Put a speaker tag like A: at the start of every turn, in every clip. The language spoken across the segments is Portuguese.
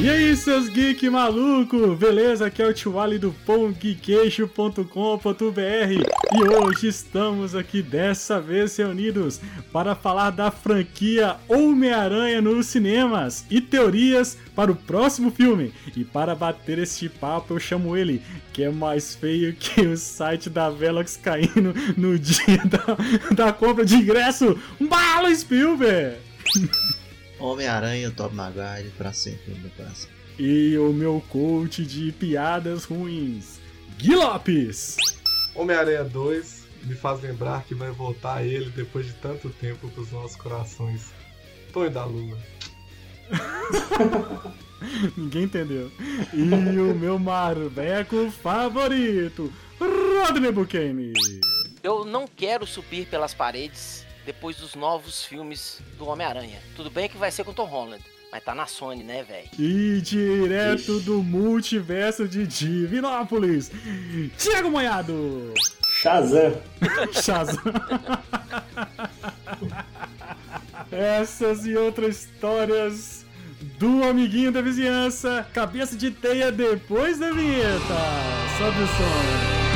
A: E aí, seus geek maluco? Beleza? Aqui é o Tio Ali do pongqueixo.com.br e hoje estamos aqui dessa vez reunidos para falar da franquia Homem-Aranha nos cinemas e teorias para o próximo filme. E para bater este papo eu chamo ele, que é mais feio que o site da Velox caindo no dia da, da compra de ingresso. Bala Spielberg!
B: Homem-Aranha, Top Maguire, pra sempre no coração.
A: E o meu coach de piadas ruins, Gui Lopes.
C: Homem-Aranha 2 me faz lembrar que vai voltar ele depois de tanto tempo pros nossos corações. Tonho da Lua.
A: Ninguém entendeu. E o meu marbeco favorito, Rodney Buchanan.
D: Eu não quero subir pelas paredes depois dos novos filmes do Homem-Aranha. Tudo bem que vai ser com Tom Holland, mas tá na Sony, né, velho?
A: E direto
E: Ixi.
A: do multiverso de Divinópolis, Diego Moiado.
E: Shazam.
A: Shazam. Essas e outras histórias do amiguinho da vizinhança, cabeça de teia depois da vinheta. Sobe o som.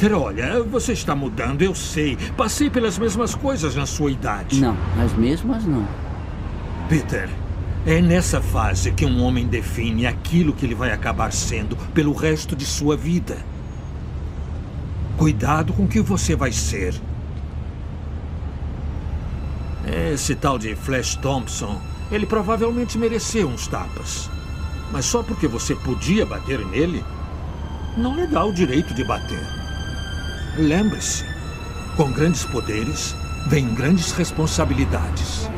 F: Peter, olha, você está mudando, eu sei. Passei pelas mesmas coisas na sua idade.
G: Não, as mesmas não.
F: Peter, é nessa fase que um homem define aquilo que ele vai acabar sendo pelo resto de sua vida. Cuidado com o que você vai ser. Esse tal de Flash Thompson, ele provavelmente mereceu uns tapas. Mas só porque você podia bater nele, não lhe dá o direito de bater. Lembre-se, com grandes poderes vem grandes responsabilidades.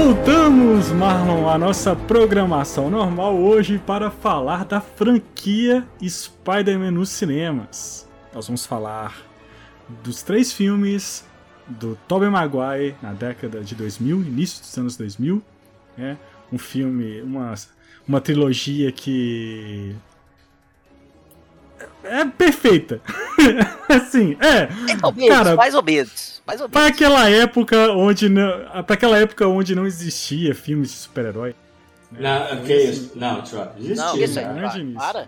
A: Voltamos, Marlon, à nossa programação normal hoje para falar da franquia Spider-Man nos cinemas. Nós vamos falar dos três filmes do Tobey Maguire na década de 2000, início dos anos 2000. né? Um filme, uma, uma trilogia que é perfeita. assim, é.
D: Mais ou menos,
A: Cara,
D: mais ou menos. Mais ou
A: Para
D: menos.
A: aquela época onde não, para aquela época onde não existia filmes de super-herói.
E: Não, que isso? Não, Tio,
D: Não,
E: existia.
D: isso aí,
A: né,
D: para.
A: Diniz?
D: Para,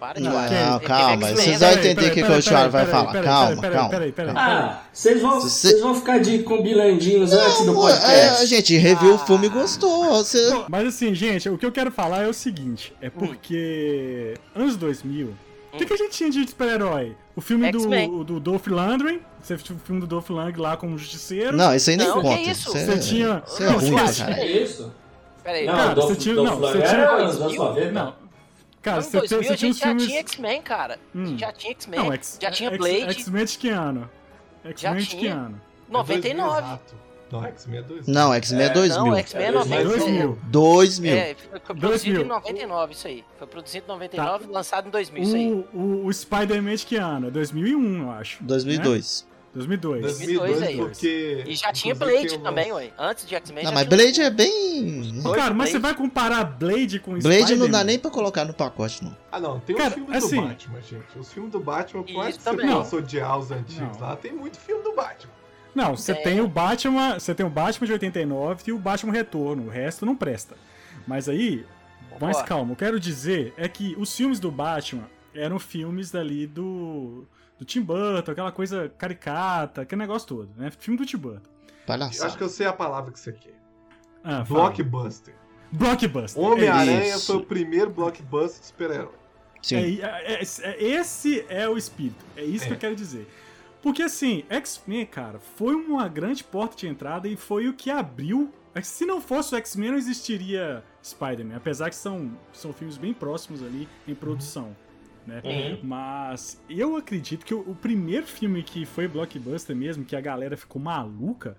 D: para de
B: Não, não, calma,
D: X-Men,
B: vocês
D: né?
B: vão entender o que, que o Thiago vai falar. Calma, calma.
A: Peraí, peraí, peraí.
E: Ah, vocês vão, vocês vão ficar de combilandinhos antes do
B: É,
E: podcast.
B: a gente reviu o filme e gostou. Você...
A: Mas assim, gente, o que eu quero falar é o seguinte: é porque anos 2000, o que, que a gente tinha de super-herói? O filme do, do Dolph Lundgren, você tinha o filme do Dolph Lundgren lá como justiceiro.
B: Não, isso aí nem
D: Não, que
B: conta.
D: isso?
B: Isso é,
A: Você tinha-
B: isso é
A: Não,
B: ruim, cara.
E: É isso?
D: Pera aí.
E: Não,
A: Cara,
E: Dolph-
A: você tinha-
E: Dolph
A: não, você
E: Lundgren
A: tinha-
E: era nos anos 90.
A: Não. Cara, você,
D: 2000
A: você
D: a
A: tinha os
D: gente já
A: filmes.
D: tinha X-Men, cara. A
A: Hum.
D: gente já tinha X-Men.
A: Não, X-
D: já tinha Blade.
A: X-Men de que ano? X-Men de que ano?
D: 99.
C: Exato. Não, X-Men é 2000.
B: Não, X-Men é
E: É,
B: 2000.
D: Não, X-Men é
E: É
D: 99.
A: 2000.
B: 2000.
D: É, foi produzido
A: 2000.
D: em 99, isso aí. Foi produzido em 99 e lançado em 2000, isso aí.
A: O, o, o Spider-Man de que ano? É 2001, eu acho.
B: 2002.
A: Né? 2002.
D: 2002 aí.
C: porque...
D: E já tinha Blade
C: um
D: também, ué. Antes de X-Men
B: Não, mas Blade
D: um-
B: é bem.
A: Cara, mas
D: Blade.
A: você vai comparar Blade com
B: Blade não dá nem pra colocar no pacote, não.
C: Ah, não, tem
A: Cara,
C: os filmes
A: assim-
C: do Batman, gente. Os filmes do Batman, por mais que você possa odiar os antigos
A: Não.
C: lá, tem muito filme do Batman.
A: Não, você
D: É.
A: tem o Batman, você tem o Batman de 89 e o Batman Retorno, o resto não presta. Mas aí, mais
D: Concordo.
A: calma, eu quero dizer é que os filmes do Batman eram filmes dali do do Tim Burton, aquela coisa caricata, aquele negócio todo, né? Filme do Tim Burton.
C: Eu
B: Palhaçada.
C: acho que eu sei a palavra que você quer.
A: Ah.
C: Blockbuster.
A: Blockbuster.
C: Homem-Aranha
B: isso.
C: foi o primeiro blockbuster de super-herói.
A: É,
B: Sim.
A: é- é- é- esse é o espírito. É isso que
C: É.
A: eu quero dizer. Porque assim, X-Men, cara, foi uma grande porta de entrada e foi o que abriu. Se não fosse o X-Men, não existiria Spider-Man. Apesar que são, são filmes bem próximos ali em produção. Né?
E: Uhum.
A: Mas eu acredito que o, o primeiro filme que foi blockbuster mesmo, que a galera ficou maluca,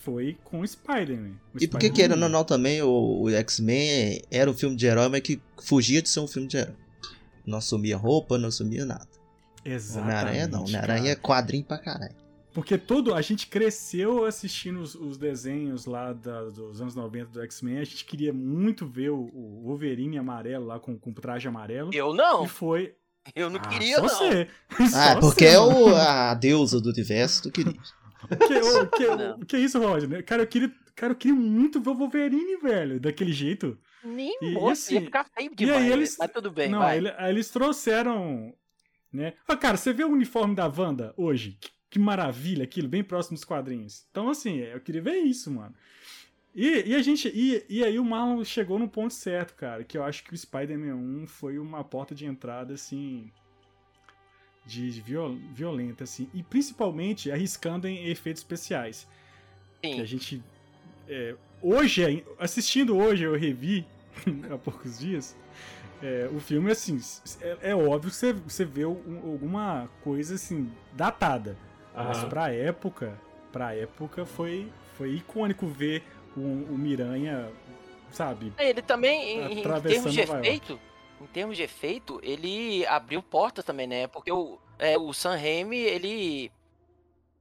A: foi com o Spider-Man.
B: E porque
A: Spider-Man
B: querendo ou não também, o, o X-Men era um filme de herói, mas que fugia de ser um filme de herói. Não assumia roupa, não assumia nada.
A: Exatamente.
B: Homem-Aranha não, Homem-Aranha é
A: cara.
B: quadrinho pra caralho.
A: Porque todo. A gente cresceu assistindo os, os desenhos lá da- dos anos 90 do X-Men. A gente queria muito ver o, o Wolverine amarelo lá com, com traje amarelo.
D: Eu não,
A: E foi.
D: eu não
A: Ah,
D: queria
A: só
D: não.
A: Você.
B: Ah,
A: Só
B: porque
A: você,
B: é o, a deusa do universo, tu queria.
A: Que, que, que isso, Roger? Cara, eu queria, cara, eu queria muito ver o Wolverine, velho. Daquele jeito.
D: Nem
A: E,
D: moço,
A: assim,
D: ia ficar feio
A: e
D: demais.
A: aí
D: velho.
A: eles-
D: Mas tudo bem,
A: Não, ele- aí eles trouxeram. Né? Ah, cara, você vê o uniforme da Wanda hoje? Que, que maravilha aquilo, bem próximo dos quadrinhos. Então, assim, eu queria ver isso, mano. E, e a gente. E, e aí o Marlon chegou no ponto certo, cara. Que eu acho que o Spider-Man 1 foi uma porta de entrada, assim. De viol, violenta, assim. E principalmente arriscando em efeitos especiais. Que a
D: Sim.
A: gente. é, hoje, assistindo hoje, eu revi há poucos dias. É, o filme, assim, é, é óbvio que você, você vê um- alguma coisa assim, datada. Mas pra época, pra época foi, foi icônico ver o, o Miranha, sabe?
D: Ele também, em, em termos de efeito, em termos de efeito, ele abriu portas também, né? Porque o, é, o Sam Raimi, ele,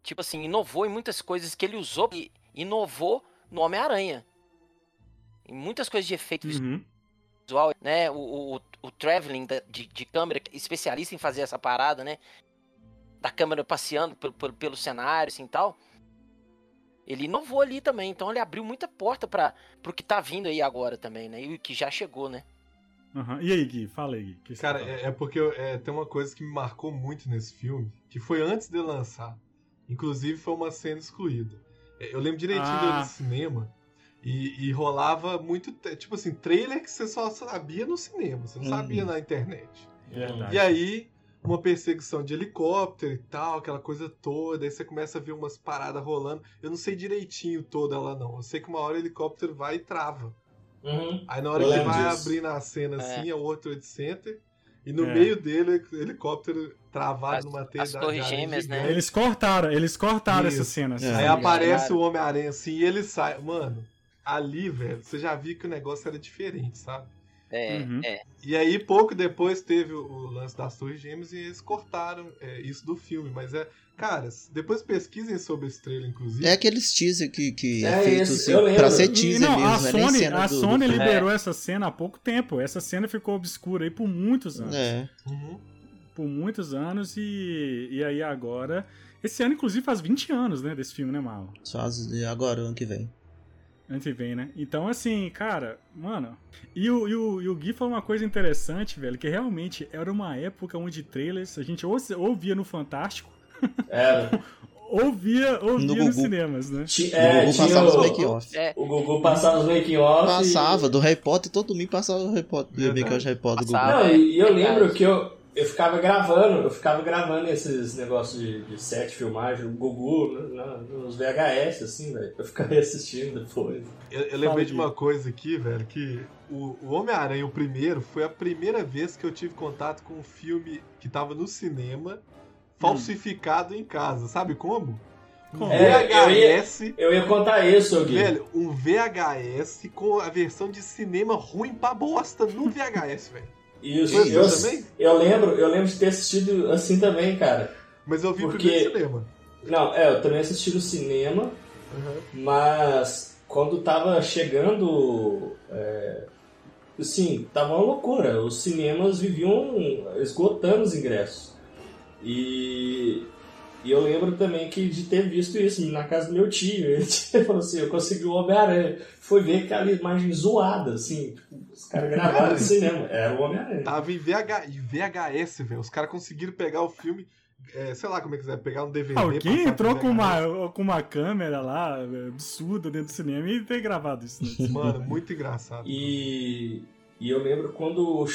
D: tipo assim, inovou em muitas coisas que ele usou e inovou no Homem-Aranha. Em muitas coisas de efeito
A: Uhum.
D: Visual, né? O, o, o traveling da- de, de câmera, especialista em fazer essa parada, né? Da câmera passeando pelo, pelo, pelo cenário, assim, e tal. Ele inovou ali também, então ele abriu muita porta para pro que tá vindo aí agora também, né? E o que já chegou, né?
A: Aham. E aí, Gui? Fala aí, Gui.
C: Cara,
A: fala?
C: é, é porque é, tem uma coisa que me marcou muito nesse filme, que foi antes de lançar. Inclusive foi uma cena excluída. É, Eu lembro direitinho
A: Ah.
C: no cinema e, e rolava muito, tipo assim, trailer que você só sabia no cinema, você não
B: Uhum.
C: sabia na internet.
A: Verdade.
C: E aí, uma perseguição de helicóptero e tal, aquela coisa toda, aí você começa a ver umas paradas rolando. Eu não sei direitinho toda lá não. Eu sei que uma hora o helicóptero vai e trava.
E: Uhum.
C: Aí na hora
E: Eu
C: que vai
E: disso.
C: abrir na cena
D: É.
C: assim, é o World Trade Center. E no
A: É.
C: meio dele, o helicóptero travado
D: As-
C: numa teia
D: as
C: da-
D: torres gêmeas, né?
A: Eles cortaram, eles cortaram
C: Isso.
A: essa cena. assim.
B: É.
C: Aí aparece o Homem-Aranha assim e ele sai. Mano, ali, velho, você já viu que o negócio era diferente, sabe?
D: É,
A: Uhum.
D: é.
C: E aí, pouco depois, teve o, lance das Torres Gêmeas e eles cortaram é, isso do filme. Mas é. Cara, depois pesquisem sobre esse trailer, inclusive.
B: É aqueles teaser que, que é,
E: É
B: feito
E: esse,
B: assim, pra ser teaser
A: não,
B: mesmo,
A: a
B: não é nem
A: Sony,
B: cena
A: a
B: do, do
A: Sony
B: filme.
A: liberou essa cena há pouco tempo. Essa cena ficou obscura aí por muitos anos.
B: É.
C: Uhum.
A: Por muitos anos e, e aí agora. Esse ano, inclusive, faz 20 anos, né, desse filme, né, Marlon?
B: Só as- agora, ano que vem.
A: Que vem, né? Então, assim, cara, mano. E o, e, o, e o Gui falou uma coisa interessante, velho, que realmente era uma época onde trailers a gente ou, se- ou via no Fantástico,
E: Era.
A: ou via, ou
B: No
A: via nos
B: Gugu.
A: cinemas, né?
E: Ti-
B: O
E: é,
B: Gugu
E: tinha
B: passava os
E: o-
B: make-off.
D: É,
E: O Gugu passava os making off.
B: Passava, do Harry Potter, todo domingo passava o Harry Potter, make-off Harry Potter do. Gugu.
E: Não, e, e eu lembro que eu, eu ficava gravando, eu ficava gravando esses negócios de, de set, filmagem, o Gugu, na- nos VHS, assim, velho. Eu ficava assistindo depois.
C: Eu, eu lembrei de uma coisa aqui, velho, que o, o Homem-Aranha, o primeiro, foi a primeira vez que eu tive contato com um filme que tava no cinema, falsificado em casa. Sabe como? Um
A: Como?
E: É, eu ia-
C: VHS,
E: Eu ia contar isso, Gui.
C: velho, um VHS com a versão de cinema ruim pra bosta no VHS, velho.
E: Isso,
C: Foi
E: eu,
C: também?
E: eu lembro, eu lembro de ter assistido assim também, cara.
C: Mas eu vi
E: Porque-
C: primeiro cinema.
E: Não, é, eu também assisti no cinema,
C: Uhum.
E: mas quando tava chegando. É, assim, tava uma loucura. Os cinemas viviam esgotando os ingressos. E, e eu lembro também que de ter visto isso na casa do meu tio. Ele falou assim: eu consegui o Homem-Aranha. Foi ver aquela imagem zoada, assim. tipo, os caras gravaram no cinema. Era o Homem-Aranha.
C: Tava em, VH, em VHS, velho. Os caras conseguiram pegar o filme, é, sei lá como é que é, pegar um DVD.
A: Alguém
C: passar
A: entrou com uma, com uma câmera lá, absurda, dentro do cinema e ter gravado isso. Né?
C: Mano, muito engraçado.
E: E, e eu lembro quando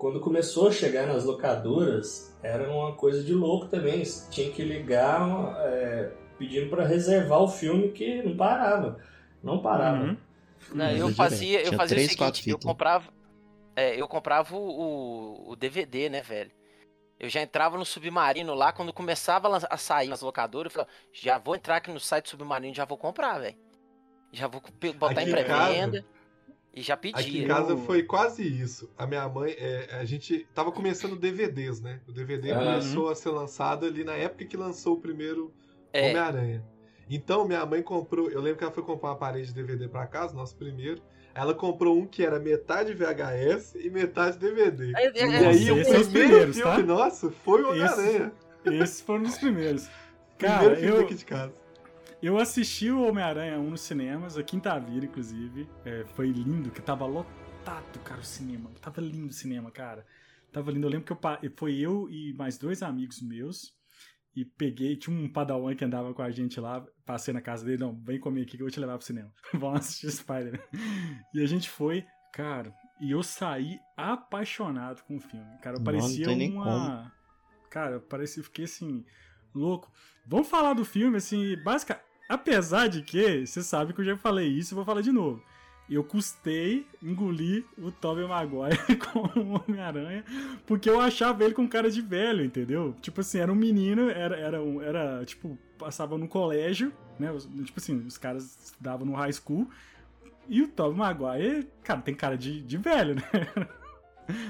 E: quando começou a chegar nas locadoras, era uma coisa de louco também. Tinha que ligar é, pedindo para reservar o filme que não parava. Não parava.
A: Uhum.
D: Não, eu
B: é
D: fazia, eu fazia
B: três,
D: o seguinte, eu comprava, é, eu comprava o, o, DVD, né, velho? Eu já entrava no Submarino lá, quando começava a sair nas locadoras, eu falava, já vou entrar aqui no site Submarino e já vou comprar, velho. Já vou botar
C: Aqui
D: em
C: em
D: pré-venda e já
C: Aqui em casa
A: Eu-
C: foi quase isso. A minha mãe, é, a gente tava começando DVDs, né? O DVD
E: Uhum.
C: começou a ser lançado ali na época que lançou o primeiro
D: É,
C: Homem-Aranha. Então minha mãe comprou, eu lembro que ela foi comprar uma parede de DVD pra casa, nosso primeiro. Ela comprou um que era metade VHS e metade DVD.
D: É, é,
C: E
D: é,
C: aí o
A: os
C: primeiro
A: primeiros,
C: filme
A: tá?
C: nosso foi o Homem-Aranha.
A: Esses foram os primeiros. Cara,
C: Primeiro filme
A: eu,
C: daqui de casa.
A: Eu assisti o Homem-Aranha 1 nos cinemas, a Quinta Vira, inclusive. É, foi lindo, que tava lotado, cara, o cinema. Tava lindo o cinema, cara. Tava lindo. Eu lembro que eu, foi eu e mais dois amigos meus. E peguei, tinha um padawan que andava com a gente lá, passei na casa dele, não, vem comigo aqui que eu vou te levar pro cinema. Vamos assistir Spider-Man. E a gente foi, cara, e eu saí apaixonado com o filme. Cara,
B: Não,
A: parecia
B: não tem nem
A: uma. Cara, parecia, fiquei assim, louco. Vamos falar do filme, assim, basicamente. Apesar de que, você sabe que eu já falei isso e vou falar de novo. Eu custei engolir o Tobey Maguire com o Homem-Aranha, porque eu achava ele com cara de velho, entendeu? Tipo assim, era um menino, era, era, um, era tipo, passava no colégio, né? os- Tipo assim, os caras estudavam no high school, e o Tobey Maguire, cara, tem cara de, de velho, né?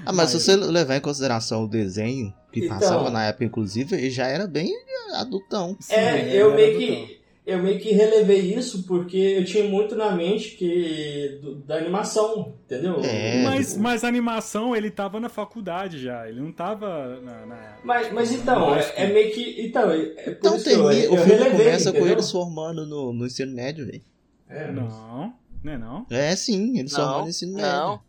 B: Ah, mas se
A: Mas-
B: você levar em consideração o desenho que
E: Então-
B: passava na época, inclusive, ele já era bem adultão.
A: Sim,
E: É, eu meio
A: adultão.
E: que eu meio que relevei isso porque eu tinha muito na mente que do- da animação, entendeu?
B: É.
A: Mas, mas a animação, ele tava na faculdade já, ele não tava na. na-
E: Mas, mas então, é, é meio que. Então, é, é por
B: Então
E: isso que eu,
B: termina,
E: eu
B: o filme
E: relevei,
B: começa com
E: entendeu?
B: eles formando no, no ensino médio, velho.
E: É,
A: Não, não é não?
B: É sim, eles formando
D: não,
B: no ensino médio.
D: não.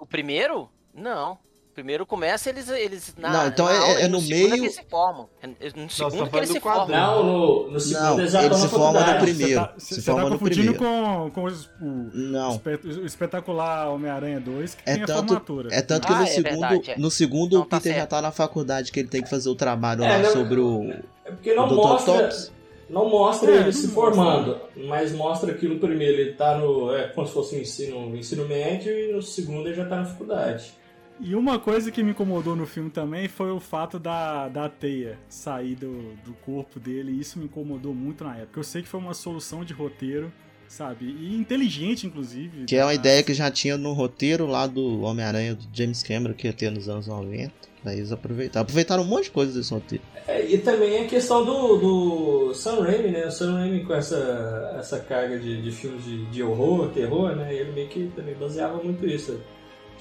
D: O primeiro? Não. O primeiro começa eles, eles na,
B: Não, então
D: na
B: é-
D: aula,
B: é
D: e
B: no
D: segundo
B: meio-
D: que eles se formam. É No segundo
C: tá
D: que eles se formam.
E: Não, no, no segundo
B: Não,
E: eles
B: eles se formam no primeiro.
A: Você tá,
B: se
A: você tá
B: forma no
A: confundindo
B: primeiro.
A: com, com os- o, o,
B: Não.
A: o espetacular Homem-Aranha 2, que
B: É
A: tem a
B: tanto,
A: formatura.
B: é tanto que
D: Ah,
B: no
D: é
B: segundo,
D: verdade, é.
B: no segundo o
D: tá
B: Peter já tá na faculdade, que ele tem que fazer o trabalho
E: É,
B: lá
E: não-
B: sobre o,
E: É porque não
B: o Dr.
E: mostra,
B: Octopus.
E: não mostra
A: É,
E: ele
A: não
E: se formando, mas mostra que no primeiro ele tá no. É como se fosse um ensino, um ensino médio e no segundo ele já tá na faculdade.
A: E uma coisa que me incomodou no filme também foi o fato da, da teia sair do, do corpo dele, e isso me incomodou muito na época. Eu sei que foi uma solução de roteiro, sabe? E inteligente, inclusive.
B: Que é uma ideia que já tinha no roteiro lá do Homem-Aranha do James Cameron, que ia ter nos anos 90. Daí eles aproveitaram. Aproveitaram um monte de coisa desse roteiro.
E: É, e também a questão do, do Sam Raimi, né? O Sam Raimi com essa, essa carga de, de filmes de, de horror, terror, né? Ele meio que também baseava muito isso.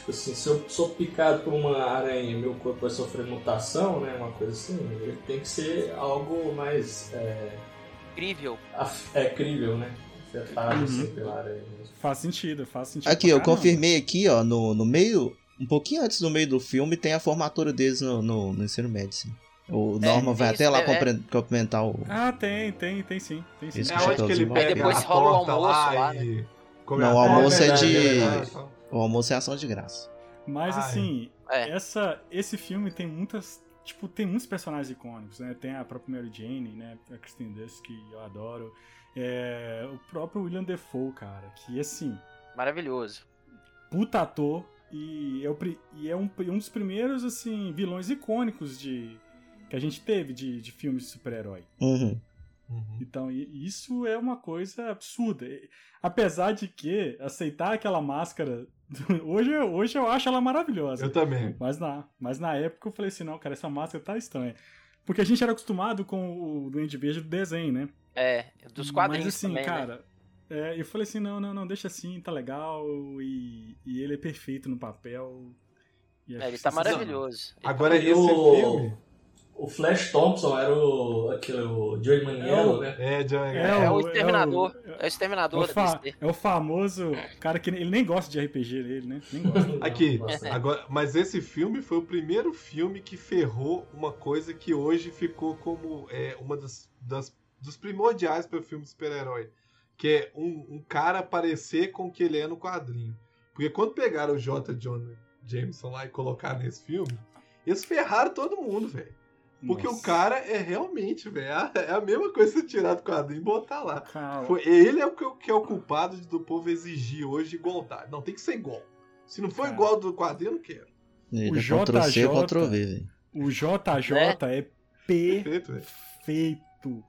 E: Tipo assim, se eu sou picado por uma aranha e meu corpo vai sofrer mutação, né? Uma coisa assim, ele tem que ser algo mais é,
D: Incrível.
E: af- é, crível, né? Afetado
A: Uhum.
E: assim, pela aranha mesmo.
A: Faz sentido, faz sentido.
B: Aqui, eu
A: caramba.
B: confirmei aqui, ó, no, no meio. Um pouquinho antes do meio do filme, tem a formatura deles no, no, no ensino médio, sim. O Norman vai
D: isso,
B: até lá
D: é, é.
B: cumprimentar o.
A: Ah, tem, tem, tem sim. Tem sim.
C: É onde que ele
B: Aí
C: pega
D: depois
C: a
D: rola o
C: torta
D: almoço
C: lá,
D: lá,
C: e come
B: Não, o
C: torta,
B: almoço é
C: verdade,
B: de-
C: verdade, então.
B: O almoço é ação de graça.
A: Mas
C: Ai.
A: assim,
D: É.
A: essa, esse filme tem muitas. Tipo, tem muitos personagens icônicos, né? Tem a própria Mary Jane, né? A Kristen Dunst, que eu adoro. É, o próprio William Defoe, cara, que assim,
D: Maravilhoso.
A: puta ator e é, o e é um, um dos primeiros, assim, vilões icônicos de que a gente teve de, de filmes de super-herói.
B: Uhum.
C: Uhum.
A: Então, isso é uma coisa absurda. Apesar de que aceitar aquela máscara. Hoje, eu- hoje eu acho ela maravilhosa.
C: Eu também.
A: Mas na, mas na época eu falei assim: não, cara, essa máscara tá estranha. Porque a gente era acostumado com o Duende Verde do desenho, né?
D: É, dos quadrinhos
A: Mas assim,
D: também, né?
A: cara. é, eu falei assim: não, não, não, deixa assim, tá legal. E, e ele é perfeito no papel. E
D: É, ele
A: acho
D: tá maravilhoso.
C: Agora,
E: E
C: esse
E: o-
C: filme.
E: O Flash Thompson era o, aquele, o Joey Manganiello, né?
C: É, John,
D: É, o
A: o-
D: Exterminador.
A: É o,
D: É o exterminador
A: é o fa-
D: DC.
A: é o famoso cara que ele nem gosta de RPG dele, né? Nem gosta.
C: Aqui, agora, mas esse filme foi o primeiro filme que ferrou uma coisa que hoje ficou como é, uma das, das- dos primordiais para filme de super-herói, que é um, um cara parecer com o que ele é no quadrinho. Porque quando pegaram o J. Jonah Jameson lá e colocar nesse filme, eles ferraram todo mundo, velho. Porque
A: Nossa.
C: o cara é realmente, velho, é a mesma coisa você tirar do quadrinho e botar lá.
A: Cara,
C: Foi, ele é o que, que é o culpado de- do povo exigir hoje igualdade. Não, tem que ser igual. Se não for
A: Cara.
C: igual do quadrinho, eu não quero.
B: Ele é
A: JJ
B: Ctrl C, Ctrl V, velho.
A: o JJ é
C: Perfeito, velho.
A: perfeito.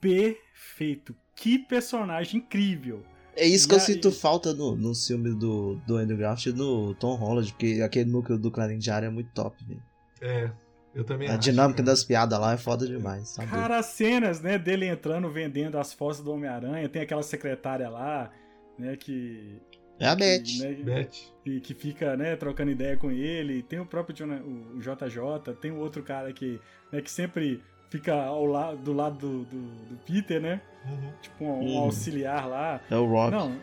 A: Perfeito. Que personagem incrível.
B: É isso
A: E
B: que eu
A: aí-
B: sinto falta no, no filme do, do Andrew Garfield e no Tom Holland, porque aquele núcleo do Clarim Diário é muito top, velho.
C: É, eu também
B: A
C: acho.
B: dinâmica
C: cara.
B: das piadas lá é foda demais, sabe?
A: Cara, as cenas, né, dele entrando, vendendo as fotos do Homem-Aranha, tem aquela secretária lá, né, que...
B: É a
A: que,
B: Beth.
A: né,
C: Beth.
A: que, que fica, né, trocando ideia com ele. Tem o próprio o o JJ, tem o outro cara que, né, que sempre fica ao lado, do lado do, do, do Peter, né?
C: Uhum.
A: Tipo, um, um
B: Uhum.
A: auxiliar lá.
B: É o Rock.
A: Não.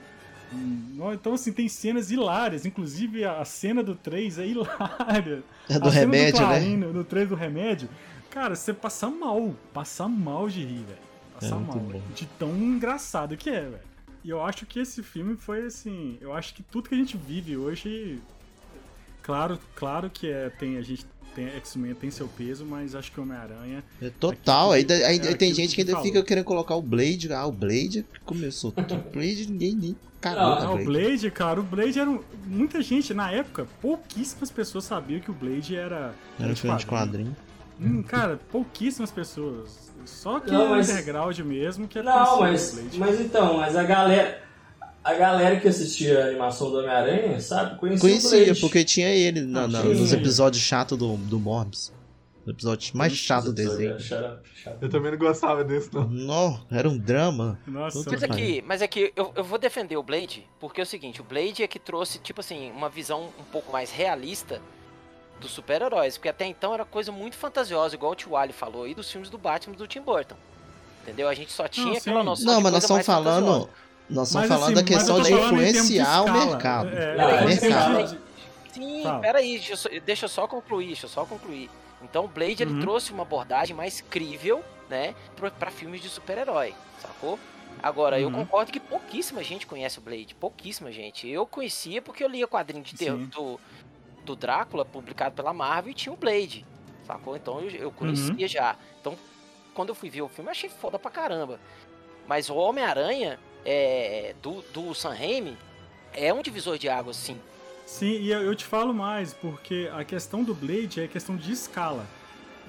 A: Hum, Então, assim, tem cenas hilárias. Inclusive, a cena do 3 é hilária.
B: É do
A: a
B: remédio,
A: do
B: né?
A: Clarim, no, no 3 do remédio. Cara, você passa mal. Passa mal de rir, velho. Passa
B: É
A: mal. De tão engraçado que é, velho. E eu acho que esse filme foi assim. Eu acho que tudo que a gente vive hoje. Claro, claro que é, tem, a gente tem X-Men tem seu peso, mas acho que Homem-Aranha.
B: É total.
A: Que-
B: aí-
A: é
B: tem gente que ainda
A: falou.
B: fica querendo colocar o Blade. Ah, o Blade começou. O Blade ninguém nem cagou
A: Ah,
B: o
A: o
B: Blade.
A: Cara, o Blade era. um- Muita gente, na época, pouquíssimas pessoas sabiam que o Blade era.
B: Era filme de quadrinho.
A: Hum, cara, pouquíssimas pessoas. Só que
E: Não, mas-
A: underground mesmo que é
E: Não, mas,
A: o Blade.
E: mas então, mas a galera. A galera que assistia a animação do Homem-Aranha, sabe? Conhecia,
B: Conhecia, porque tinha ele na- na-
A: Tinha.
B: nos episódios chatos do, do Morbius. O episódio mais chato do desenho.
C: Eu também não gostava desse, não.
B: Não, era um drama.
A: Nossa,
D: Mas é que, mas é que eu, eu vou defender o Blade, porque é o seguinte, o Blade é que trouxe, tipo assim, uma visão um pouco mais realista dos super-heróis, porque até então era coisa muito fantasiosa, igual o Tio Ali falou aí dos filmes do Batman do Tim Burton. Entendeu? A gente só tinha
A: Não,
D: aquela noção
B: Não, mas nós estamos falando.
D: fantasiosa.
B: Nós estamos falando
A: assim,
B: da questão de
A: eu
B: influenciar o mercado.
A: É,
E: Não,
A: é,
B: mercado.
D: Sim,
A: Fala.
D: peraí, deixa eu, só, eu concluir, deixa eu só concluir. Então o Blade ele
A: Uhum.
D: trouxe uma abordagem mais crível, né, pra, pra filmes de super-herói, sacou? Agora, eu
A: Uhum.
D: concordo que pouquíssima gente conhece o Blade, pouquíssima gente. Eu conhecia porque eu lia quadrinho de terror do, do Drácula, publicado pela Marvel, e tinha o Blade, sacou? Então eu, eu conhecia
A: Uhum.
D: já. Então, quando eu fui ver o filme, eu achei foda pra caramba. Mas o Homem-Aranha, é, do, do Sam Raimi, é um divisor de águas, sim.
A: Sim, e eu, te falo mais, porque a questão do Blade é questão de escala.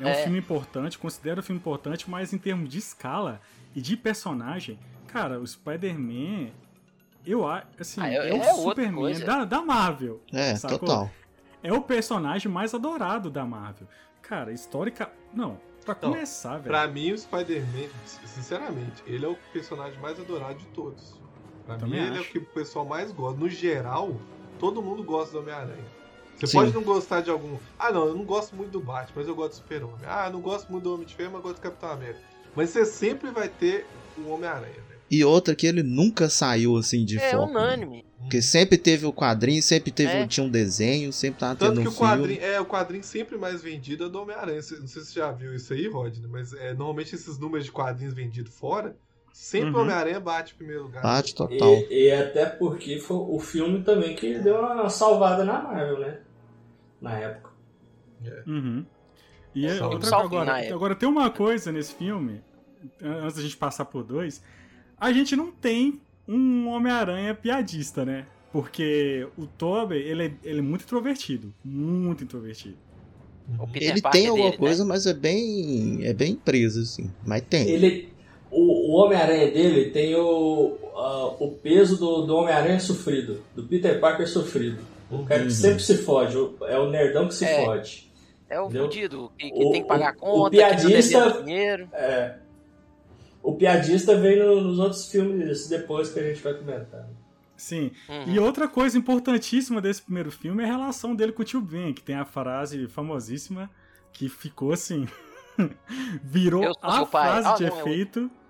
A: É um
D: É.
A: filme importante, considero um filme importante, mas em termos de escala e de personagem, cara, o Spider-Man, eu acho, assim,
D: Ah, é-
A: é,
D: é
A: o
D: outra
A: Superman da, da Marvel.
B: É,
A: Sacou?
B: total.
A: É o personagem mais adorado da Marvel. Cara, histórica. Não, pra
C: Não,
A: começar, velho.
C: Pra mim, o Spider-Man, sinceramente, ele é o personagem mais adorado de todos. Pra
A: Também
C: mim, ele é
A: acho.
C: o que o pessoal mais gosta. No geral, todo mundo gosta do Homem-Aranha. Você
B: Sim.
C: pode não gostar de algum. Ah, não, eu não gosto muito do Batman, mas eu gosto do Super-Homem. Ah, eu não gosto muito do Homem de Ferro, mas eu gosto do Capitão América. Mas você sempre vai ter o Homem-Aranha, velho.
B: E outra que ele nunca saiu assim de
D: é
B: foco. né?
D: unânime.
B: Porque sempre teve o quadrinho, sempre teve,
D: É.
B: tinha um desenho, sempre tava
C: Tanto
B: tendo
C: que
B: um
C: o
B: filme.
C: quadrinho, é, o quadrinho sempre mais vendido é do Homem-Aranha. Não sei se você já viu isso aí, Rodney, mas é, normalmente esses números de quadrinhos vendidos fora, sempre
A: Uhum.
C: o Homem-Aranha bate em primeiro lugar.
B: Bate total.
E: E, e até porque foi o filme também que deu uma salvada na Marvel, né? Na época.
A: Uhum. E é
C: Salve.
A: outra, agora, agora tem uma coisa nesse filme, antes da gente passar por dois, a gente não tem um Homem-Aranha piadista, né? Porque o Tobey, ele é, ele é muito introvertido, muito introvertido.
D: O Peter
B: Ele
D: Parker
B: tem alguma
D: dele, né?
B: coisa, mas é bem. é bem preso, assim. Mas tem.
E: Ele, o, o Homem-Aranha dele tem o, ah, o peso do, do Homem-Aranha sofrido, do Peter Parker sofrido. O cara
B: Uhum.
E: que sempre se fode, o- é o nerdão que se
D: É.
E: fode.
D: É o fudido, que, que
E: O-
D: tem que pagar
E: o-
D: conta,
E: o piadista-
D: que devendo dinheiro.
E: É. O piadista vem no- nos outros filmes depois que a gente vai comentar.
A: Sim.
D: Uhum.
A: E outra coisa importantíssima desse primeiro filme é a relação dele com o tio Ben, que tem a frase famosíssima que ficou assim. virou
D: Eu
A: a frase
D: Ah,
A: de
D: não, é
A: efeito.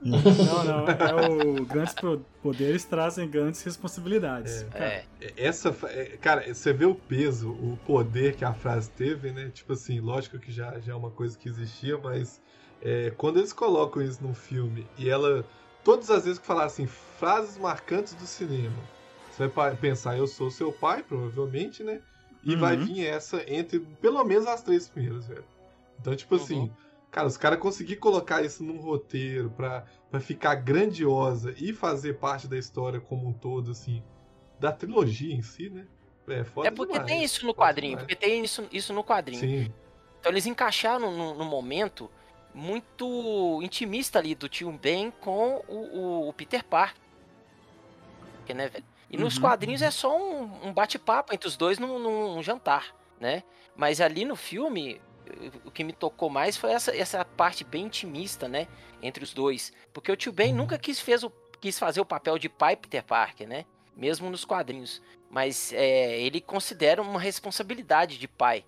A: Não, não, é o grandes poderes trazem grandes responsabilidades. Cara,
D: É.
C: Essa, fa- é, cara, você vê o peso, o poder que a frase teve, né? Tipo assim, lógico que já, já é uma coisa que existia, mas é, quando eles colocam isso num filme e ela. Todas as vezes que falaram assim, frases marcantes do cinema, Você vai pensar, eu sou seu pai, provavelmente, né? E
A: Uhum.
C: vai vir essa entre pelo menos as três primeiras, velho. Então, tipo
D: Uhum.
C: assim, cara, os caras conseguiram colocar isso num roteiro pra, pra ficar grandiosa e fazer parte da história como um todo, assim, da trilogia em si, né? É, foda
D: É porque
C: demais.
D: tem isso no quadrinho,
C: demais.
D: porque tem isso, isso no quadrinho.
C: Sim.
D: Então eles encaixaram num, num momento muito intimista ali do tio Ben com o, o- o Peter Parker. Né, velho? E nos
A: Uhum.
D: quadrinhos é só um, um bate-papo entre os dois num, num jantar, né? Mas ali no filme, o que me tocou mais foi essa, essa parte bem intimista, né? Entre os dois. Porque o tio Ben nunca quis, fez o, quis fazer o papel de pai Peter Parker, né? Mesmo nos quadrinhos. Mas é, ele considera uma responsabilidade de pai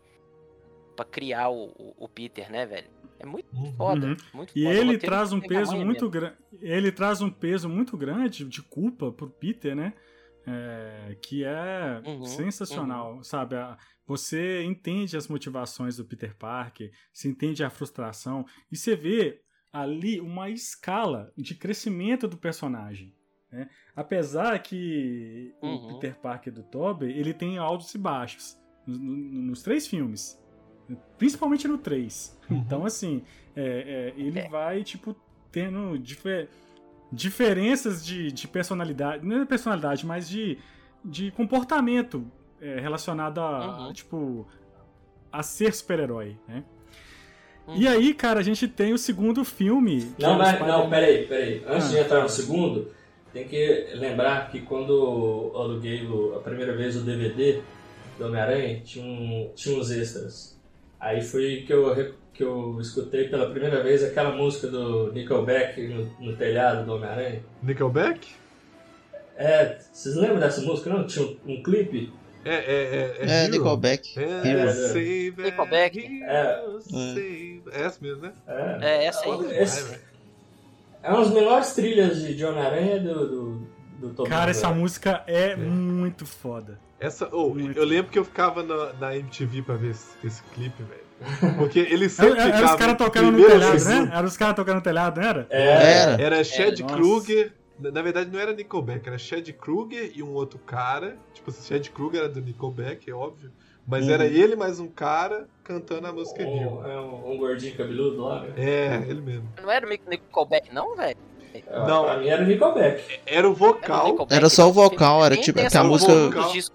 D: pra criar o, o- o Peter, né, velho? É muito
C: Uhum.
D: foda,
A: Uhum.
D: muito
A: E
D: foda. O
A: ele traz um peso muito
D: mesmo.
A: grande. Ele traz um peso muito grande de culpa pro Peter, né? É, que é
D: Uhum,
A: sensacional, sabe? A- Você entende as motivações do Peter Parker, você entende a frustração e você vê ali uma escala de crescimento do personagem. né? Apesar que o
D: Uhum.
A: Peter Parker do Tobey ele tem altos e baixos no- no- nos três filmes, principalmente no 3.
C: Uhum.
A: Então, assim, é, é, ele
D: É.
A: vai, tipo, tendo dife- diferenças de, de personalidade, não é personalidade, mas de, de comportamento é, relacionado a,
D: Uhum.
A: tipo, a ser super-herói, né?
D: Uhum.
A: E aí, cara, a gente tem o segundo filme.
E: Não,
A: é o
E: mas, não, peraí, peraí. Antes
A: Ah.
E: de entrar no segundo, tem que lembrar que quando eu aluguei a primeira vez o DVD do Homem-Aranha, tinha, um, tinha uns extras. Aí foi que eu, que eu escutei pela primeira vez aquela música do Nickelback no, no telhado do Homem-Aranha.
C: Nickelback?
E: É, vocês lembram dessa música? Não? Tinha um, um clipe?
C: É, é, é.
B: É,
C: Hero.
B: Nickelback.
C: É, save
D: Nickelback.
C: Save- É essa mesmo, né?
E: É,
D: É, essa aí.
C: Velho.
E: é uma das melhores trilhas de, de Homem-Aranha do, do, do Tobey
A: Cara, essa
E: Maguire.
A: música é muito foda.
C: Essa, oh,
A: Muito.
C: eu lembro que eu ficava na, na MTV pra ver esse, esse clipe, velho. Porque ele sempre
A: Era, era os caras tocando no telhado,
C: segundo.
A: né? Era os caras tocando no telhado, não era?
E: É,
B: Era.
C: Era Chad
A: nossa.
C: Kruger. Na na verdade, não era Nickelback, era Chad Kruger e um outro cara. Tipo, Chad Kruger era do Nickelback, é óbvio. Mas
B: Uhum.
C: era ele mais um cara cantando a música
E: um,
C: Hero.
E: é um, um gordinho cabeludo lá, né?
C: É, ele mesmo.
D: Não era o Nick- Nickelback, não, velho?
C: Não.
E: Pra mim era Nickelback.
C: Era o
D: Era o
C: vocal.
D: Nickelback,
B: Era só o
D: não.
B: vocal, era tipo-
D: tem
B: que a música-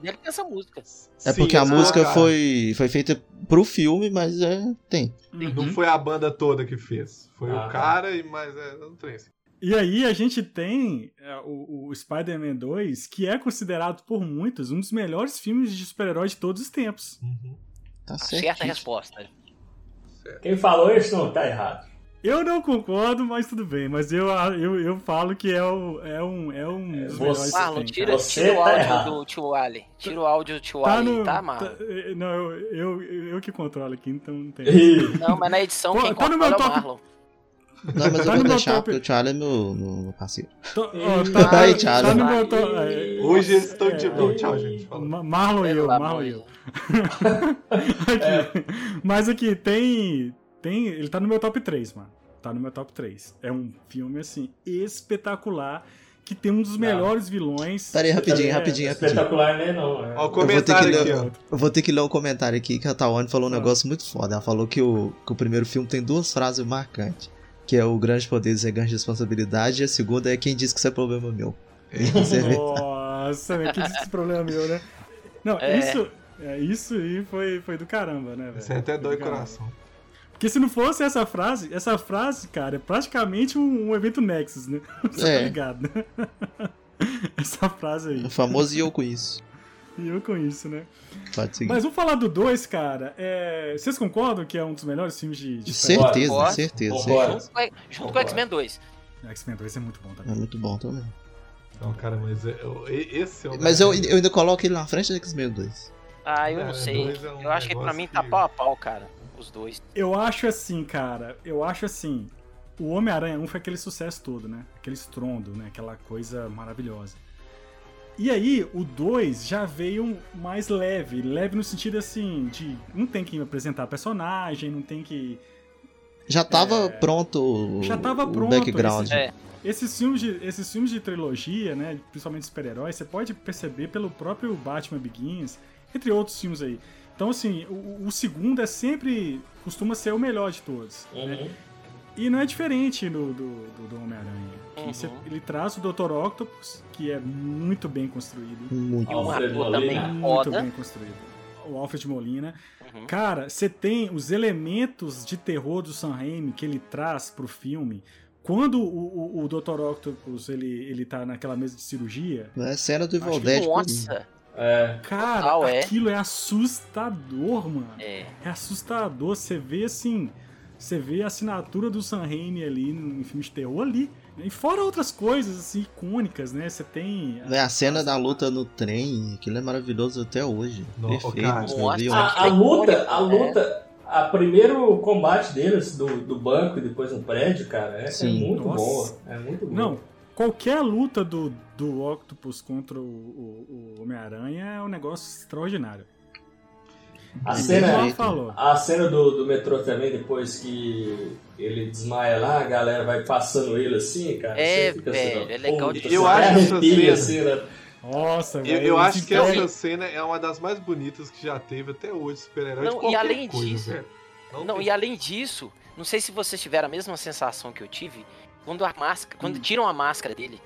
D: dele tem essa música.
B: É
C: Sim,
B: porque a música foi, foi feita pro filme, mas é, tem.
C: Não
A: Uhum.
C: foi a banda toda que fez. Foi
E: Ah,
C: o cara e mais. É, não tem assim.
A: E aí a gente tem é, o, o Spider-Man 2, que é considerado por muitos um dos melhores filmes de super-herói de todos os tempos.
C: Uhum.
B: Tá
D: Certa
B: certo.
D: resposta.
E: Quem falou isso não tá errado.
A: Eu não concordo, mas tudo bem. Mas eu, eu, eu falo que é, o, é um, é um dos
E: você-
D: Marlon,
A: tem,
D: tira,
A: cara.
E: Você
D: tira o
E: tá
D: áudio do tio Ali. Tira o áudio do tio
A: Tá
D: Ali,
A: no.
D: tá,
A: tá-
D: Marlon?
A: eh, não, eu, eu, eu que controlo aqui, então não tem.
D: Não, mas na edição
A: Pô,
D: quem
A: tá no meu
D: controla é o Marlon.
B: Não, mas eu
A: Tá
B: vou
A: no meu
B: deixar,
A: top.
B: porque o Charlie é meu, meu parceiro.
A: Tô- tá, tá,
B: aí,
A: tá
B: Thiago.
A: no meu to- é,
C: Hoje eles estão
A: é,
C: de. Não, tchau, gente. Falou.
A: Ma- Marlon e eu, Marlon e eu. Aqui. Mas aqui, tem. Tem. Ele tá no meu top 3, mano. Tá no meu top 3. É um filme, assim, espetacular. Que tem um dos
E: Não.
A: melhores vilões.
B: Pera aí, rapidinho,
A: É,
B: rapidinho, rapidinho.
E: espetacular, né? Não. é.
C: Ó, o
B: Eu vou ter que
C: comentário
B: ler,
C: aqui, ó.
B: eu vou ter que ler um comentário aqui que a Tawane falou um
A: Ah.
B: negócio muito foda. Ela falou que o, que o primeiro filme tem duas frases marcantes. Que é o grande poder é grande responsabilidade, e a segunda é quem diz que isso é problema meu. Isso é verdade.
A: Nossa, velho, que esse problema meu, né? Não,
D: É.
A: isso. É, isso aí foi, foi do caramba, né, velho?
C: Você até dói coração.
A: Porque se não fosse essa frase, essa frase, cara, é praticamente um, um evento Nexus, né? Você
B: É.
A: tá ligado, né? essa frase aí.
B: O famoso e eu com isso.
A: E eu com isso, né?
B: Pode seguir.
A: Mas vamos falar do 2, cara. É, Vocês concordam que é um dos melhores filmes de, de
B: certeza,
D: Concordo.
B: certeza, certeza.
D: Junto com, junto com o X-Men 2.
A: X-Men 2 é muito bom
B: É
A: também.
B: muito bom também.
C: Não, cara, mas é- eu- esse é o.
B: Mas eu, eu ainda coloco ele na frente do X-Men 2.
D: Ah, eu
C: Cara,
D: não sei.
C: é um
D: eu acho que pra mim tá
C: que-
D: pau a pau, cara. Os dois.
A: Eu acho assim, cara. Eu acho assim. O Homem-Aranha 1 foi aquele sucesso todo, né? Aquele estrondo, né? Aquela coisa maravilhosa. E aí, o 2 já veio mais leve. Leve no sentido assim, de não tem que apresentar personagem, não tem que.
B: Já tava
A: É.
B: pronto o,
A: Já tava
B: o
A: pronto
B: background.
A: esse-
D: É.
A: Esses filmes, de, esses filmes de trilogia, né, principalmente super-heróis, você pode perceber pelo próprio Batman Begins, entre outros filmes aí. Então, assim, o, o segundo é sempre. costuma ser o melhor de todos. né?
E: Uhum.
A: E não é diferente no, do, do, do Homem-Aranha.
D: Uhum.
A: você- ele traz o Dr. Octopus, que é muito bem construído.
B: Muito
D: E
E: Alfred
D: ator também
A: Muito bem construído. O Alfred Molina.
D: Uhum.
A: Cara, você tem os elementos de terror do Sam Raimi que ele traz pro filme. Quando o, o, o Dr. Octopus ele, ele tá naquela mesa de cirurgia,
B: É cena do Evil Dead.
D: Nossa,
E: É.
A: cara,
D: Total, é.
A: aquilo é assustador, mano.
D: é.
A: É assustador. Você vê assim. Você vê a assinatura do Sam Raimi ali em filmes de terror ali. E fora outras coisas, assim, icônicas, né? Você tem.
B: É, a cena da luta no trem, aquilo é maravilhoso até hoje.
C: Não,
B: Perfeito.
C: cara.
E: A, a luta, a
D: né?
E: luta, a primeiro combate deles do, do banco e depois no prédio, cara, é, é muito
A: Nossa.
E: boa. É muito boa.
A: Não, qualquer luta do, do Octopus contra o, o- o Homem-Aranha é um negócio extraordinário.
E: A cena,
A: falou.
E: a cena do, do metrô também, depois que ele desmaia lá, a galera vai passando ele assim, cara.
D: É,
E: fica
D: velho,
E: assim,
D: é legal
C: de- Eu acho essa cena-
E: assim, né?
A: Nossa,
C: Eu, eu acho que essa cena é uma das mais bonitas que já teve até hoje, super-herói de
D: Não, e além
C: coisa,
D: disso-
C: velho.
D: Não,
C: tem-
D: e além disso, não sei se vocês tiveram a mesma sensação que eu tive quando a máscara,
A: Hum.
D: quando tiram a máscara dele.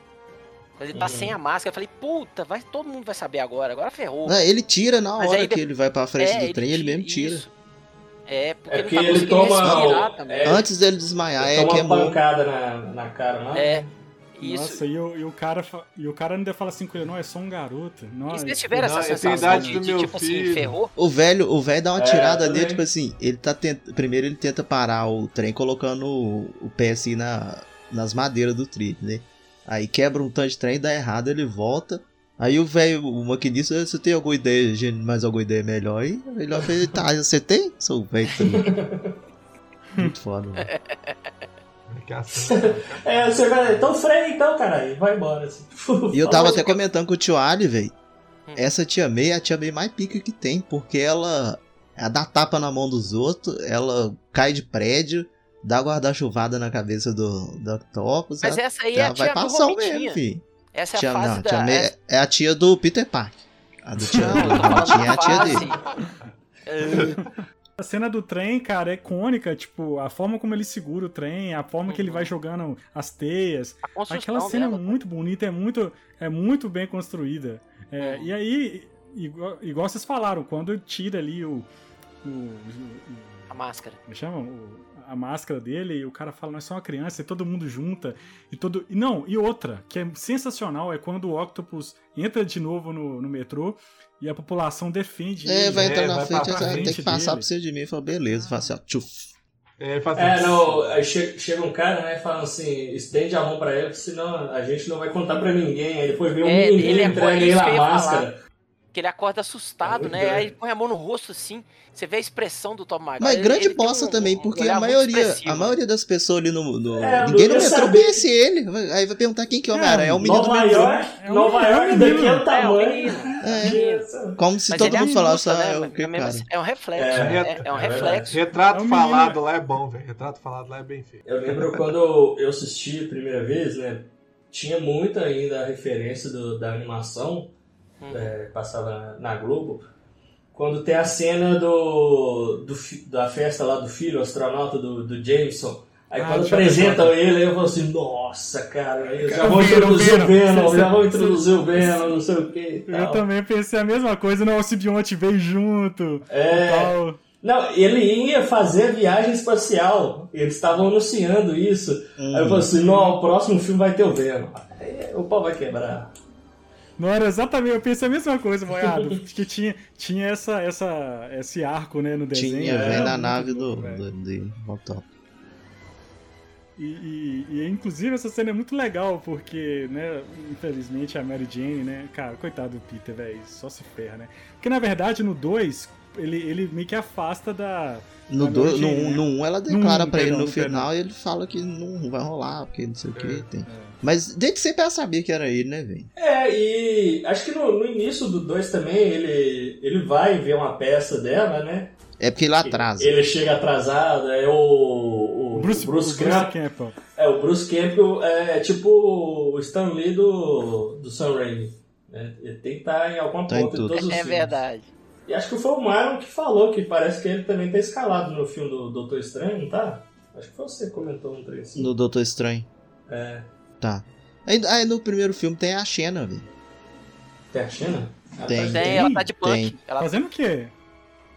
D: Quando ele tá
E: Uhum.
D: sem a máscara, eu falei, puta, vai, todo mundo vai saber agora, agora ferrou.
B: É, ele tira na
D: Mas
B: hora
D: aí
B: que ele vai pra frente
D: É,
B: do trem, ele mesmo tira.
D: isso. É, porque,
E: É porque
D: não tá
E: ele toma. é,
B: Antes dele desmaiar,
E: ele
B: é
E: toma
B: que é
E: uma pancada na, na cara lá.
D: É, isso.
A: Nossa, e o, e o cara, e o cara ainda fala assim com ele, não, é só um garoto.
D: E
A: Nossa,
D: vocês tiveram
C: Não,
D: essa sensação de, de, tipo assim,
C: filho.
D: ferrou?
B: O velho, o velho dá uma
E: É,
B: tirada nele, tipo assim, ele tá tenta, primeiro ele tenta parar o trem colocando o, o pé assim na, nas madeiras do trilho, né? Aí quebra um tanto de trem, dá errado, ele volta. Aí o velho, o maquinista, você tem alguma ideia, gente, mais alguma ideia melhor aí? Ele fala, tá, você tem? Sou velho também. Muito foda, velho.
C: É
E: É, você vai. Então freia então, caralho. Vai embora. Assim.
B: E eu tava até comentando com o tio Ali, velho.
D: Hum.
B: Essa tia May é a tia May mais pica que tem, porque ela, ela dá tapa na mão dos outros, ela cai de prédio, dá guarda-chuvada na cabeça do, do Octopus.
D: Mas
B: ela,
D: essa aí é
B: ela
D: a tia
B: vai
D: do
B: passar o
D: Romitinha.
B: mesmo, filho.
D: Essa é a
B: Tia,
D: fase
B: não,
D: da...
B: é, é a tia do Peter Parker. A do tia
D: Não,
B: do Romitinha é a tia dele.
D: É,
A: A cena do trem, cara, é icônica, tipo, a forma como ele segura o trem, a forma que ele
D: Uhum.
A: vai jogando as teias.
D: a
A: Aquela cena
D: dela,
A: é muito bonita, é muito, é muito bem construída. É,
D: Uhum.
A: E aí, igual, igual vocês falaram, quando tira ali o. o, o-
D: a máscara.
A: como chama? O- a máscara dele e o cara fala, nós somos uma criança e todo mundo junta. E todo. E não, e outra, que é sensacional, é quando o Octopus entra de novo no, no metrô e a população defende
B: É,
A: ele.
B: vai entrar
C: É,
B: na
C: vai
B: frente,
C: pra
B: tem que passar
A: dele.
B: por cima de mim. Fala, beleza, fala assim, ó, tchuf.
C: É, faz
E: É,
C: assim,
E: não, aí che- chega um cara, né, e fala assim, estende a mão pra ele, senão a gente não vai contar pra ninguém. Aí depois vem um
D: É,
E: menino
D: ele
E: e
D: é
E: entrega ele a máscara.
D: Que ele acorda assustado,
E: É
D: né? Aí
E: doido.
D: ele põe a mão no rosto assim. Você vê a expressão do Tom Maguire.
B: Mas
D: ele-
B: grande
D: ele
B: bosta
D: um-
B: também,
D: um
B: porque
D: olhar
B: a maioria, a maioria das pessoas ali no. no-
E: É,
B: ninguém no metrô conhece ele. Aí vai perguntar quem que é o Homem-Aranha. É o menino do
E: Nova
B: metrô.
E: York,
A: É um-
E: Nova
A: é um
E: York daqui é o
D: É,
E: tamanho.
B: É, como se
D: Mas
B: todo mundo
D: é
B: falasse,
D: adulto,
B: ah, é
D: né?
B: cara?
D: assim, é um reflexo.
E: É,
D: É,
C: é
D: é um reflexo.
C: Retrato
A: É um
C: falado lá é bom, velho. Retrato falado lá é bem feito.
E: Eu lembro quando eu assisti a primeira vez, né? Tinha muito ainda a referência do- da animação,
D: Uhum.
E: é, passava na Globo. Quando tem a cena do, do da festa lá do filho, o astronauta do, do Jameson. Aí
A: Ah,
E: quando
A: eu
E: apresentam ele, eu falo assim, nossa, cara, aí já vou introduzir o
A: Venom.
E: Já vou introduzir o Venom, não sei o que
A: Eu também pensei a mesma coisa, não, o Sibionte veio junto.
E: É,
A: Tal.
E: não, ele ia fazer a viagem espacial, eles estavam anunciando isso. Aí eu
B: Hum.
E: falei assim, não, o próximo filme vai ter o Venom. Aí o pau vai quebrar.
A: Não era exatamente, eu pensei a mesma coisa, Moiado. que tinha, tinha essa, essa, esse arco, né, no desenho.
B: Tinha, vem na
A: muito
B: nave do, do, do Voltop.
A: E, e- e, inclusive essa cena é muito legal, porque, né, infelizmente a Mary Jane, né, cara, coitado do Peter, velho, só se ferra, né? Porque na verdade no 2, ele, ele meio que afasta da.
B: No
A: da
B: 1,
A: Mary
B: no,
A: Jane,
B: um-
A: né?
B: no um ela declara
A: um,
B: pra ele
A: perdão,
B: no
A: perdão.
B: final e ele fala que não vai rolar, porque não sei o que
C: É.
B: Mas desde sempre ela sabia que era ele, né, velho?
E: É, e acho que no, no início do 2 também ele, ele vai ver uma peça dela, né?
B: É porque ele atrasa.
E: Ele chega atrasado, é o, o,
A: Bruce,
E: Bruce
A: Bruce
E: Camp-
A: Campbell.
E: É, o Bruce Campbell é tipo o Stan Lee do, do Sam Raimi. Né? Ele tem que estar em alguma
B: Tá em
E: ponta em todos os
D: É
E: filmes.
D: verdade.
E: E acho que foi o Myron que falou que parece que ele também tá escalado no filme do Doutor Estranho, não tá? Acho que foi você que comentou um trem assim.
B: No Doutor Estranho.
E: É.
B: Tá. Aí, aí no primeiro filme tem a Xena, velho.
E: Tem a China?
B: Tem.
D: Tem, ela tá de punk.
B: Tem.
D: Ela
A: Fazendo o quê?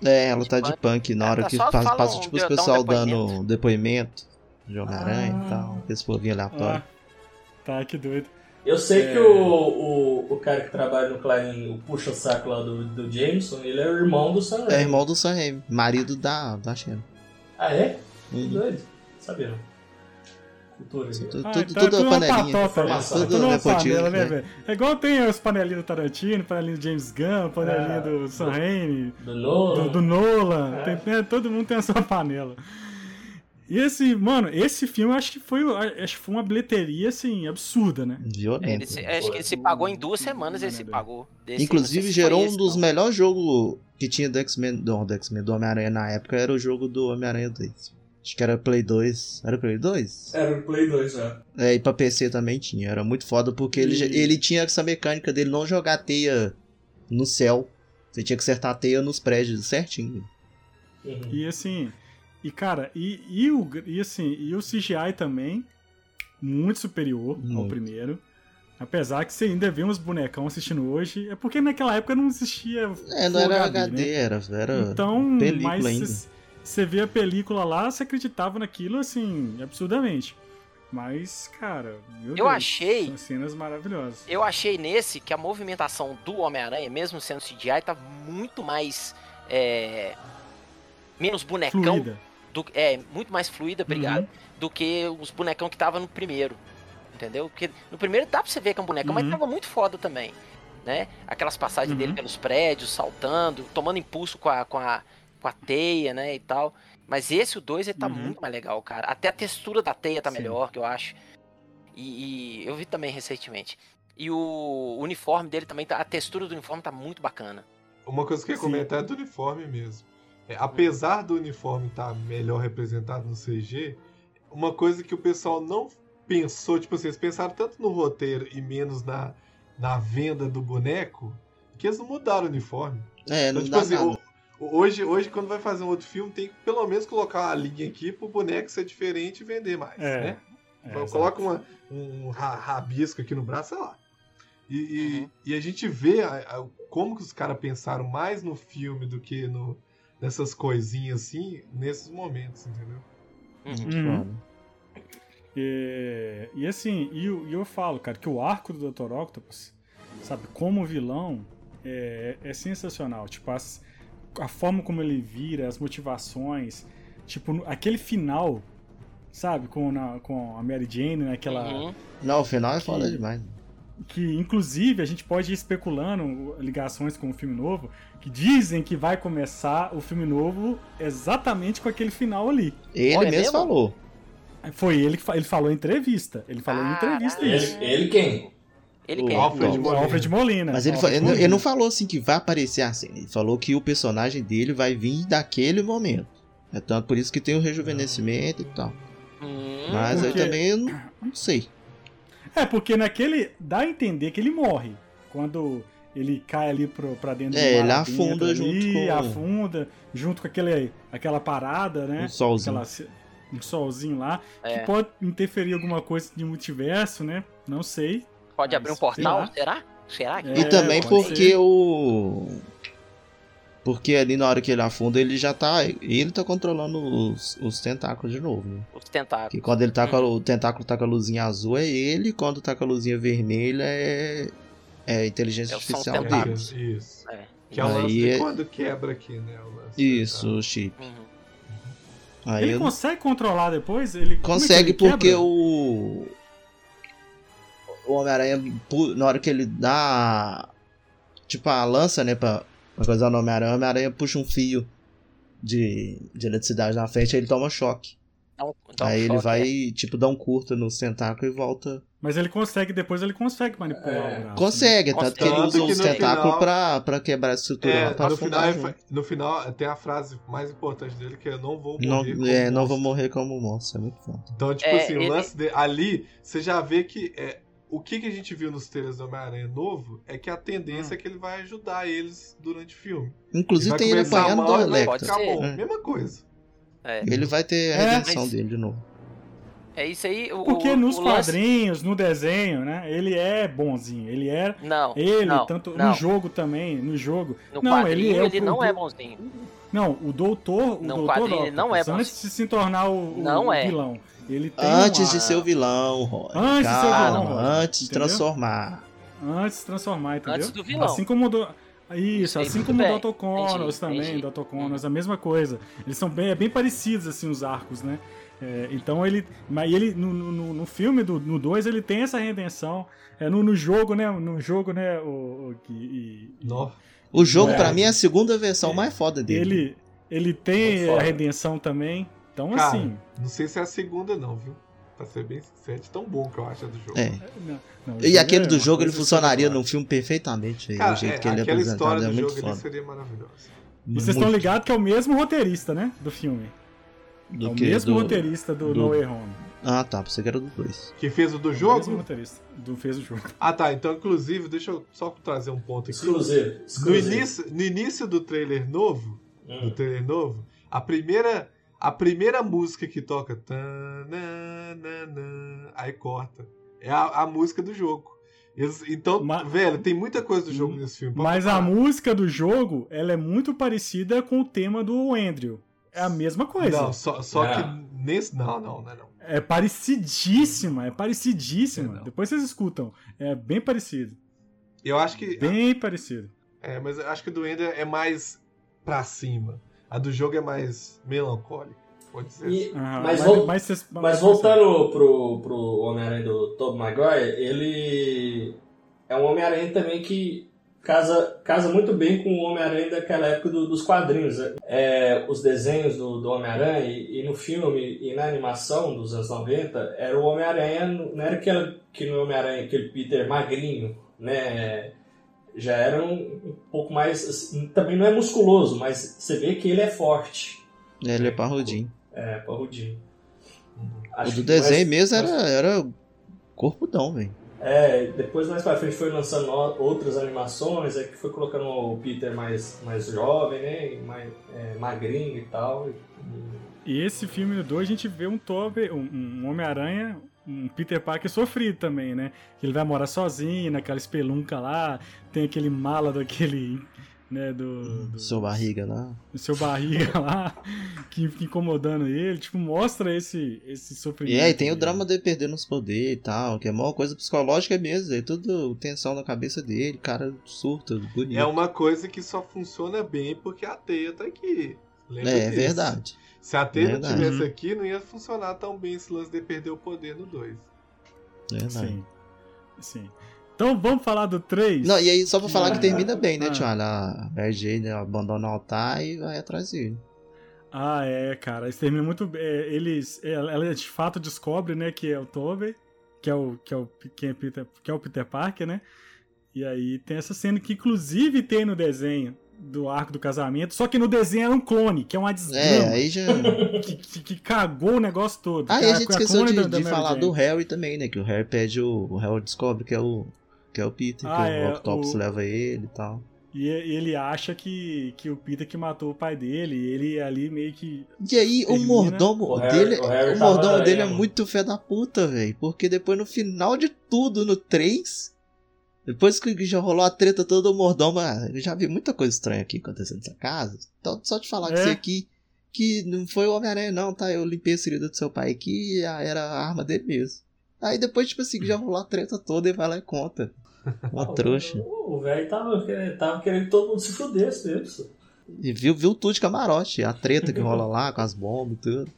B: É, ela tá de
D: punk.
B: na
D: Ela
B: hora
D: tá
B: que passa, passa
D: um-
B: tipo os
D: um
B: pessoal
D: depoimento.
B: dando depoimento de Homem-Aranha
A: Ah.
B: e tal. Esse povinho aleatório.
A: Ah, tá, que doido.
E: Eu sei
A: É.
E: que o, o, o cara que trabalha no Clarim, o puxa-saco lá do, do Jameson, ele é o irmão do Sam Raimi.
B: É irmão do Sam Raimi, marido da, da Xena.
E: Ah, é? Que
B: Uhum.
E: doido. Sabia não. Cultura.
B: Tudo,
A: Ah,
B: tudo,
A: então é
B: tudo
A: uma
B: panelinha.
A: patota, né?
E: Informação.
A: Tudo
B: nepotismo,
A: panela, né,
B: né?
A: velho? É igual tem os panelinhos do Tarantino, panelinho do James Gunn, panelinho
E: Ah,
A: do Sam Raimi,
E: Do Nolan.
A: do, do Nolan.
E: É.
A: Tem- né, todo mundo tem a sua panela. E esse, mano, esse filme acho que foi, acho que foi uma bilheteria, assim, absurda, né?
D: Ele
B: Violento.
D: se- acho que ele se pagou em duas semanas, ele se pagou. Desse-
B: Inclusive
D: se
B: gerou um dos melhores jogos que tinha do X-Men, do, do X-Men, do Homem-Aranha na época, era o jogo do Homem-Aranha 2. Acho que era Play 2. Era Play 2?
E: Era o Play 2 já.
B: É, e pra PC também tinha. Era muito foda porque ele,
A: E-
B: ele tinha essa mecânica dele não jogar teia no céu. Você tinha que acertar a teia nos prédios certinho.
E: Uhum.
A: E assim, e cara, e, e, o, e assim, e o CGI também, muito superior ao
B: Muito.
A: primeiro. Apesar que você ainda vê uns bonecão assistindo hoje, é porque naquela época não existia.
B: É, não era
A: HD,
B: HD,
A: né?
B: era, era
A: Então,
B: película
A: mas
B: ainda.
A: Cê- você vê a película lá, você acreditava naquilo assim, absurdamente. Mas, cara, meu
D: Eu
A: Deus,
D: achei-
A: São cenas maravilhosas.
D: Eu achei nesse que a movimentação do Homem-Aranha, mesmo sendo CGI, tá muito mais. é, menos bonecão.
A: Fluida.
D: Do, é, muito mais fluida, obrigado.
A: Uhum.
D: Do que os bonecão que tava no primeiro. Entendeu? Porque no primeiro dá pra você ver que é um bonecão, mas
A: Uhum.
D: tava muito foda também. Né? Aquelas passagens
A: Uhum.
D: dele pelos prédios, saltando, tomando impulso com a, com a, com a teia, né? E tal. Mas esse, o 2, ele tá
A: Uhum.
D: muito mais legal, cara. Até a textura da teia tá
A: Sim.
D: melhor, que eu acho. E, e eu vi também recentemente. E o uniforme dele também tá. A textura do uniforme tá muito bacana.
C: Uma coisa que eu ia comentar é do uniforme mesmo. É, apesar do uniforme estar melhor representado no CG, uma coisa que o pessoal não pensou, tipo assim, eles pensaram tanto no roteiro e menos na, na venda do boneco, que eles não mudaram o uniforme.
B: É,
C: Então,
B: não
C: tipo
B: dá
C: assim, o- hoje, hoje, quando vai fazer um outro filme, tem que pelo menos colocar uma linha aqui pro boneco ser diferente e vender mais,
A: É,
C: né?
A: É,
C: Então, coloca uma, um ra- rabisco aqui no braço, sei lá. E, e-
D: Uhum.
C: e a gente vê a- a- como que os caras pensaram mais no filme do que no, nessas coisinhas assim, nesses momentos, entendeu?
A: Uhum.
B: Foda.
A: E, e assim, e eu, e eu falo, cara, que o arco do Dr. Octopus, sabe, como vilão, é, é sensacional. Tipo, as- a forma como ele vira, as motivações, tipo, aquele final, sabe, com, na- com a Mary Jane, naquela.
D: Uhum.
B: Não, o final é foda
A: Que-
B: demais.
A: Que inclusive a gente pode ir especulando ligações com o filme novo, que dizem que vai começar o filme novo exatamente com aquele final ali.
B: Ele
D: Olha, é
B: mesmo falou.
A: Foi ele que fa- ele falou em entrevista. Ele falou em entrevista
D: Caralho.
A: isso.
E: Ele, ele quem?
D: Ele
B: O
D: quer.
C: Alfred.
A: Alfred Molina.
B: Mas ele,
A: Alfred
B: ele não- ele não falou assim que vai aparecer assim. Ele falou que o personagem dele vai vir daquele momento. É tanto por isso que tem o rejuvenescimento e tal.
D: Hum,
B: Mas eu
A: porque-
B: também eu não, não sei.
A: É, porque naquele. dá a entender que ele morre. Quando ele cai ali pro, pra dentro
B: É,
A: do mar
B: ele afunda
A: ali,
B: junto com-
A: afunda, junto com aquele, aquela parada, né?
B: Um solzinho.
A: Aquela, um solzinho lá.
D: É.
A: Que pode interferir alguma coisa de multiverso, né? Não sei.
D: Pode abrir um portal? Será? Será? que-
A: É,
B: E também porque
A: ser.
B: o. Porque ali na hora que ele afunda, ele já tá. Ele tá controlando os, os tentáculos de novo, né?
D: Os tentáculos.
B: Que quando ele tá com a, o tentáculo tá com a luzinha azul é ele, quando tá com a luzinha vermelha é. É a inteligência
D: É,
B: artificial dele.
C: Isso.
D: É.
C: Que é o lance
B: Aí
C: de
B: é-
C: quando quebra aqui, né? o lance.
B: Isso, o chip.
D: Uhum.
B: Aí
A: Ele
B: eu-
A: consegue controlar depois? Ele é
B: consegue
A: ele quebra?
B: porque o. O Homem-Aranha, na hora que ele dá. Tipo, a lança, né? Pra, pra coisar no Homem-Aranha, o Homem-Aranha puxa um fio de, de eletricidade na frente e ele toma choque.
D: Dá um- dá um
B: Aí ele
D: choque,
B: vai,
D: né?
B: tipo, dar um curto no tentáculo e volta.
A: Mas ele consegue, depois ele consegue manipular
E: É.
A: o braço. né?
B: Consegue, tanto que ele usa os
C: no
B: tentáculos
C: final-
B: pra, pra quebrar a estrutura
C: É,
B: lá pra
C: no final, ele
B: junto.
C: fa- no final tem a frase mais importante dele que é não vou morrer.
B: Não,
C: como
B: é, não vou
C: monstro."
B: morrer como monstro, é muito foda.
C: Então, tipo
D: É,
C: assim,
D: ele-
C: o lance de, ali, você já vê que é, o que, que a gente viu nos trailers do Homem-Aranha novo é que a tendência é que ele vai ajudar eles durante o filme.
B: Inclusive
C: vai
B: tem ele apanhando do Electro.
D: Pode
C: ficar
D: ser.
C: bom.
B: É.
C: Mesma coisa.
D: É,
B: Ele vai ter a
A: É,
B: redenção
D: mas-
B: dele de novo.
D: é isso aí. O,
A: Porque
D: o-
A: nos
D: o lance-
A: quadrinhos, no desenho, né? Ele é bonzinho. Ele é.
D: Não,
A: Ele,
D: não,
A: tanto
D: não.
A: no jogo também, no jogo.
D: No
A: não, ele
D: ele,
A: é o
D: não é bonzinho.
A: Não, o doutor. O
D: No
A: doutor
D: quadrinho ele não é bonzinho.
A: Antes de se tornar o, o-
D: Não
A: o
D: é.
A: vilão. Ele tem
B: Antes
A: uma-
B: de ser o vilão, Roy.
A: Antes de ser o
B: Calma,
A: vilão, Roy.
B: antes de
A: Entendeu?
B: transformar.
A: Antes de transformar, entendeu?
D: Antes do vilão.
A: Assim como o do... Isso, assim como
D: bem.
A: o Dr. Connors também,
D: entendi.
A: Dr. Connors, a mesma coisa. Eles são bem, é bem parecidos, assim, os arcos, né? É, então ele. Mas ele, no, no, no filme, do, no 2, ele tem essa redenção. É, no, no jogo, né? No jogo, né? O, o, e-.
B: O jogo,
A: É.
B: pra mim, é a segunda versão mais foda dele.
A: ele, ele tem a redenção também. Então,
C: Cara,
A: assim.
C: não sei se é a segunda, não, viu? Pra ser bem sincero, de tão bom que eu acho a do jogo.
B: É.
A: não- não, o
B: E
A: jogo
B: aquele
A: é
B: do jogo, ele funcionaria num filme perfeitamente. aí,
C: Cara,
B: o jeito
C: é,
B: que ele é
C: aquela
B: apresentado
C: história
B: é
C: do
B: muito
C: jogo ali
B: foda.
C: seria maravilhosa.
A: E vocês estão ligados que é o mesmo roteirista, né? Do filme.
B: do
A: é o
B: que
A: mesmo
B: do-
A: roteirista do,
B: do-
A: No Way Home.
B: Ah, tá. Pensei que era do dois.
C: Que fez o do
A: O mesmo
C: jogo?
A: roteirista do fez o jogo.
C: Ah, tá. Então, inclusive, deixa eu só trazer um ponto aqui.
E: Exclusivo.
C: No início, no início do trailer novo, do
E: Hum.
C: trailer novo, a primeira, a primeira música que toca. tananana, Aí corta. É a, a música do jogo. Eles- então,
A: Ma-
C: velho, tem muita coisa do jogo nesse filme. pode
A: Mas a música do jogo, ela é muito parecida com o tema do Andrew. É a mesma coisa.
C: Não, só, só
E: É.
C: que nesse. Não, não, não é não.
A: É parecidíssima, é parecidíssima.
C: É.
A: Depois vocês escutam. É bem parecido.
C: Eu acho que.
A: Bem parecido.
C: É, mas eu acho que a do Ender é mais pra cima. A do jogo é mais melancólica. Pode dizer assim.
E: E- mas, vol-
A: mas
E: voltando pro, pro Homem-Aranha do Tobey Maguire, ele é um Homem-Aranha também que casa, casa muito bem com o Homem-Aranha daquela época do- dos quadrinhos. né? É, os desenhos do, do Homem-Aranha e, e no filme e na animação dos anos 90, era o Homem-Aranha, não era aquele, que no Homem-Aranha, aquele Peter magrinho, né? Já era um, um pouco mais. assim, também não é musculoso, mas você vê que ele é forte.
B: Ele é parrudinho.
E: É, parrudinho.
C: Uhum.
B: O
E: Acho
B: do
E: que
B: desenho
E: mais-
B: mesmo era, era corpudão, velho.
E: É, depois mais pra frente foi lançando o- outras animações, é que foi colocando o Peter mais, mais jovem, né? Mais é, magrinho e tal. E-
A: E esse filme do 2 a gente vê um Tobey, um, um Homem-Aranha, um Peter Parker sofrido também, né? Que ele vai morar sozinho naquela espelunca lá, tem aquele mala daquele, né, do, do
B: Seu barriga lá.
A: do seu barriga lá, que fica incomodando ele, tipo, mostra esse, esse sofrimento.
B: E aí tem o drama dele perdendo os poderes e tal, que é uma coisa psicológica mesmo, é tudo tensão na cabeça dele, cara surta, bonito.
C: É uma coisa que só funciona bem porque a teia tá aqui. Lembra
B: É, é verdade.
C: Se a não tivesse
A: Uhum.
C: aqui, não ia funcionar tão bem esse lance de perder o poder no 2.
B: verdade.
A: Sim. Sim. Então vamos falar do 3.
B: Não, e aí só pra falar que termina bem, né,
A: Ah.
B: tio? A Mary Jane abandona o altar e vai atrás dele.
A: Ah, é, cara. Isso termina muito bem. É, Eles, ela, ela de fato descobre, né, que é o Tobey, que é o que é o quem é Peter, que é o Peter Parker, né? E aí tem essa cena que inclusive tem no desenho do arco do casamento, só que no desenho era um clone, que é uma
B: É,
A: desgrama,
B: aí já.
A: que, que, que cagou o negócio todo.
B: Ah, e
A: Cara,
B: a gente esqueceu
A: clone
B: de,
A: da- da
B: de falar
A: Jane.
B: do Harry também, né? Que o Harry pede o. O Harry descobre que é o. Que é o Peter,
A: Ah,
B: que
A: é,
B: o Octopus
A: o-
B: leva ele e tal.
A: E ele acha que, que o Peter que matou o pai dele, e ele ali meio que.
B: E aí, o mordomo
E: O Harry-
B: dele.
E: o Harry
B: O mordomo
E: aí,
B: dele é
E: mano.
B: muito fé da puta, velho. Porque depois no final de tudo, no 3. Depois que já rolou a treta toda, o mordomo. Eu já vi muita coisa estranha aqui acontecendo nessa casa. Então, só te falar que
A: É?
B: você aqui. Que não foi o Homem-Aranha, não, tá? Eu limpei a ferida do seu pai aqui e era a arma dele mesmo. Aí depois, tipo assim, que já rolou a treta toda e vai lá e conta. Uma
E: Ah,
B: trouxa.
E: O velho tava, querendo- tava querendo que todo mundo se fudesse mesmo.
B: E viu, viu tudo de camarote. A treta que rola lá com as bombas e tudo.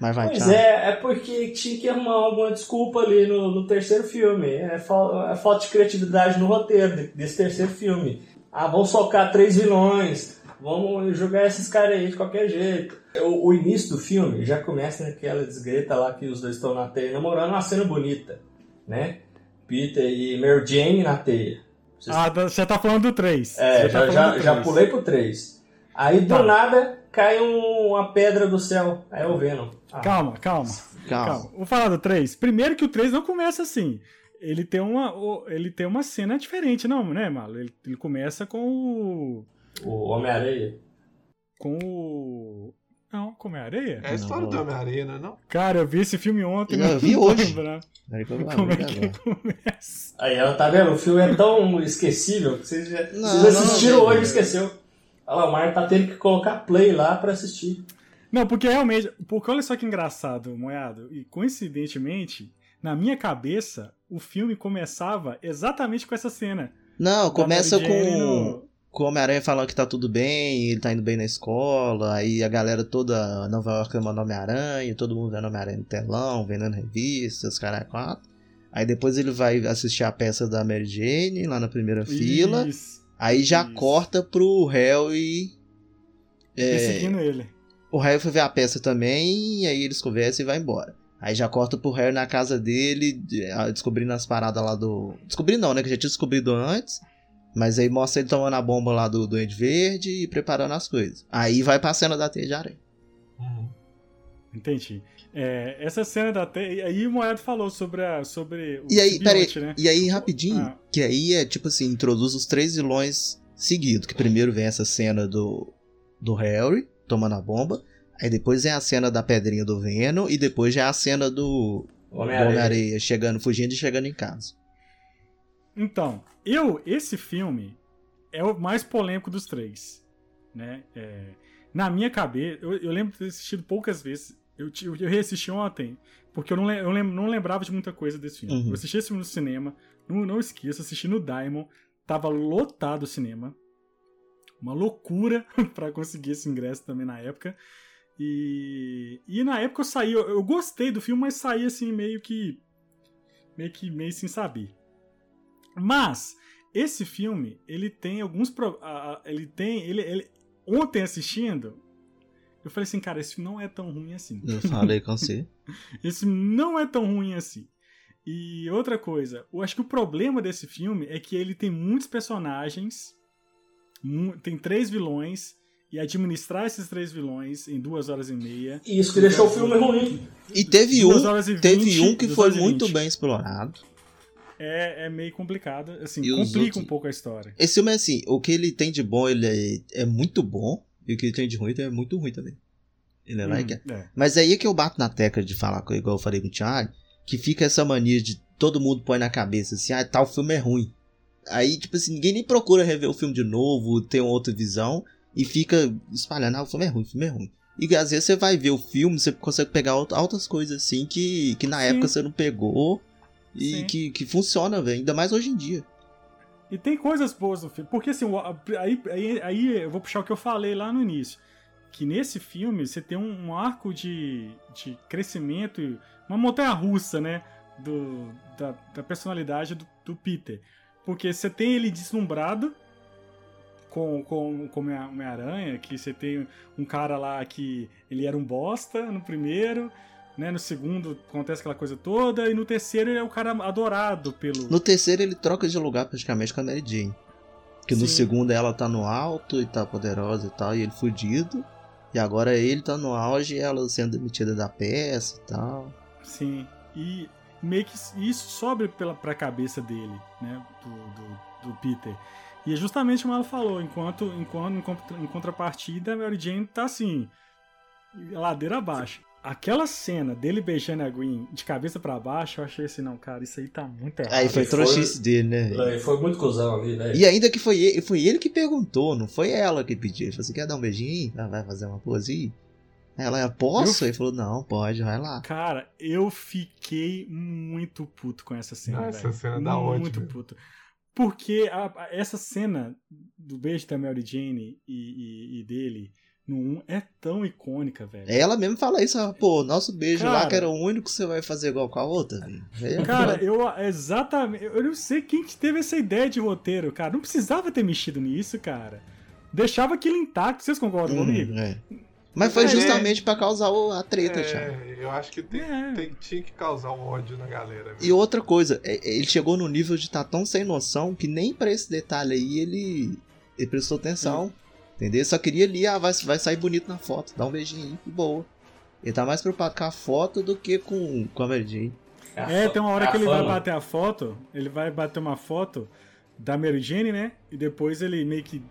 B: Mas vai,
E: Pois
B: tchau.
E: é, é porque tinha que arrumar alguma desculpa ali no, no terceiro filme. É, fal- é falta de criatividade no roteiro de- desse terceiro filme. Ah, vão socar três vilões. vamos jogar esses caras aí de qualquer jeito. O, o, início do filme já começa naquela desgreta lá que os dois estão na teia namorando, uma cena bonita, né? Peter e Mary Jane na teia.
A: Vocês... Ah, você tá falando do 3.
E: É, já, tá já, já, pulei pro 3. Aí do tá. nada cai um, uma pedra do céu. Aí é o Venom.
A: Ah. Calma, calma, calma, calma. Vou falar do 3. Primeiro que o 3 não começa assim. Ele tem uma, ele tem uma cena diferente, não, né, Malo? Ele, ele começa com o.
E: O Homem-Areia.
A: Com o. Não, com Homem-Areia?
C: É a história não. do Homem-Areia, não é? Não?
A: Cara, eu vi esse filme ontem.
B: Eu vi hoje.
A: Como é que começa?
E: Aí, ela tá vendo? O filme é tão esquecível que vocês, já, não, vocês assistiram não, hoje e esqueceu. Olha lá, o Mar tá tendo que colocar play lá pra assistir.
A: Não, porque realmente. Porque olha só que engraçado, Moiado. E coincidentemente, na minha cabeça, o filme começava exatamente com essa cena.
B: Não, começa com. No... Com o Homem-Aranha falando que tá tudo bem, ele tá indo bem na escola, aí a galera toda Nova York ama Homem-Aranha, todo mundo vendo Homem-Aranha no telão, vendendo revistas, cara quatro. Aí depois ele vai assistir a peça da Mary Jane lá na primeira isso, fila. Aí já isso. corta pro Harry.
A: É, Perseguindo ele.
B: O Harry foi ver a peça também, e aí eles conversam e vai embora. Aí já corta pro Harry na casa dele, descobrindo as paradas lá do. Descobrindo não, né? Que já tinha descobrido antes. Mas aí mostra ele tomando a bomba lá do Duende Verde e preparando as coisas. Aí vai pra cena da teia de areia.
A: Entendi. É, essa cena da. Aí o Moedo falou sobre, a, sobre o
B: e aí, peraí, né? E aí, rapidinho, ah. que aí é tipo assim: introduz os três vilões seguidos. Que primeiro vem essa cena do, do Harry tomando a bomba. Aí depois é a cena da pedrinha do Venom e depois já é a cena do Homem-Areia Homem chegando, fugindo e chegando em casa.
A: Então, eu, esse filme é o mais polêmico dos três, né? É, na minha cabeça, eu, eu, lembro de ter assistido poucas vezes. Eu, eu, eu reassisti ontem, porque eu não, eu lem, não lembrava de muita coisa desse filme. Uhum. Eu assisti esse filme no cinema, não, não esqueça, assisti no Diamond, tava lotado o cinema. Uma loucura para conseguir esse ingresso também na época. E, e na época eu saí, eu, eu, gostei do filme, mas saí assim meio que meio que meio sem saber. Mas esse filme, ele tem alguns ele tem ele, ele ontem assistindo, eu falei assim, cara, esse filme não é tão ruim assim.
B: Eu falei com você.
A: esse não é tão ruim assim. E outra coisa, eu acho que o problema desse filme é que ele tem muitos personagens, tem três vilões e administrar esses três vilões em duas horas e meia.
E: Isso que deixou o filme ruim.
B: E teve um, teve um que foi muito bem explorado.
A: É, é meio complicado, assim, e complica outros... um pouco a história.
B: Esse filme é assim, o que ele tem de bom, ele é, é muito bom, e o que ele tem de ruim é muito ruim também. Ele é hum, like é. Mas aí é que eu bato na tecla de falar, igual eu falei com o Thiago, que fica essa mania de todo mundo põe na cabeça assim, ah, tal filme é ruim. Aí, tipo assim, ninguém nem procura rever o filme de novo, ter uma outra visão e fica espalhando, ah, o filme é ruim, o filme é ruim. E às vezes você vai ver o filme, você consegue pegar outras coisas assim que, que na Sim. época você não pegou e que, que funciona, velho, ainda mais hoje em dia.
A: E tem coisas boas no filme, porque assim, aí, aí, aí eu vou puxar o que eu falei lá no início. Que nesse filme você tem um arco de, de crescimento, uma montanha russa, né? Do, da, da personalidade do, do Peter. Porque você tem ele deslumbrado, com, com, com Homem-Aranha, que você tem um cara lá que ele era um bosta no primeiro, né? No segundo acontece aquela coisa toda, e no terceiro ele é o cara adorado pelo.
B: No terceiro ele troca de lugar praticamente com a Mary Jane. Que no segundo ela tá no alto e tá poderosa e tal, e ele fudido. E agora ele tá no auge e ela sendo demitida da peça e tal.
A: Sim. E meio que isso sobe pela, pra cabeça dele, né? Do, do, do Peter. E é justamente como ela falou, enquanto, enquanto em contrapartida, a Mary Jane tá assim, ladeira abaixo. Aquela cena dele beijando a Gwen de cabeça para baixo, eu achei assim, não, cara, isso aí tá muito errado.
B: Aí foi trouxice dele, né?
E: Ele foi muito cuzão ali, né?
B: E ainda que foi ele, foi ele que perguntou, não foi ela que pediu. Ele falou assim, quer dar um beijinho? Vai fazer uma pose Ela, posso? Eu... Ele falou, não, pode, vai lá.
A: Cara, eu fiquei muito puto com essa cena,
C: Essa véio. cena da ótima.
A: Muito puto. Porque a, a, essa cena do beijo da Mary Jane e, e, e dele no 1 é tão icônica, velho.
B: Ela mesmo fala isso, pô, nosso beijo cara, lá que era o único que você vai fazer igual com a outra.
A: É, cara, eu exatamente, eu não sei quem que teve essa ideia de roteiro, cara. Não precisava ter mexido nisso, cara. deixava aquilo intacto, vocês concordam
B: Hum,
A: comigo?
B: é. Mas foi
C: É.
B: justamente pra causar o- a treta, Thiago.
C: É, eu acho que tem,
A: É.
C: tem- tinha que causar um ódio na galera.
B: E outra coisa, é- é, ele chegou no nível de estar tão sem noção que nem pra esse detalhe aí ele, ele prestou atenção. Entendeu? Só queria ali, ah, vai, vai sair bonito na foto, dá um beijinho aí, e boa. Ele tá mais preocupado com a foto do que com, com a Mary Jane.
E: A
A: É,
E: fa-
A: tem uma hora
E: a
A: que ele vai bater a foto, ele vai bater uma foto da Mary Jane, né? E depois ele meio que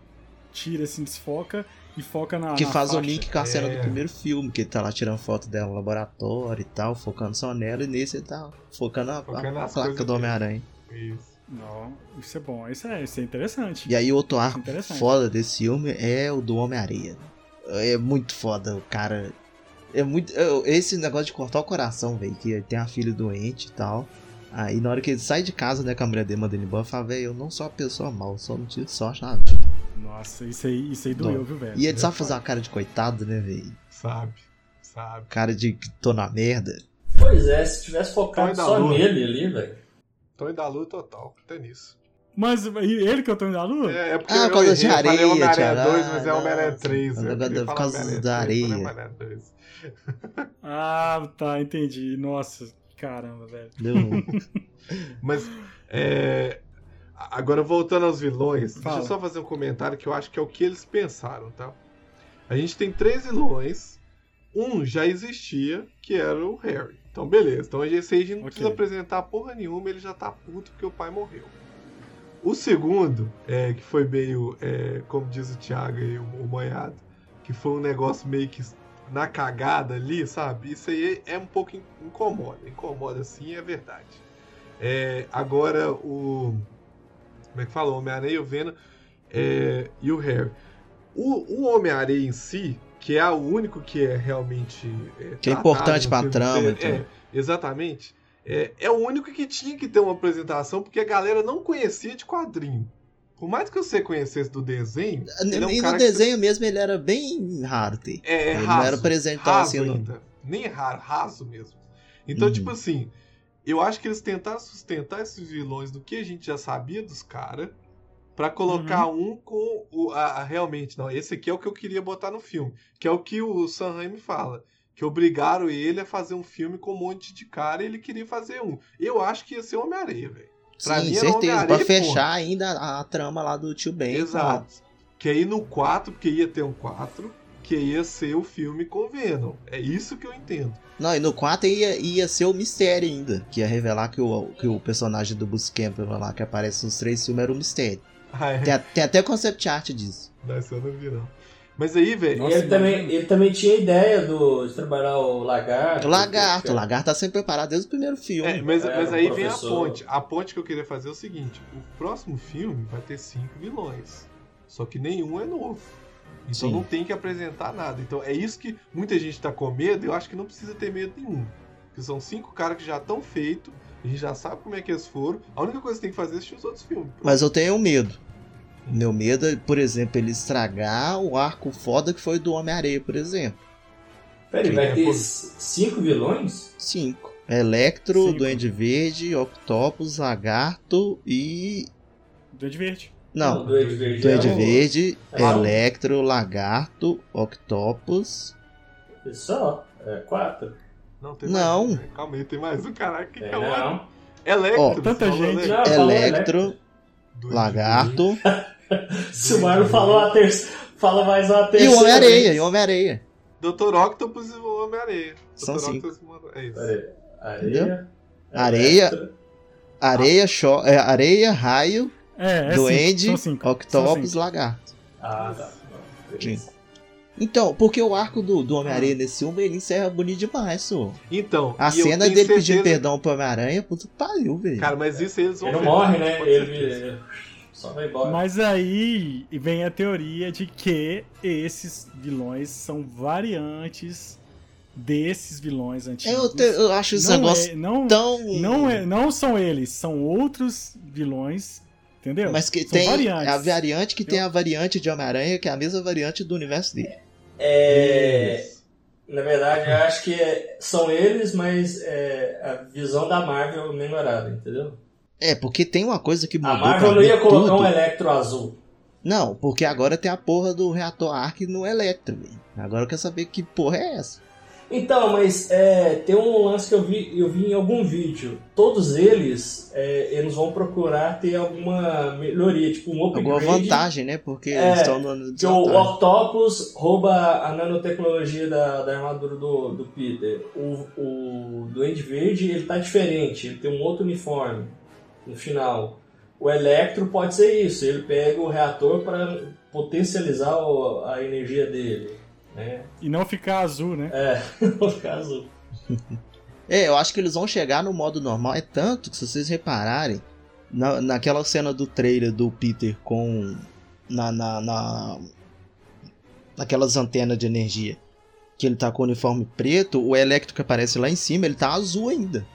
A: tira, assim, desfoca e foca na
B: que
A: na
B: faz o
A: faixa.
B: link com a cena
C: É.
B: do primeiro filme, que ele tá lá tirando foto dela no laboratório e tal, focando só nela, e nesse ele tá focando a,
C: Focando
B: a
C: nas
B: placa do. Homem-Aranha.
C: Isso.
A: Não, isso é bom, isso é, isso é interessante.
B: E aí outro arco
A: Interessante.
B: foda desse filme é o do Homem-Areia. É muito foda, o cara. É muito. Esse negócio de cortar o coração, velho. Que tem a filha doente e tal. Aí na hora que ele sai de casa, né, com a mulher dele manda ele embora, fala, velho, eu não sou uma pessoa mal, só não tive sorte na vida.
A: Nossa, isso aí, isso aí doeu,
B: Não.
A: viu, velho?
B: E ele sabe fazer uma cara de coitado, né, velho?
C: Sabe, sabe.
B: Cara de que tô na merda.
E: Pois é, se tivesse focado só
C: lua.
E: nele ali, velho.
C: Tony da Lua total, até nisso.
A: Mas ele que eu tô indo da lua?
C: É, é porque
B: Ah, por causa de
C: errei, eu falei
B: areia,
C: Homem-Aranha
B: Thiago.
C: 2, mas é Homem-Aranha
B: nossa.
C: 3.
B: Por causa da-
C: falar
B: por causa
C: Homem-Aranha
B: da
C: 3, mas é
B: areia.
C: Homem-Aranha 2.
A: Ah, tá, entendi. Nossa, caramba, velho.
B: Deu ruim.
C: Mas, é, agora voltando aos vilões,
A: Fala.
C: deixa eu só fazer um comentário que eu acho que é o que eles pensaram, tá? A gente tem três vilões, um já existia, que era o Harry. Então, beleza. Então, esse aí a gente não
A: Ok.
C: precisa apresentar porra nenhuma, ele já tá puto porque o pai morreu. O segundo, é, que foi meio, é, como diz o Thiago aí, o, o Manhado, que foi um negócio meio que na cagada ali, sabe? Isso aí é um pouco in- incomoda. Incomoda sim, é verdade. É, agora o. Como é que fala? O Homem-Aranha e o Venom é, e o Harry. O, o Homem-Aranha em si, que é o único que é realmente. É,
B: Que é importante
C: filme
B: trama,
C: inteiro,
B: então.
C: É, exatamente. É, é o único que tinha que ter uma apresentação, porque a galera não conhecia de quadrinho. Por mais que você conhecesse do desenho. ele é um
B: e no
C: cara que-
B: desenho mesmo ele era bem raro ter.
C: é, é
B: ele
C: raso,
B: não era apresentado assim no.
C: Nem raro, raso mesmo. Então,
B: Uhum.
C: tipo assim, eu acho que eles tentaram sustentar esses vilões do que a gente já sabia dos caras pra colocar
B: Uhum.
C: um com o a, a- realmente, não, esse aqui é o que eu queria botar no filme, que é o que o Sam Raimi fala, que obrigaram ele a fazer um filme com um monte de cara e ele queria fazer um. Eu acho que ia ser Homem-Aranha, velho. Pra
B: Sim,
C: mim
B: certeza. Pra fechar ainda a, a trama lá do tio Ben.
C: Exato. Que aí no 4, porque ia ter um 4, que ia ser o filme com Venom. É isso que eu entendo.
B: Não, e no 4 ia, ia ser o mistério ainda. Que ia revelar que o, que o personagem do Bruce Campbell lá, que aparece nos três filmes, era um mistério.
C: Ah, é.
B: Tem, a- tem até concept art disso.
C: Não, isso eu não vi, não. Mas aí, velho.
A: Nossa,
E: ele, também, ele também tinha ideia do, de trabalhar o lagarto.
B: O lagarto,
E: que-
B: o lagarto tá sempre preparado desde o primeiro filme.
C: É, mas,
E: É,
C: mas aí vem a ponte. A ponte que eu queria fazer é o seguinte: o próximo filme vai ter cinco vilões. Só que nenhum é novo. Então
B: Sim.
C: não tem que apresentar nada. Então é isso que muita gente tá com medo, e eu acho que não precisa ter medo nenhum. Porque são cinco caras que já estão feitos, a gente já sabe como é que eles foram. A única coisa que tem que fazer é assistir os outros filmes.
B: Mas eu tenho medo. Meu medo é, por exemplo, ele estragar o arco foda que foi do Homem-Areia, por exemplo.
E: Peraí, vai
C: é,
E: ter cinco vilões?
B: Cinco. Electro,
A: Cinco.
B: Duende Verde, Octopus, Lagarto e.
A: Duende Verde.
B: Não,
E: Duende Verde.
B: Duende
E: é
B: Verde,
E: é
B: Electro, Lagarto, Octopus.
E: Só, é quatro.
C: Não, tem
B: Não.
C: mais? Calma aí, tem mais um. Caraca, que
E: É,
C: que é o
E: não.
C: Electro.
B: Ó,
A: tanta gente.
C: Electro.
E: Não,
B: Electro, Lagarto
E: Se o Marlon falou a terceira. Fala mais uma
B: e
E: terceira.
B: o Homem-Areia, e o Homem-Areia.
C: Dr. Octopus e o Homem-Areia.
B: São
C: Dr.
B: cinco.
C: É isso.
E: Areia.
B: Areia.
E: Electro.
B: Areia, cho- é, areia, raio,
A: É, é
B: Duende,
A: cinco, são cinco. São
B: Octopus,
A: cinco.
B: Lagarto.
E: Ah, tá.
B: Sim. Então, porque o arco do, do Homem-Aranha nesse filme, ele encerra bonito demais, sô.
C: Então,
B: A
C: e eu
B: cena dele pedindo
C: certeza-
B: perdão pro Homem-Aranha, que pariu, velho.
C: Cara, mas isso eles vão
E: Ele não morre, né? Ele, só vai embora.
A: Mas aí vem a teoria de que esses vilões são variantes desses vilões antigos.
B: eu, te- eu acho esse
A: não
B: negócio
A: é, não,
B: tão.
A: não, é, não são eles, são outros vilões, entendeu?
B: Mas que
A: são
B: tem
A: variantes.
B: a variante que tem a variante de Homem-Aranha, que é a mesma variante do universo dele.
E: É, na verdade, eu acho que é- são eles, mas é, a visão da Marvel melhorada, entendeu?
B: É, porque tem uma coisa que
E: A
B: mudou
E: Marvel
B: pra
E: não ia colocar
B: tudo.
E: um Electro azul.
B: Não, porque agora tem a porra do reator Arc no Electro. Agora eu quero saber que porra é essa.
E: Então, mas é, tem um lance que eu vi, eu vi em algum vídeo. Todos eles, é, eles vão procurar ter alguma melhoria, tipo um upgrade.
B: Alguma vantagem, né? Porque
E: É,
B: eles estão no
E: Que o Octopus rouba a nanotecnologia da, da armadura do, do Peter. O, o Duende Verde, ele tá diferente, ele tem um outro uniforme no final. O Electro pode ser isso, ele pega o reator para potencializar a energia dele. Né?
A: E não ficar azul, né?
E: É, no caso.
B: É, eu acho que eles vão chegar no modo normal. É tanto que, se vocês repararem, na, naquela cena do trailer do Peter com. Na, na, na- naquelas antenas de energia, que ele tá com o uniforme preto, o Electro que aparece lá em cima, ele tá azul ainda.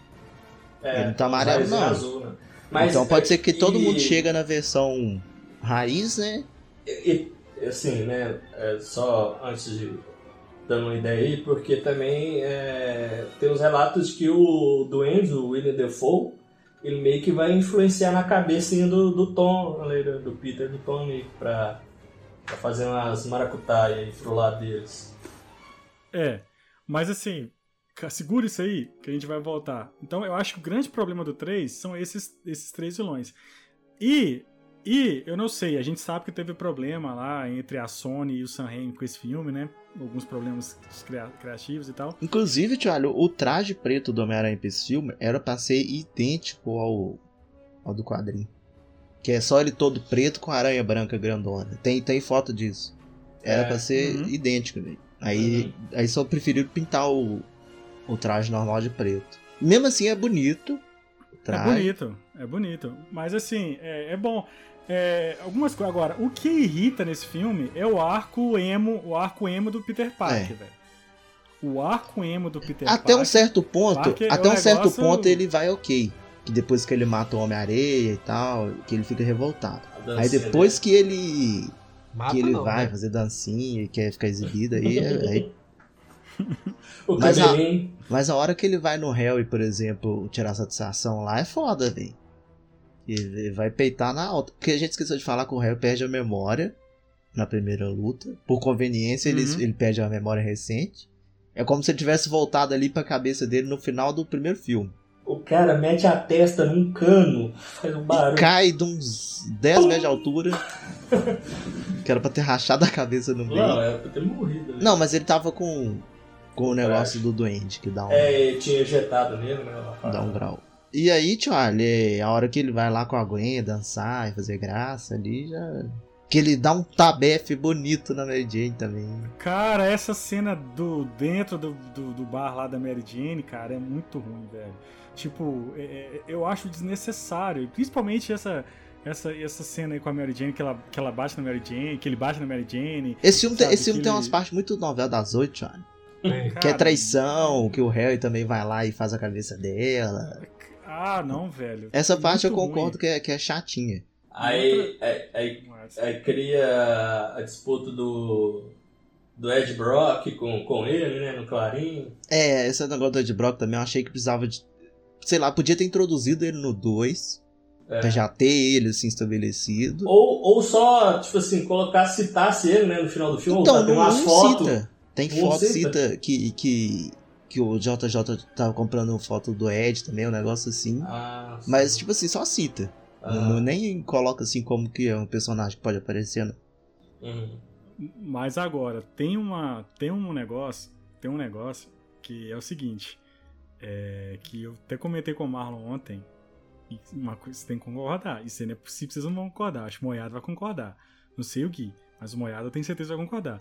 E: É,
B: Ele não tá amarelo,
E: em
B: não.
E: azul, né? Mas,
B: então pode
E: é,
B: ser que todo
E: e-
B: mundo chega na versão raiz, né?
E: E, assim, né, é, só antes de dando uma ideia aí, porque também é, tem os relatos que o Duende, o William Defoe, ele meio que vai influenciar na cabecinha do, do Tom, ali, do do Peter, do meio que pra, fazer umas maracutaia aí pro lado deles.
A: É. Mas assim, segura isso aí, que a gente vai voltar. Então eu acho que o grande problema do 3 são esses, esses três vilões. E, e, eu não sei, a gente sabe que teve problema lá entre a Sony e o Sam Raimi com esse filme, né? Alguns problemas cria- criativos e tal.
B: Inclusive, Thiago, o traje preto do Homem-Aranha pra esse filme era pra ser idêntico ao, ao do quadrinho. Que é só ele todo preto com a aranha branca grandona. Tem, tem foto disso. Era
E: É,
B: pra ser
A: uhum.
B: idêntico, velho. Aí, aí só preferiram pintar o, o traje normal de preto. Mesmo assim é bonito.
A: É bonito, é bonito. Mas assim, é, é bom. É, algumas coisas. Agora, o que irrita nesse filme é o arco emo, o arco emo do Peter Parker,
B: É.
A: velho. O arco emo do Peter
B: Até um
A: Parker.
B: certo ponto,
A: Parker é
B: até
A: um
B: um certo
A: negócio-
B: ponto ele vai ok. Que depois que ele mata o Homem-Areia e tal, que ele fica revoltado. Aí depois que ele
C: Mata
B: que ele
C: não,
B: vai
C: né?
B: fazer dancinha e quer ficar exibido aí, é- aí- Mas a-. Mas a hora que ele vai no Harry, por exemplo, tirar satisfação lá é foda, velho. Ele vai peitar na alta. Porque a gente esqueceu de falar que o Harry perde a memória na primeira luta. Por conveniência, ele,
A: Uhum.
B: ele perde a memória recente. É como se ele tivesse voltado ali pra cabeça dele no final do primeiro filme.
E: O cara mete a testa num cano, faz um barulho.
B: Cai de uns 10 metros de altura. que era pra ter rachado a cabeça no meio.
E: Não, é pra ter morrido. né?
B: Não, mas ele tava com, com o negócio do duende, que dá um,
E: É, tinha injetado nele, né?
B: dá um grau. E aí, Charlie, a hora que ele vai lá com a Gwen dançar e fazer graça ali, já. Que ele dá um tabefe bonito na Mary Jane também.
A: Cara, essa cena do dentro do, do, do bar lá da Mary Jane, cara, é muito ruim, velho. Tipo, é- é- eu acho desnecessário. Principalmente essa, essa, essa cena aí com a Mary Jane, que ela, que ela bate na Mary Jane, que ele bate na Mary Jane.
B: Esse filme, tem,
A: Sabe,
B: esse filme tem
A: aquele-
B: umas partes muito novela das oito, Charlie.
C: Tem.
B: Que é
A: Cara,
B: traição, que o Harry também vai lá e faz a cabeça dela.
A: Ah, não, velho.
B: Essa parte eu
A: Muito
B: concordo
A: ruim.
B: que é, que é chatinha.
E: Aí, aí, aí, aí cria a disputa do, do Ed Brock com, com ele, né? No Clarim.
B: É, esse negócio do Ed Brock também eu achei que precisava de. Sei lá, podia ter introduzido ele no 2.
E: É.
B: Pra já ter ele assim estabelecido.
E: Ou, ou só, tipo assim, colocar, citasse ele, né? No final do filme.
B: Então,
E: tá, tem umas fotos.
B: cita. Tem foto,
E: cita.
B: cita que, que, que o JJ tava comprando foto do Ed também, um negócio assim.
E: Ah, sim.
B: Mas, tipo assim, só cita.
E: Ah,
B: Não- nem coloca assim como que é um personagem que pode aparecer. Né?
E: uhum.
A: Mas agora, tem uma. Tem um negócio. Tem um negócio que é o seguinte. É, que eu até comentei com o Marlon ontem. E uma coisa você tem que concordar. Isso aí não é possível, vocês não vão concordar. Acho que o Moiado vai concordar. Não sei o Gui, mas o Moiado eu tenho certeza que vai concordar.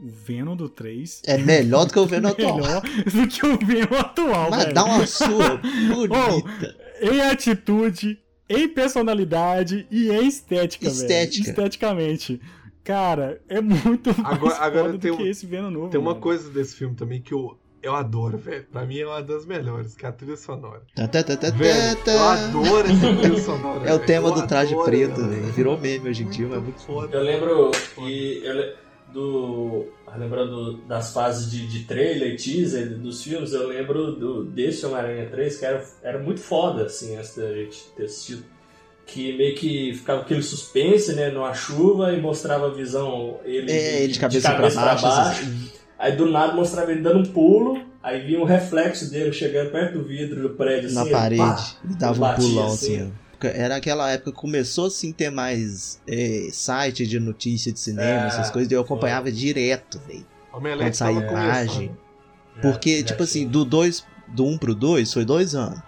A: O Venom do 3
B: É melhor do que o Venom atual.
A: melhor do que o Venom atual,
B: Mas
A: velho.
B: dá uma sua bonita.
A: Em atitude, em personalidade e em estética,
B: Estética.
A: velho. Esteticamente. Cara, é muito mais
C: Agora- agora
A: foda
C: tem
A: do que
C: um-
A: esse Venom novo.
C: Tem uma
A: mano.
C: coisa desse filme também que eu, eu adoro, velho. Pra mim é uma das melhores, que é a trilha sonora.
B: Tá, tá, tá, tá,
C: Velho,
B: tá,
C: eu
B: tá.
C: adoro essa trilha sonora.
B: É o
C: velho.
B: tema
C: Eu
B: do traje
C: adoro
B: preto, velho.
C: velho.
B: Virou meme hoje em dia, mas é muito foda.
E: Eu lembro que eu le- do lembrando das fases de, de trailer, teaser dos filmes, eu lembro do desse Homem-Aranha 3 que era, era muito foda assim antes da gente ter assistido. que meio que ficava aquele suspense, né, numa chuva e mostrava a visão ele,
B: É, ele de cabeça,
E: cabeça
B: pra baixo.
E: baixo.
B: assim.
E: Aí do nada mostrava ele dando um pulo, aí vinha um reflexo dele chegando perto do vidro do prédio,
B: na
E: assim,
B: parede.
E: pá,
B: e dava um pulão
E: assim.
B: assim, Porque Era aquela época que começou assim ter mais é, site de notícia de cinema,
E: É,
B: essas coisas, e eu acompanhava direto, velho. Quando
C: tava
B: imagem.
C: começando.
B: Porque,
E: já
B: tipo assim, do 2 do 1 um pro 2 foi dois anos.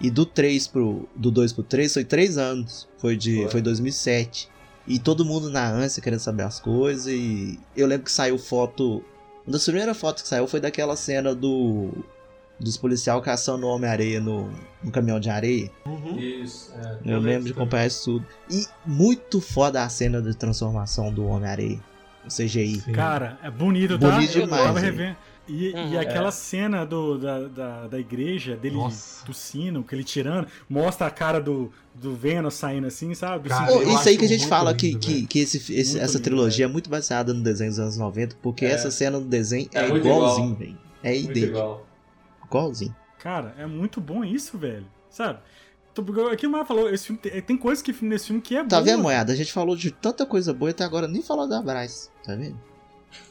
B: E do 3 pro. Do 2 pro 3 foi três anos. Foi de.
E: Foi.
B: Foi 2007. E todo mundo na ânsia querendo saber as coisas. E eu lembro que saiu foto. Uma das primeiras fotos que saiu foi daquela cena do. Dos policial caçando o Homem-Areia no, no caminhão de areia.
C: Uhum.
E: Isso, é.
B: Eu,
C: Eu
B: lembro de acompanhar isso tudo. E muito foda a cena de transformação do Homem-Areia. O CGI.
C: Sim.
A: Cara, é bonito, tá?
B: Bonito
A: Eu
B: demais,
A: revendo. E,
D: Uhum.
A: e aquela
E: É.
A: cena do, da, da, da igreja, dele
C: Nossa.
A: tossindo, que ele tirando, mostra a cara do, do Venom saindo assim, sabe? Do
C: Cara, eu
B: isso aí que a gente fala
C: lindo,
B: que, que, que esse, esse- essa
A: lindo,
B: trilogia
A: velho.
B: é muito baseada no desenho dos anos 90, porque
E: É.
B: essa cena do desenho é,
E: É
B: igualzinho,
E: igual.
B: velho. É idêntico.
E: igual.
B: Igualzinho.
A: Cara, é muito bom isso, velho. Sabe? Aquilo mais falou, esse filme, tem, tem coisa que nesse filme que é
B: Tá
A: boa.
B: vendo, moeda? A gente falou de tanta coisa boa e até agora nem falou da Bryce. Tá vendo?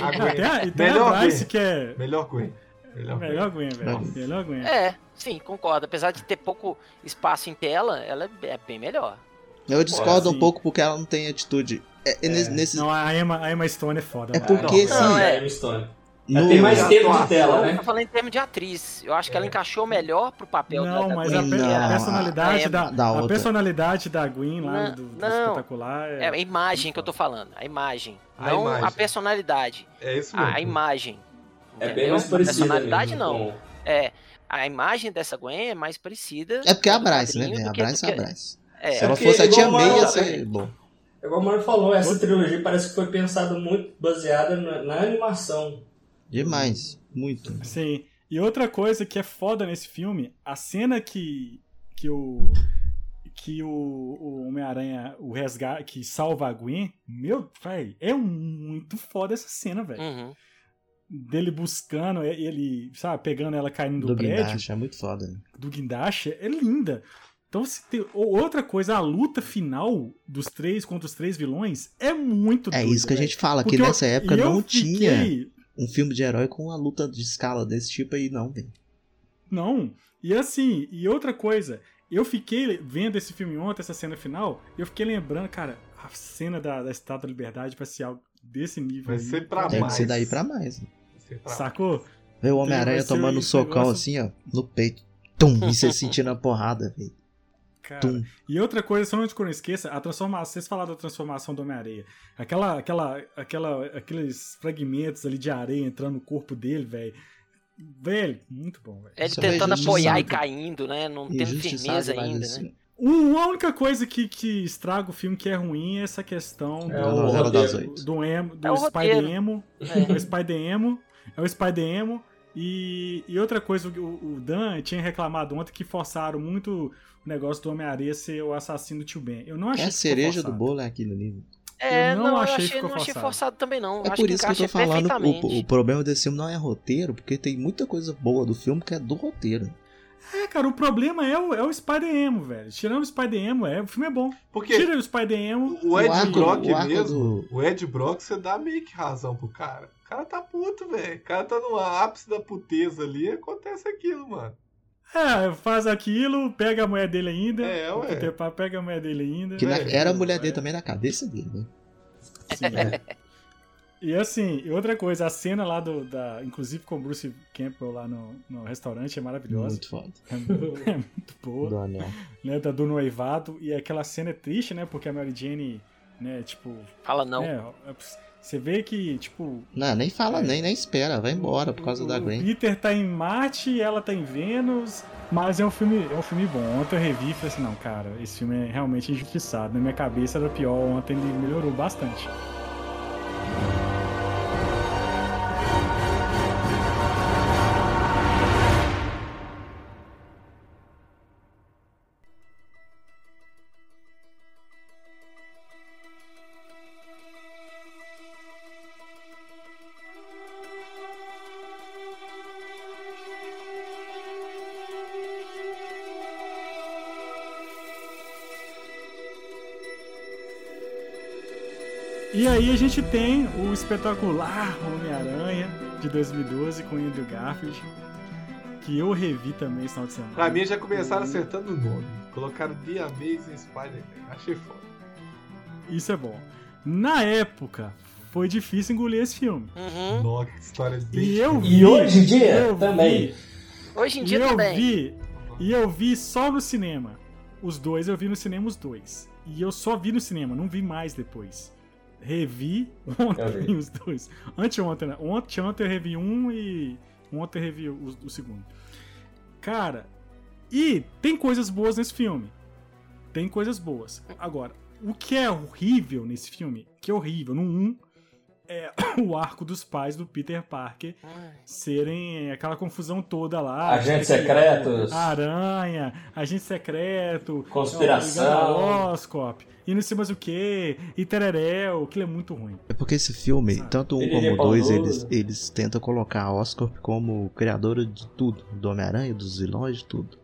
C: A Gwen.
A: Tem a, e tem
C: Melhor
A: a Bryce
C: Gwen.
A: que é.
C: Melhor Gwen. Melhor Gwen.
A: Melhor Gwen, velho.
B: Melhor
A: Gwen.
D: É, sim, concordo. Apesar de ter pouco espaço em tela, ela é é bem melhor.
B: Eu discordo um pouco porque ela não tem atitude. É, é nesse, nesse-
A: Não, a Emma, a Emma Stone é foda.
B: É
A: mano.
B: porque,
E: não,
B: sim.
E: não,
D: é.
E: É
B: no-
E: tem mais tempo de tela,
D: Eu
E: né?
D: tô falando em termos de atriz. Eu acho que ela encaixou melhor pro papel
A: Não,
D: da,
A: mas
D: Gwen,
A: a,
B: Não,
A: a personalidade
D: a
A: da,
B: da
A: a personalidade da Gwen lá
D: Não,
A: do, do
D: não.
A: espetacular
D: É
A: é,
D: a imagem que eu tô falando. A imagem.
C: A
D: não
C: imagem.
D: a personalidade.
C: É isso mesmo.
D: A, a imagem.
E: É bem mais
D: A
E: parecida
D: personalidade
E: mesmo,
D: não.
E: com-
D: É. A imagem dessa Gwen é mais parecida.
B: É porque é a Bryce, né, A Bryce é a Bryce.
D: É,
B: Se ela fosse a tia May, ia
E: uma-
B: ser bom.
E: É Igual o Mário falou, essa trilogia parece que foi pensada muito baseada na, na animação.
B: Demais. Muito.
A: Sim. E outra coisa que é foda nesse filme, a cena que que o que o, o Homem-Aranha, o resgate que salva a Gwen, meu, véi, é muito foda essa cena, velho.
D: Uhum.
A: Dele buscando, ele, sabe, pegando ela caindo do,
B: Do
A: prédio,
B: guindaste, é muito foda. né?
A: do guindaste, é linda. Então, se tem, ou- outra coisa, a luta final dos três contra os três vilões é muito
B: É
A: doida,
B: isso que a
A: velho.
B: gente fala, que
A: Porque eu-
B: nessa época
A: e eu
B: não tinha
A: fiquei-
B: um filme de herói com uma luta de escala desse tipo aí, não, velho.
A: Não. E assim, e outra coisa, eu fiquei vendo esse filme ontem, essa cena final, eu fiquei lembrando, cara, a cena da, da Estátua da Liberdade vai ser algo desse nível.
C: Vai
A: aí.
C: ser pra
B: Tem que
C: mais.
B: ser daí pra mais. né?
C: Vai ser pra-
A: Sacou?
B: Ver o Homem-Aranha tomando um socão
A: negócio-
B: assim, ó, no peito. Tum, e você sentindo a porrada, velho.
A: Cara.
B: Tum.
A: E outra coisa, só antes que eu não esqueça, a transformação, vocês falaram da transformação do Homem-Areia. Aquela, aquela, aquela, aqueles fragmentos ali de areia entrando no corpo dele, velho. Velho, muito bom, velho.
D: Ele
B: Isso é
D: tentando
B: injustiçado.
D: apoiar e caindo, né? Não tendo
B: Injustiçado
D: firmeza ainda,
B: isso.
D: né?
A: Um- a única coisa que, que estraga o filme que é ruim é essa questão
E: É
B: Da
E: o
B: novela das
E: roteiro.
B: oito.
A: do emo, do
D: É o
A: Spider. Emo. É o Spider Emo. É o Spider Emo. E, e outra coisa, o, o Dan tinha reclamado ontem que forçaram muito o negócio do Homem-Aranha ser o assassino do Tio Ben. Eu não achei
B: É a
A: que
B: cereja do bolo é aquilo ali.
D: É,
A: Eu não
D: não,
A: achei
D: eu
A: que
D: achei,
A: ficou
D: não achei
A: forçado.
D: forçado também, não.
B: É
D: Acho
B: por
D: que
B: isso que eu tô falando, o, o problema desse filme não é roteiro, porque tem muita coisa boa do filme que é do roteiro.
A: É, cara, o problema é o, é o Spider Emo, velho. Tirando o Spider Emo, é, o filme é bom.
C: Porque
A: Tira o Spider Emo.
C: o Ed
B: O arco-
C: Brock
B: o
C: mesmo,
B: do-
C: o Ed Brock, você dá meio que razão pro cara. O cara tá puto, velho. O cara tá no ápice da puteza ali, acontece aquilo, mano.
A: É, faz aquilo, pega a mulher dele ainda.
C: É, ué.
A: O Peter Pan pega a mulher dele ainda.
B: Que na-
C: É,
B: era a mulher
A: é.
B: dele também na cabeça dele, né?
A: Sim, é. E assim, e outra coisa, a cena lá do. Da, inclusive com o Bruce Campbell lá no, no restaurante é maravilhosa.
B: Muito foda.
A: É muito, é muito boa.
B: Do anel.
A: Né, da- do noivado. E aquela cena é triste, né? Porque a Mary Jane, né, tipo.
D: Fala não.
A: é, você vê que, tipo.
B: Não, nem fala,
A: É.
B: nem, nem espera, vai embora por causa
A: o,
B: da Gwen.
A: Peter tá em Marte e ela tá em Vênus. Mas é um filme, é um filme bom. Ontem eu revi e falei assim, não, cara, esse filme é realmente injustiçado. Na minha cabeça era pior, ontem ele melhorou bastante. Aí a gente tem o espetacular Homem-Aranha de 2012 com Andrew Garfield, que eu revi também esse final de semana.
C: Pra mim já começaram acertando o nome. Colocaram The Amazing Spider-Man. Achei foda.
A: Isso é bom. Na época, foi difícil engolir esse filme.
D: Uhum.
C: Nossa, que história bem
A: E eu vi,
E: E hoje em dia
A: eu
E: também.
A: vi,
D: Hoje em
A: e
D: dia
A: eu
D: também.
A: vi, e eu vi só no cinema. Os dois, eu vi no cinema os dois. E eu só vi no cinema, não vi mais depois. Revi ontem os dois. Anteontem, né? Ontem, ontem eu revi um e ontem eu revi o, o segundo. Cara, e tem coisas boas nesse filme. Tem coisas boas. Agora, o que é horrível nesse filme, que é horrível, no 1, é o arco dos pais do Peter Parker
D: Ai.
A: serem aquela confusão toda lá.
E: Agentes secretos.
A: Aranha, agente secreto.
E: Conspiração.
A: Oscorp. E não sei mais o que. E Tereréu. Aquilo é muito ruim.
B: É porque esse filme,
A: Sabe?
B: tanto um
E: Ele
B: como
E: é
B: dois, eles, eles tentam colocar a Oscorp como criadora de tudo. Do Homem-Aranha, dos vilões, de tudo.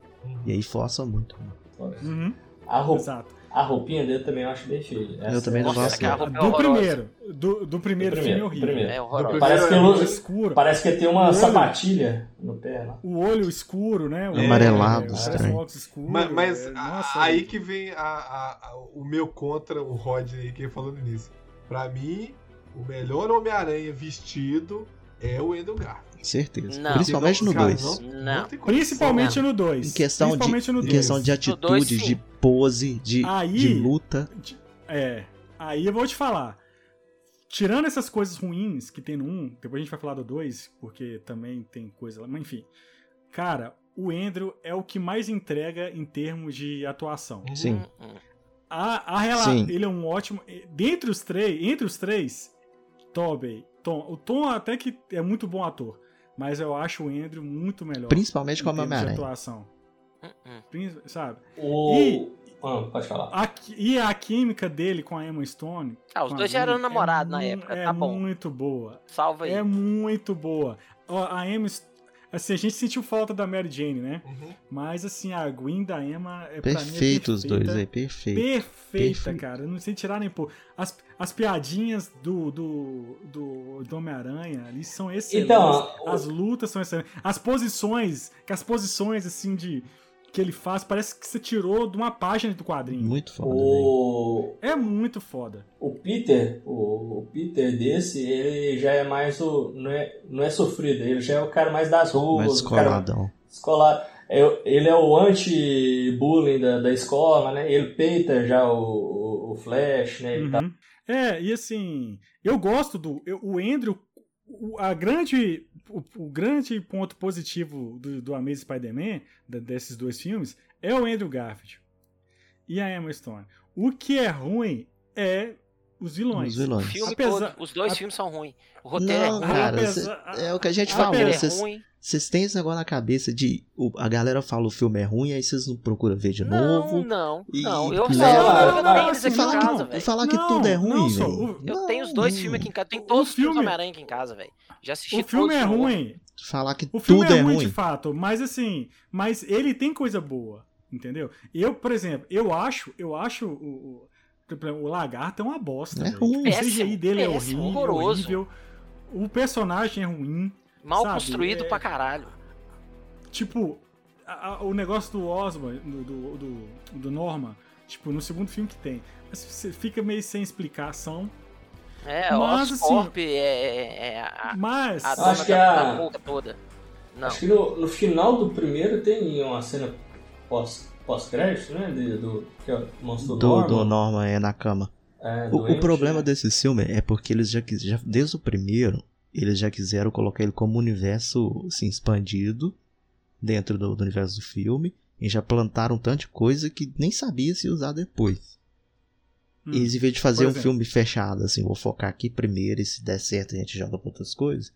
B: E aí força muito.
A: Uhum,
E: A, roupa,
A: exato.
E: A roupinha dele também eu acho bem feia.
B: Eu também não gosto.
D: é
A: Do
D: horrorosa.
A: primeiro. Do, do primeiro
E: Do
A: filme é
E: primeiro,
A: horrível.
E: primeiro.
D: É.
E: Parece que
C: é
A: O
E: usa-
A: escuro.
E: Parece que tem uma
A: Olho.
E: sapatilha no pé lá.
A: O olho escuro, né? O
B: Amarelado,
A: é, parece
B: estranho.
A: um óculos escuro.
C: Mas, mas
A: é, nossa,
C: aí que vem a- a- a- o meu contra o Rodney que falando nisso. Pra mim, o melhor Homem-Aranha vestido é o Andrew Garfield.
B: Certeza.
D: Não.
B: Principalmente no
C: Cara,
B: 2.
C: Não.
A: Principalmente no 2.
B: Em questão, de,
A: Principalmente no
B: em
A: 2.
B: questão de
D: dois,
B: atitude,
D: sim.
B: de pose, de,
A: Aí-
B: de luta.
A: É. Aí eu vou te falar. Tirando essas coisas ruins que tem no 1, depois a gente vai falar do 2, porque também tem coisa lá, mas enfim. Cara, o Andrew é o que mais entrega em termos de atuação.
B: Sim.
D: Hum, hum.
A: A, a rela-
B: Sim.
A: ele é um ótimo. Dentre os três, entre os três, Tobey, Tom. O Tom até que é muito bom ator, mas eu acho o Andrew muito melhor.
B: Principalmente como
A: termos de
B: Homem-Aranha.
A: atuação.
D: Hum, hum.
A: Sabe?
E: O...
A: E-
E: Ah, pode falar.
A: A e a química dele com a Emma Stone.
D: Ah, os
A: com a
D: dois já eram
A: Gwen,
D: namorados na
A: mu-
D: época,
A: É
D: tá bom.
A: muito boa.
D: Salva aí.
A: É muito boa. A Emma. St- Assim, a gente sentiu falta da Mary Jane, né?
C: Uhum.
A: Mas, assim, a Gwen da Emma é pra mim é
B: Perfeito os dois aí, perfeito.
A: Perfeita,
B: Perfeito.
A: cara. Não sei tirar nem pôr. As, as piadinhas do, do, do, do Homem-Aranha ali são excelentes.
E: Então,
A: As lutas são excelentes. As posições, que as posições, assim, de que ele faz, parece que você tirou de uma página do quadrinho.
B: Muito foda.
E: O,
A: É muito foda.
E: o Peter, o, o Peter desse, ele já é mais o. Não é, não é sofrido, ele já é o cara mais das ruas,
B: Mais
E: o cara escolar. É- Ele é o anti-bullying da, da escola, né? Ele peita já o, o, o Flash, né?
A: Uhum. É, e assim, eu gosto do. eu- o Andrew. o- A grande, o, o grande ponto positivo do, do Amazing Spider-Man, desses dois filmes, é o Andrew Garfield e a Emma Stone. O que é ruim é os vilões.
B: Os
D: O
B: vilões.
D: filme
A: Apesar-
D: todo, os dois
A: a-
D: filmes são ruins. O roteiro
B: Não,
D: é ruim,
B: cara,
A: apesar-
B: cê- é o que a gente falou.
D: é
B: Vocês
D: ruim.
B: Vocês têm esse negócio na cabeça de o- a galera fala o filme é ruim, aí vocês não procuram ver de
D: Não,
B: novo.
D: não,
B: e
D: não. Eu,
B: leva-
D: eu, eu
E: Não,
D: tenho eles
B: E
D: aqui em
B: falar,
D: casa,
B: que,
D: velho.
B: falar que
A: Não,
B: tudo é ruim, velho.
D: Eu
B: Não,
D: tenho os dois
B: não.
D: filmes aqui em casa. Tem
A: O
D: todos os filmes Homem-Aranha aqui em casa, velho. Já assisti
A: O filme
D: todos
A: é ruim.
B: Falar que
A: O filme
B: tudo
A: é
B: é
A: ruim
B: ruim.
A: de fato, mas assim, mas ele tem coisa boa, entendeu? Eu, por exemplo, eu acho, eu acho o, o, o lagarto é uma bosta.
B: É
A: velho.
B: ruim.
A: O CGI dele é
D: péssimo,
A: horrível,
D: horroroso.
A: horrível. O personagem é ruim.
D: Mal
A: sabe?
D: construído
A: É-
D: pra caralho.
A: Tipo, a- a- o negócio do Osborn, do, do, do, do Norman, tipo, no segundo filme que tem. Mas Você fica meio sem explicação.
D: É,
A: Mas,
D: o
A: assim,
D: Oscorp é, é, é a,
A: Mas.
D: a
E: Acho
D: dona
E: que
D: da,
E: a-
D: da boca toda. Não.
E: Acho que no, no final do primeiro tem uma cena pós- pós-crédito, né? De- do, que é o monstro
B: Do,
E: Norman.
B: do Norman é na cama.
E: É,
B: O, o problema
E: né?
B: desse filme é porque eles já quiseram, desde o primeiro, eles já quiseram colocar ele como um universo assim, expandido dentro do, do universo do filme e já plantaram de coisa que nem sabia se usar depois.
A: Hum.
B: Eles, em vez de fazer um
A: exemplo.
B: filme fechado, assim, vou focar aqui primeiro e se der certo a gente joga pra outras coisas.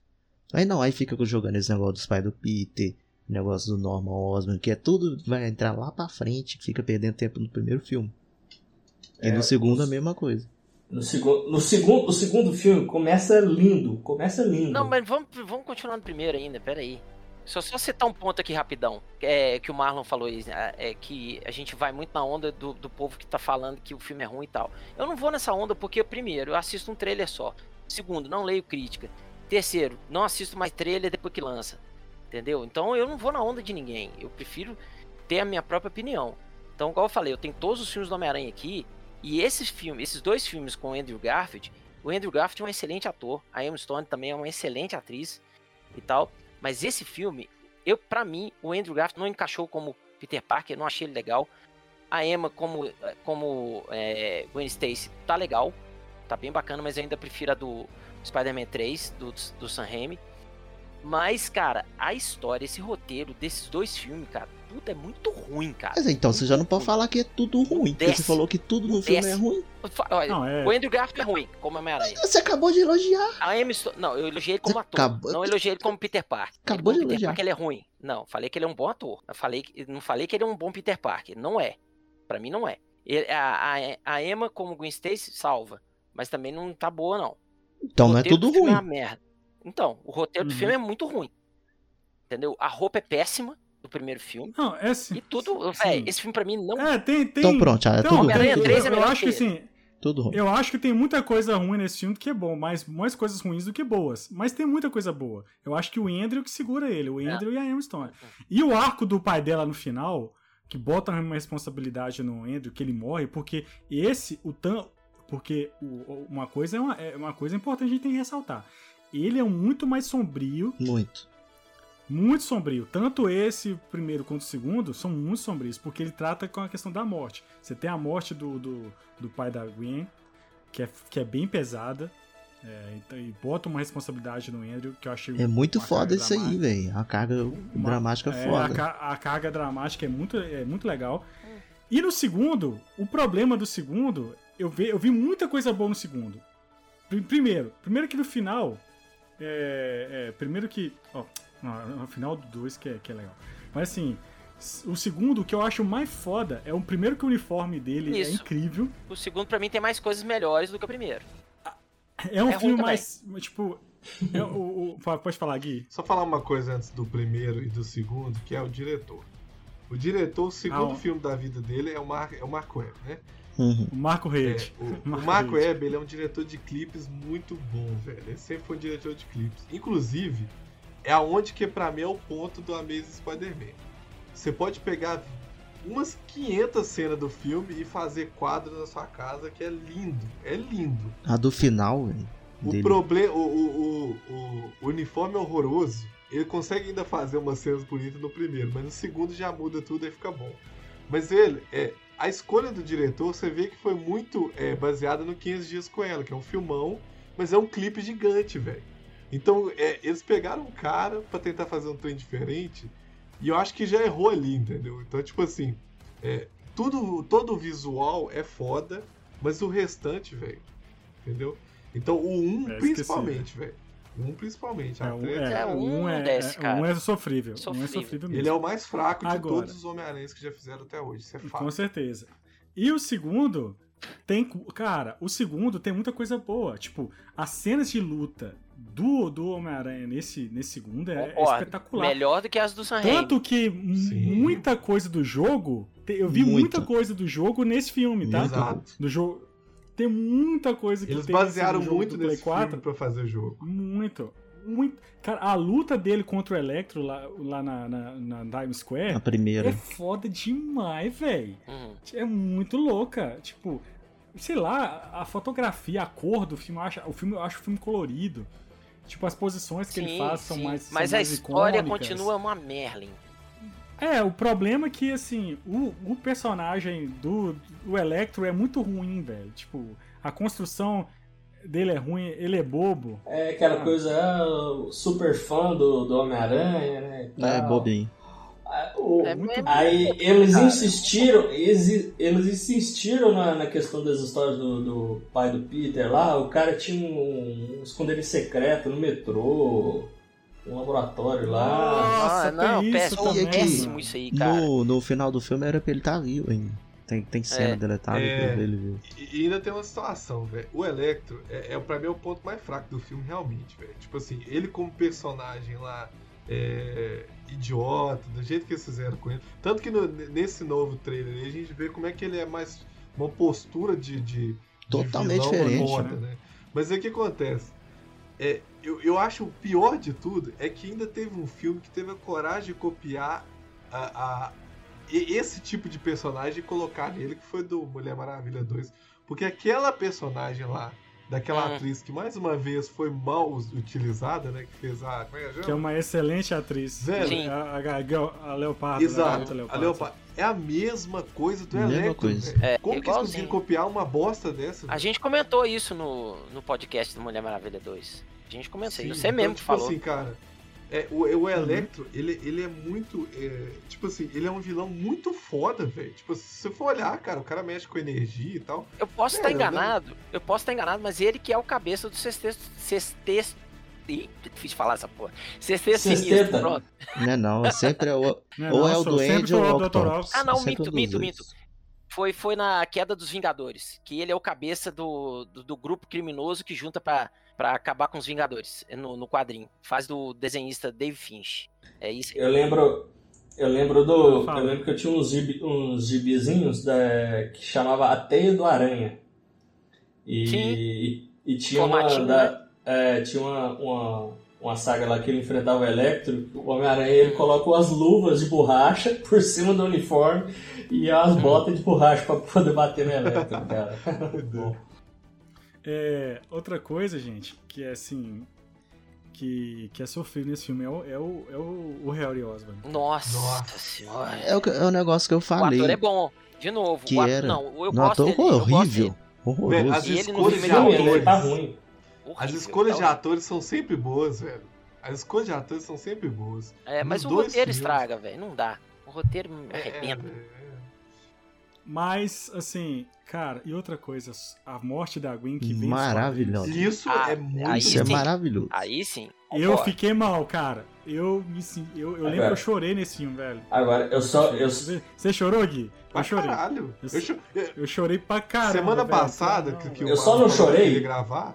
B: Aí não, aí fica jogando esse negócio dos pais do Peter, negócio do Norman Osborn, que é tudo, vai entrar lá pra frente, fica perdendo tempo no primeiro filme. E
E: É,
B: no segundo a
E: os-
B: mesma coisa.
E: No, segundo, no, segundo, o segundo filme começa lindo. Começa lindo.
D: Não, mas vamos, vamos continuar no primeiro ainda, pera aí. Só só citar um ponto aqui rapidão, é, que o Marlon falou é, é que a gente vai muito na onda do, do povo que tá falando que o filme é ruim e tal. Eu não vou nessa onda porque, primeiro, eu assisto um trailer só. Segundo, não leio crítica. Terceiro, não assisto mais trailer depois que lança. Entendeu? Então eu não vou na onda de ninguém. Eu prefiro ter a minha própria opinião. Então, igual eu falei, eu tenho todos os filmes do Homem-Aranha aqui. E esses filmes, esses dois filmes com o Andrew Garfield, o Andrew Garfield é um excelente ator. A Emma Stone também é uma excelente atriz e tal. Mas esse filme, eu para mim, o Andrew Garfield não encaixou como Peter Parker, não achei ele legal. A Emma como como é, Gwen Stacy tá legal, tá bem bacana, mas eu ainda prefiro a do Spider-Man 3 do, do Sam Raimi. Mas, cara, a história, esse roteiro desses dois filmes, cara, puta, é muito ruim, cara.
B: Mas então, você já não pode falar que é tudo ruim. Porque você falou que tudo no filme é ruim.
D: Olha,
A: Não, é-
D: O Andrew Garfield é ruim, como Homem-Aranha.
B: Você acabou de elogiar.
D: A Emma Stone, não, eu elogiei ele como
B: Você
D: ator.
B: acabou-
D: Não elogiei ele como Peter Parker.
B: Acabou
D: ele
B: de
D: Peter
B: elogiar.
D: Parker ele é ruim. Não, falei que ele é um bom ator. Eu falei que, não falei que ele é um bom Peter Parker. Não é. Pra mim não é. Ele- a, a, a Emma como Gwen Stacy salva, mas também não tá boa não.
B: Então não é tudo
D: do filme
B: ruim.
D: É uma merda. Então, o roteiro do
A: Uhum.
D: filme é muito ruim. Entendeu? A roupa é péssima do primeiro filme.
A: Não, é assim.
D: E tudo,
A: sim.
D: velho, esse filme pra mim não
A: É, tem. tem
B: Então pronto, já é
A: Então,
B: tudo
D: Homem-Aranha
B: ruim.
A: eu,
D: 3 é
A: eu acho
D: que
A: que assim,
B: Tudo ruim.
A: eu acho que tem muita coisa ruim nesse filme que é bom, mas mais coisas ruins do que boas. Mas tem muita coisa boa. Eu acho que o Andrew que segura ele, o Andrew e a Emma Stone. E o arco do pai dela no final, que bota uma responsabilidade no Andrew, que ele morre, porque esse, o Tan. Porque o- o- uma coisa é uma, é uma coisa importante a gente tem que ressaltar. Ele é muito mais sombrio,
B: Muito.
A: Muito sombrio. Tanto esse primeiro quanto o segundo são muito sombrios, porque ele trata com a questão da morte. Você tem a morte do, do, do pai da Gwen, que é, que é bem pesada. é, então, e bota uma responsabilidade no Andrew, que eu achei.
B: É muito foda isso aí,
A: dramática.
B: velho. A carga
A: Uma-
B: dramática
A: é,
B: foda.
A: A, a carga dramática é muito, é muito legal. E no segundo, o problema do segundo, eu vi, eu vi muita coisa boa no segundo. Pri- Primeiro, primeiro que no final. É, é, primeiro que. Ó, não, no final do 2 que é, que é legal. Mas assim, o segundo, que eu acho mais foda, é o primeiro que o uniforme dele é
D: Isso.
A: incrível.
D: O segundo pra mim tem mais coisas melhores do que o primeiro.
A: É um
D: É
A: filme
D: também.
A: mais. Tipo. é o- o- pode falar, Gui?
C: Só falar uma coisa antes do primeiro e do segundo, que é o diretor. O diretor, o segundo
A: Ah,
C: filme da vida dele é o, Mar, é o Marco Webb, né?
B: Uhum.
A: O Marco
C: É,
A: Reid.
C: o, o
A: Marco.
C: Webb ele é um diretor de clipes muito bom, velho. Ele sempre foi um diretor de clipes. Inclusive, é aonde que pra mim é o ponto do Amazing Spider-Man. Você pode pegar umas 500 cenas do filme e fazer quadros na sua casa, que é lindo. É lindo.
B: A do final, velho.
C: O problema, o, o, o, o uniforme é horroroso. Ele consegue ainda fazer umas cenas bonitas no primeiro, mas no segundo já muda tudo e fica bom. Mas ele, é, a escolha do diretor, você vê que foi muito é, baseada no 500 Dias com Ela, que é um filmão, mas é um clipe gigante, velho. Então, é, eles pegaram um cara pra tentar fazer um trem diferente, e eu acho que já errou ali, entendeu? Então, tipo assim, é, tudo, todo o visual é foda, mas o restante, velho, entendeu? Então, o 1
A: É, esqueci,
C: principalmente, velho. O 1 principalmente.
A: É, um, é,
D: É,
A: o
D: um
A: um é,
D: desce,
A: é-
D: cara.
A: um é sofrível. Um é
D: Sofrível.
A: sofrível mesmo.
C: Ele é o mais fraco de
A: Agora.
C: todos os Homem-Aranhas que já fizeram até hoje. Isso é
A: Com
C: fato.
A: certeza. E o segundo tem. Cara, o segundo tem muita coisa boa. Tipo, as cenas de luta do, do Homem-Aranha nesse, nesse segundo é, é espetacular.
D: Melhor do que as do Sam.
A: Tanto que
C: Sim.
A: muita coisa do jogo. Eu vi
B: Muita.
A: muita coisa do jogo nesse filme, tá?
C: Exato.
A: Do jogo. Tem muita coisa que
C: Eles
A: tem nesse
C: basearam
A: jogo
C: muito nesse
A: 4.
C: filme pra fazer o jogo.
A: Muito. Muito. Cara, a luta dele contra o Electro lá, lá na, na, na Times Square
B: A primeira.
A: é foda demais, velho.
D: Uhum.
A: É muito louca. Tipo, sei lá, a fotografia, a cor do filme, eu acho, o filme, eu acho o filme colorido. Tipo, as posições que ele
D: Sim,
A: faz são
D: sim.
A: mais. são
D: Mas a
A: mais
D: história
A: icônicas.
D: continua uma Merlin.
A: É, o problema é que, assim, o, o personagem do o Electro é muito ruim, velho. Tipo, a construção dele é ruim, ele é bobo.
E: É aquela
A: Ah.
E: coisa, ah, super fã do, do Homem-Aranha, né?
B: É, bobinho.
E: Ah, o-
D: É, é-
E: Aí eles insistiram, eles, eles insistiram na, na questão das histórias do, do pai do Peter lá. O cara tinha um, um esconderijo secreto no metrô, um laboratório lá.
A: Nossa,
D: Ah, não,
A: tem isso
D: péssimo,
B: também,
D: péssimo isso aí, cara.
B: No, no final do filme era pra ele estar vivo ainda. Tem, tem cena
D: É.
B: deletada
C: É.
B: que ele viu.
C: E, e ainda tem uma situação, velho. O Electro é, é pra mim é o ponto mais fraco do filme, realmente, velho. Tipo assim, ele como personagem lá é, idiota, do jeito que eles fizeram com ele. Tanto que no- nesse novo trailer aí, a gente vê como é que ele é mais uma postura de. de de
B: Totalmente
C: vilão
B: diferente,
C: foda, né? Mas aí o que acontece? É, eu, eu acho o pior de tudo é que ainda teve um filme que teve a coragem de copiar a, a- esse tipo de personagem e colocar nele, que foi do Mulher Maravilha 2. Porque aquela personagem lá, daquela
D: Hum.
C: atriz que mais uma vez foi mal utilizada, né? Que fez a. Como é que
A: Que é uma excelente atriz.
C: Velho.
D: Sim.
A: A, a, a, Leopardo. né?
C: Exato,
A: garota
C: a Leopardo. É a mesma coisa do
B: Mesma
C: Electro.
B: coisa.
D: É,
C: Como que eles
D: igualzinho.
C: conseguiram copiar uma bosta dessa?
D: A gente comentou isso no, no podcast do Mulher Maravilha 2. A gente comentou
C: Sim,
D: isso. Você
C: então,
D: mesmo que
C: tipo
D: falou.
C: assim, cara, é, o, o Electro, ele, ele é muito. é, tipo assim, ele é um vilão muito foda, velho. Tipo, se você for olhar, cara, o cara mexe com energia e tal.
D: Eu posso
C: É,
D: estar
C: eu
D: enganado, eu posso estar enganado, mas ele que é o cabeça do sexteto. Sexteto. Ih, que difícil falar essa porra. Sexteto sinistro, pronto.
B: Não é não, sempre é o,
A: Né,
B: ou é
A: não,
B: o
A: sou-
B: do
A: sempre
B: Andy ou é
A: o Dr.
D: Ah, não, minto, minto,
B: dois.
D: minto. Foi, foi na queda dos Vingadores, que ele é o cabeça do, do, do grupo criminoso que junta pra, pra acabar com os Vingadores é no, no quadrinho. Faz do desenhista Dave Finch. É isso.
E: Eu lembro. Eu lembro do. Eu lembro que eu tinha uns, gibi, uns gibizinhos da, que chamava A Teia do Aranha. E,
D: Sim.
E: e tinha uma. Da, é, tinha uma, uma, uma saga lá que ele enfrentava o Electro. O Homem-Aranha ele coloca umas luvas de borracha por cima do uniforme e as botas de borracha pra poder bater no Electro, cara. Muito bom.
A: É, outra coisa, gente, que é assim. Que, que é sofrido nesse filme é o, é o, é o, o Harry Osborn.
D: Nossa,
C: Nossa.
D: senhora.
B: É o, é o negócio que eu
D: O
B: falei.
D: ator é bom. De novo,
B: Que
D: o ator,
B: era.
D: não, eu
B: No
D: gosto dele, gosto
B: horrível.
D: dele.
B: Horroroso.
C: As
D: E ele no
C: escolhas de atores.
E: tá ruim.
C: As escolhas de
D: tá
C: atores são sempre boas, velho. As escolhas de atores são sempre boas.
D: É, mas
C: Nos
D: o roteiro
C: filmes.
D: estraga, velho. Não dá. O roteiro me
C: É,
D: arrebenta.
C: é, é.
A: Mas, assim, cara, e outra coisa, a morte da Gwen que vem.
B: Maravilhosa.
C: Isso
D: Ah,
C: é muito.
D: aí
B: Isso é
D: sim.
B: maravilhoso.
D: Aí sim.
A: Eu fiquei mal, cara. Eu me eu, eu lembro
E: Agora.
A: que eu chorei nesse filme, velho.
E: Agora, eu só. Eu,
A: Você você chorou, Gui?
C: Pra
A: Eu chorei.
C: caralho.
A: Eu
C: Eu cho- eu-
A: chorei pra caramba.
C: Semana
A: velho.
C: passada,
A: Não,
C: que, que
E: Eu só não chorei.
C: gravar,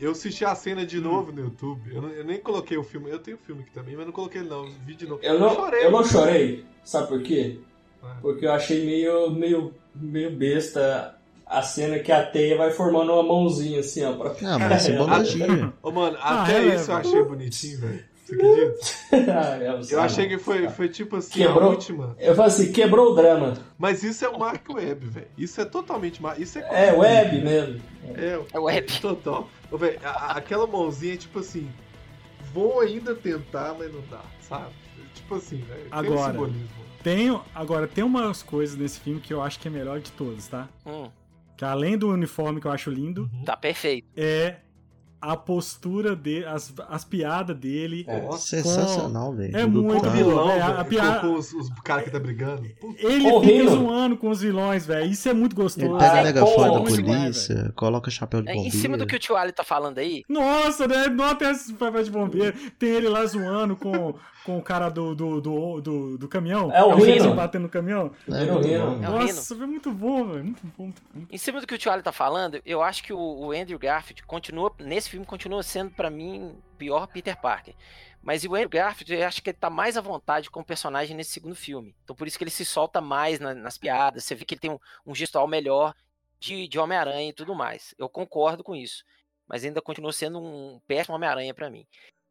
C: eu assisti a cena
A: Hum.
C: de novo no YouTube. Eu, não- eu nem coloquei o filme. Eu tenho o filme aqui também, mas não coloquei ele não. Eu Vi de novo.
E: eu, não,
C: chorei.
E: eu não chorei. Sabe por quê?
C: Ah.
E: Porque eu achei meio, meio, meio besta a cena que a teia vai formando uma mãozinha assim, ó. Pra...
B: Não, mas é simbologia.
C: Ô, mano,
A: Ah,
C: até
A: releva.
C: isso eu achei bonitinho, velho. Você acredita?
E: Ah, eu,
C: Eu achei que foi, foi tipo assim, a
E: Quebrou.
C: última.
E: Eu falei assim, quebrou o drama.
C: Mas isso é o Mark Webb, velho. Isso é totalmente. Mar- Isso é.
E: É web mesmo.
C: É,
D: É web.
C: Total. Ô, velho, a- a- aquela mãozinha, tipo assim. Vou ainda tentar, mas não dá, sabe? Tipo assim, velho. Tem um
A: Agora.
C: simbolismo.
A: Tem, agora, tem umas coisas nesse filme que eu acho que é melhor de todas, tá?
D: Hum,
A: Que além do uniforme que eu acho lindo,
C: Uhum.
D: tá perfeito.
A: é a postura dele, as, as piadas dele.
E: É.
C: Nossa,
B: Sensacional, velho.
A: É
B: Lutando.
A: muito
C: vilão,
A: velho, a- a piada-
C: com os, os caras que tá brigando. Puta,
A: Ele
E: Horrível.
A: fica zoando com os vilões, velho. Isso é muito gostoso.
B: Ele pega
E: Ah,
B: a megafone da
A: muito demais,
B: polícia, coloca chapéu de
D: É,
B: bombeiro.
D: em cima do que o tio Ali tá falando aí,
A: Nossa, né? Não tem esse papel de bombeiro. Tem ele lá zoando com, com o cara do, do, do, do, do caminhão.
E: É o Rino.
A: batendo no caminhão.
B: É,
E: Rino,
B: muito
E: Rino.
B: bom.
D: É o
A: Nossa, foi muito bom, velho. Muito bom, muito bom.
D: em cima do que o tio Ali tá falando, eu acho que o, o Andrew Garfield continua, nesse filme, continua sendo pra mim pior Peter Parker. Mas o Andrew Garfield, eu acho que ele tá mais à vontade com o personagem nesse segundo filme. Então por isso que ele se solta mais na- nas piadas. Você vê que ele tem um, um gestual melhor de, de Homem-Aranha e tudo mais. Eu concordo com isso. Mas ainda continua sendo um péssimo Homem-Aranha pra mim.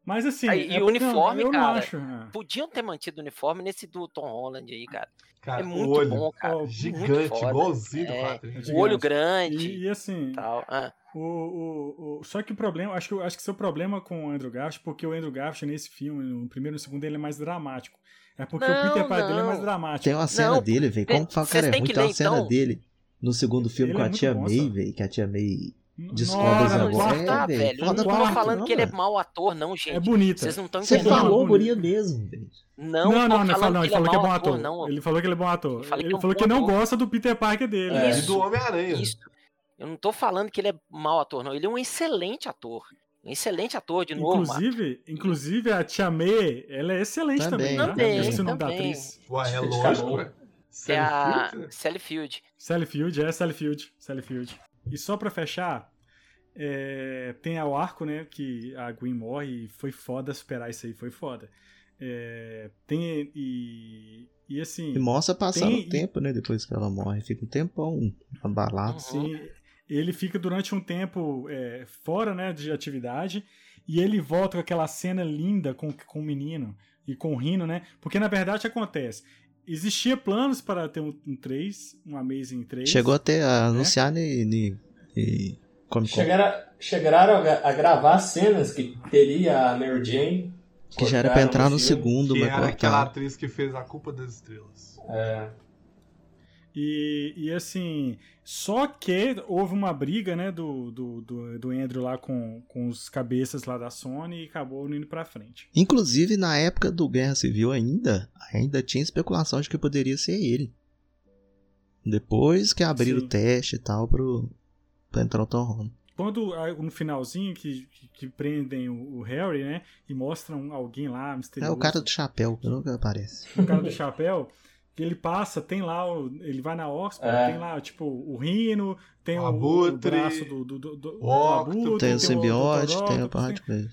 A: Mas assim.
D: Aí, e
A: é-
D: o uniforme,
A: não,
D: cara,
A: Não acho, né?
D: Podiam ter mantido o uniforme nesse do Tom Holland aí, cara.
C: cara,
D: é
C: o
D: muito
C: olho
D: bom, cara.
A: Ó,
D: muito
C: gigante, igualzinho do
D: É,
A: gigante.
D: O olho grande
A: E, e assim,
D: e tal. Ah,
A: o, o, o- só que o problema, acho que, acho que seu problema com o Andrew Garfield, porque o Andrew Garfield nesse filme, no primeiro e no segundo, ele é mais dramático. É porque o
D: Não,
A: Peter Parker dele é mais dramático.
B: Tem uma cena
D: Não,
B: dele, velho. Como que fala, cara, é ruim?
D: que
B: Tem uma cena
D: então.
B: dele no segundo filme
A: Ele
B: com
A: é
B: a
A: muito
B: tia
A: bom,
B: May, velho. Que a tia May descobre os
D: Para,
A: no
D: não
B: negócios.
A: quarto,
D: cortar,
B: É, velho,
D: velho. Eu não tô
B: quarto,
D: falando
B: não,
D: que ele é mau ator, não, gente.
A: É bonita.
D: Vocês não estão
B: Você
D: entendendo.
B: falou
A: bonito.
B: guria mesmo, velho.
D: Não,
A: Não, não, não,
D: falando
A: não, ele falou que é bom ator.
D: não.
A: Ele falou que ele é bom ator.
D: Eu falei
A: Ele
D: que é um
A: falou que não
D: ator.
A: gosta do Peter Parker dele.
E: É.
D: Isso.
C: do Homem-Aranha.
D: Isso. Eu não tô falando que ele é mau ator, não. Ele é um excelente ator. Um excelente ator, de novo.
A: Inclusive, inclusive, a Tia May, ela é excelente também.
B: Também,
A: tá?
D: também,
A: Eu esqueci o nome da
D: também.
A: atriz.
C: Ué, é lógico.
D: É a
C: Sally Field, né?
D: Sally Field.
A: Sally Field, é Sally Field. Sally Field. E só pra fechar, é, tem o arco, né? Que a Gwen morre e foi foda superar isso aí, foi foda. É, tem e, e assim.
B: E mostra
A: tem-
B: o tempo, né? Depois que ela morre. Fica um tempão abalado.
A: Sim, ele fica durante um tempo é, fora né, de atividade e ele volta com aquela cena linda com, com o menino e com o Rino, né? Porque na verdade acontece. Existia planos para ter um, um 3, um Amazing 3.
B: Chegou até
A: Né?
B: a anunciar ni, ni, ni Comic Con.
E: Chegaram, chegaram a, a gravar cenas que teria a Mary Jane.
B: Que já era pra entrar no
E: filme.
B: segundo,
C: Que
B: mas
C: era aquela atriz que fez A Culpa das Estrelas.
E: É,
A: E, e assim, só que houve uma briga, né, do, do, do, do Andrew lá com, com os cabeças lá da Sony e acabou indo pra frente.
B: Inclusive, na época do Guerra Civil ainda, ainda tinha especulação de que poderia ser ele. Depois que abriram
A: Sim.
B: o teste e tal pro, pra entrar o Tom Holland.
A: Quando no finalzinho que, que, prendem o, o Harry, né, e mostram alguém lá
B: É
A: misterioso.
B: o cara do chapéu, que nunca aparece.
A: o cara do chapéu, ele passa, tem lá, o, ele vai na Oxford,
E: É.
A: tem lá, tipo, o Rino, tem
C: O
A: o, o
C: Abutre,
A: braço do, do, do, do,
C: o
A: do
C: Octopus.
A: Abutre,
B: Tem o simbiote, tem a porrada de coisa.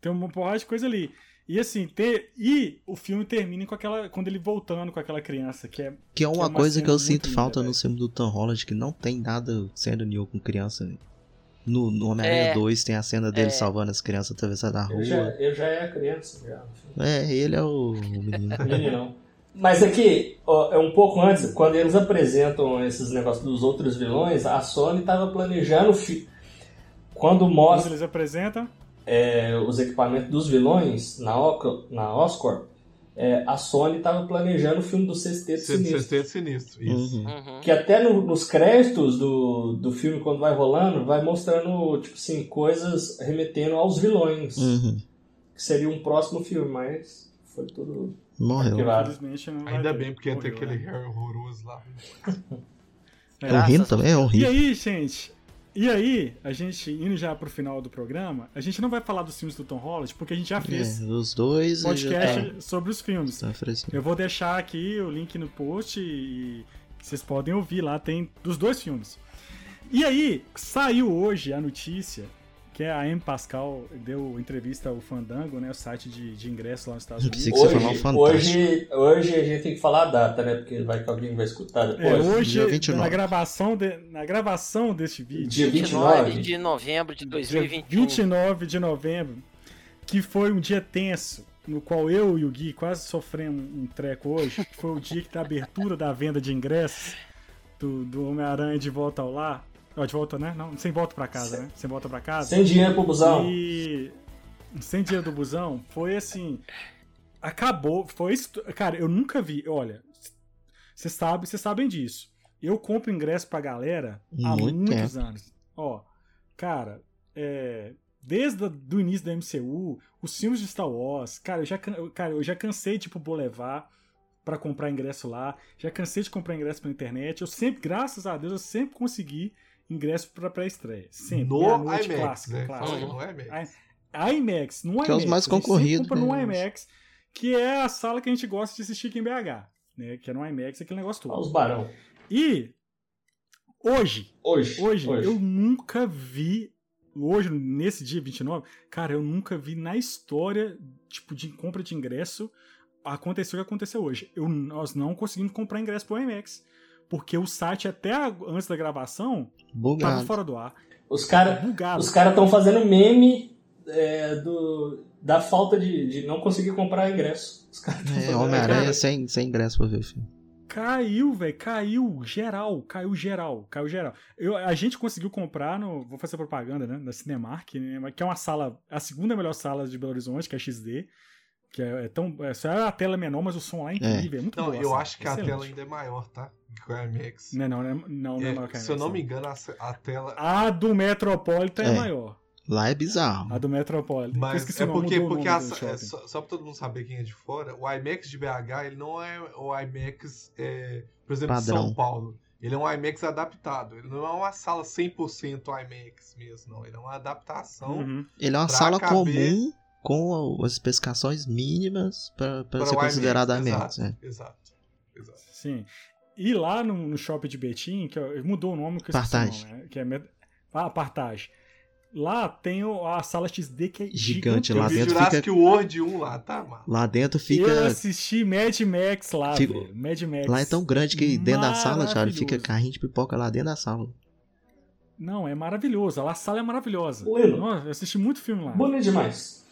A: tem uma porrada de coisa ali. E assim, ter, e o filme termina com aquela. Quando ele voltando com aquela criança, que é.
B: Que é uma
A: uma
B: coisa que eu sinto
A: linda,
B: falta no
A: velho.
B: filme do Tom Holland, que não tem nada sendo New com criança. velho. No, no Homem-Aranha
D: É.
B: 2 tem a cena dele
D: É.
B: salvando as crianças atravessar da
E: eu, já,
B: rua.
E: eu já era criança. Já.
B: É, ele é o, o menino.
E: Meninão. Mas aqui, ó, é um pouco antes, quando eles apresentam esses negócios dos outros vilões, a Sony estava planejando. fi- Quando
A: Quando
E: mostra
A: eles apresentam.
E: é, os equipamentos dos vilões na, Oc- na Oscorp, é, a Sony estava planejando o filme do Sexteto Sinistro.
C: Sexteto Sinistro, isso.
B: Uhum.
D: Uhum.
E: Que até no- nos créditos do, do filme, quando vai rolando, vai mostrando, tipo assim, coisas remetendo aos vilões.
B: Uhum.
E: Que seria um próximo filme, mas foi tudo.
B: Morreu.
A: Infelizmente não
C: Ainda bem, porque ia ter
A: Morreu,
C: aquele
A: né?
C: Harry horroroso lá.
B: É rindo
D: a
B: também? É um
A: E aí, gente? E aí, a gente indo já pro final do programa, a gente não vai falar dos filmes do Tom Holland, porque a gente já fez
B: É, os dois já
A: podcast
B: tá,
A: sobre os filmes.
B: tá.
A: Eu vou deixar aqui o link no post e vocês podem ouvir lá, tem dos dois filmes. E aí, saiu hoje a notícia que a M. Pascal deu entrevista ao Fandango, né, o site de, de ingresso lá nos Estados
B: Eu
A: Unidos.
B: um
E: Hoje, hoje, hoje a gente tem que falar a data, né? Porque vai que alguém vai escutar depois.
A: É, hoje,
B: dia 29.
A: na gravação, de, na gravação deste vídeo,
E: Dia
D: 29
E: 29.
D: de novembro de
A: dia
D: 2021.
A: 29 de novembro, que foi um dia tenso, no qual eu e o Gui quase sofremos um treco hoje, que foi o dia que da abertura da venda de ingressos do, do Homem-Aranha de volta ao lar. Ó, de volta, né? Não, sem volta pra casa, né? Sem volta pra casa.
E: Sem dinheiro pro busão.
A: E sem dinheiro do busão, foi assim. Acabou. Foi. Cara, eu nunca vi. Olha, vocês sabem, vocês sabem disso. Eu compro ingresso pra galera há
B: Muito
A: muitos anos. Ó, cara, é, desde o início da MCU, os filmes de Star Wars, cara, eu já, cara, eu já cansei de ir pro Boulevard pra comprar ingresso lá. Já cansei de comprar ingresso pela internet. Eu sempre, graças a Deus, eu sempre consegui ingresso pra pré-estreia. Sempre.
C: No IMAX,
A: clássica,
C: né?
A: clássica.
C: Fala no IMAX.
A: IMAX, no IMAX.
B: Que é os mais concorridos,
A: compra no
B: né?
A: IMAX, que é a sala que a gente gosta de assistir aqui em BH. Né? Que é no IMAX, aquele negócio todo.
E: Aos barão.
A: E hoje,
E: Hoje.
A: hoje, eu nunca vi. Hoje, nesse dia 29, cara, eu nunca vi na história, tipo, de compra de ingresso, aconteceu o que aconteceu hoje. Eu, nós não conseguimos comprar ingresso pro IMAX. Porque o site, até a- antes da gravação, tava
B: Bugado.
A: fora do ar.
E: Os caras os cara estão fazendo meme é, do, da falta de, de não conseguir comprar ingresso. Os caras tão
B: É,
E: fazendo-
B: Homem-Aranha
A: Cara,
B: sem, sem ingresso pra ver o filme.
A: Caiu, velho, caiu geral, caiu geral, caiu geral. Eu, a gente conseguiu comprar no, vou fazer propaganda, né, na Cinemark, né, que é uma sala, a segunda melhor sala de Belo Horizonte, que é a XD, que é, é tão, é, só é a tela menor, mas o som lá é incrível, é, muito
C: Não,
A: boa.
C: eu
A: sala,
C: acho que a
A: excelente.
C: tela ainda é maior, tá? Que o IMAX.
A: Não, não, não, é- não, não é
C: É,
A: maior que a
C: se eu não
A: IMAX,
C: me engano, a, a tela.
A: A do Metropolitan é,
B: É.
A: maior.
B: Lá é bizarro.
A: A do Metropolitan.
C: Mas é porque, porque a- é, só, só pra todo mundo saber quem é de fora, o IMAX de BH, ele não é o IMAX, é, por exemplo, de
B: Padrão.
C: São Paulo. Ele é um IMAX adaptado. Ele não é uma sala 100% IMAX mesmo, não. Ele é uma adaptação
A: Uhum.
B: Ele é uma sala
C: caber-
B: comum com as especificações mínimas
C: para
B: ser
C: o
B: considerado
C: IMAX.
B: IMAX.
C: Exato,
B: é.
C: exato, exato.
A: Sim. E lá no, no shopping de Betim, que é- mudou o nome, que eu
B: Partage.
A: nome, né? Que é met- ah, Partage. Lá tem o- a sala XD que é
B: Gigante,
A: gigante.
B: lá
C: Eu
B: dentro
C: Jurassic
B: fica-
C: World 1 lá, tá, mano?
B: Lá dentro
A: Eu
B: fica.
A: assisti Mad Max lá,
B: Fica-
A: velho. Mad Max.
B: Lá é tão grande que dentro da sala, Charlie, fica carrinho de pipoca lá dentro da sala.
A: Não, é maravilhoso. Lá a sala é maravilhosa. Nossa, eu assisti muito filme lá.
E: Bonito demais.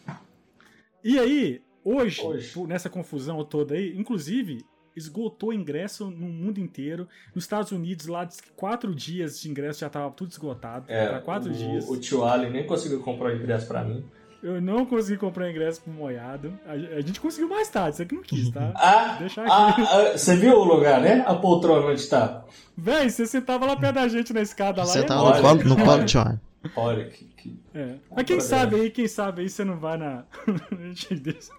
A: E aí, hoje,
E: Hoje.
A: nessa confusão toda aí, inclusive, esgotou ingresso no mundo inteiro. Nos Estados Unidos, lá, diz que quatro dias de ingresso já tava tudo esgotado.
E: É,
A: pra quatro
E: o,
A: dias.
E: o tio Ali nem conseguiu comprar o ingresso pra mim.
A: Eu não consegui comprar ingresso pro Moiado. A, a gente conseguiu mais tarde, você que não quis, tá?
E: Ah,
A: Deixa
E: ah,
A: aqui.
E: ah, você viu o lugar, né? A poltrona onde tá.
A: Véi, você sentava lá perto da gente na escada lá.
B: Você tá
A: é
B: no colo, no colo, Charlie.
E: Olha que. que-
A: É. Mas quem sabe aí, quem sabe aí você não vai na. a gente deixa.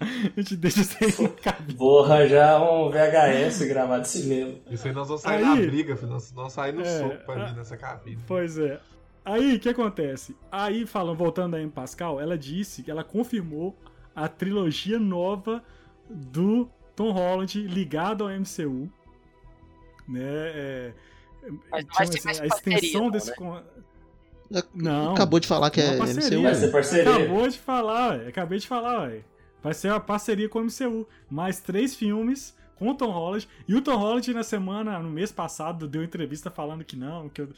A: A gente deixa você ir no.
E: Vou arranjar um VHS gravado de cinema.
C: Isso aí nós vamos sair
A: Aí-
C: na briga, filho. Nós vamos sair no
A: É,
C: soco pra
A: a-
C: vir nessa cabine.
A: Pois é. Aí, o que acontece? Aí, falando, voltando a M. Pascal, ela disse que ela confirmou a trilogia nova do Tom Holland ligado ao MCU. Né? É,
D: Mas
A: assim,
D: mais
A: a extensão
D: não,
A: desse.
D: né?
A: Não.
B: Acabou de falar que é. MCU.
E: Vai ser parceria.
A: Acabou de falar, ué. Acabei de falar, ué. Vai ser uma parceria com o MCU. Mais três filmes com o Tom Holland. E o Tom Holland, na semana, no mês passado, deu entrevista falando que não, que eu.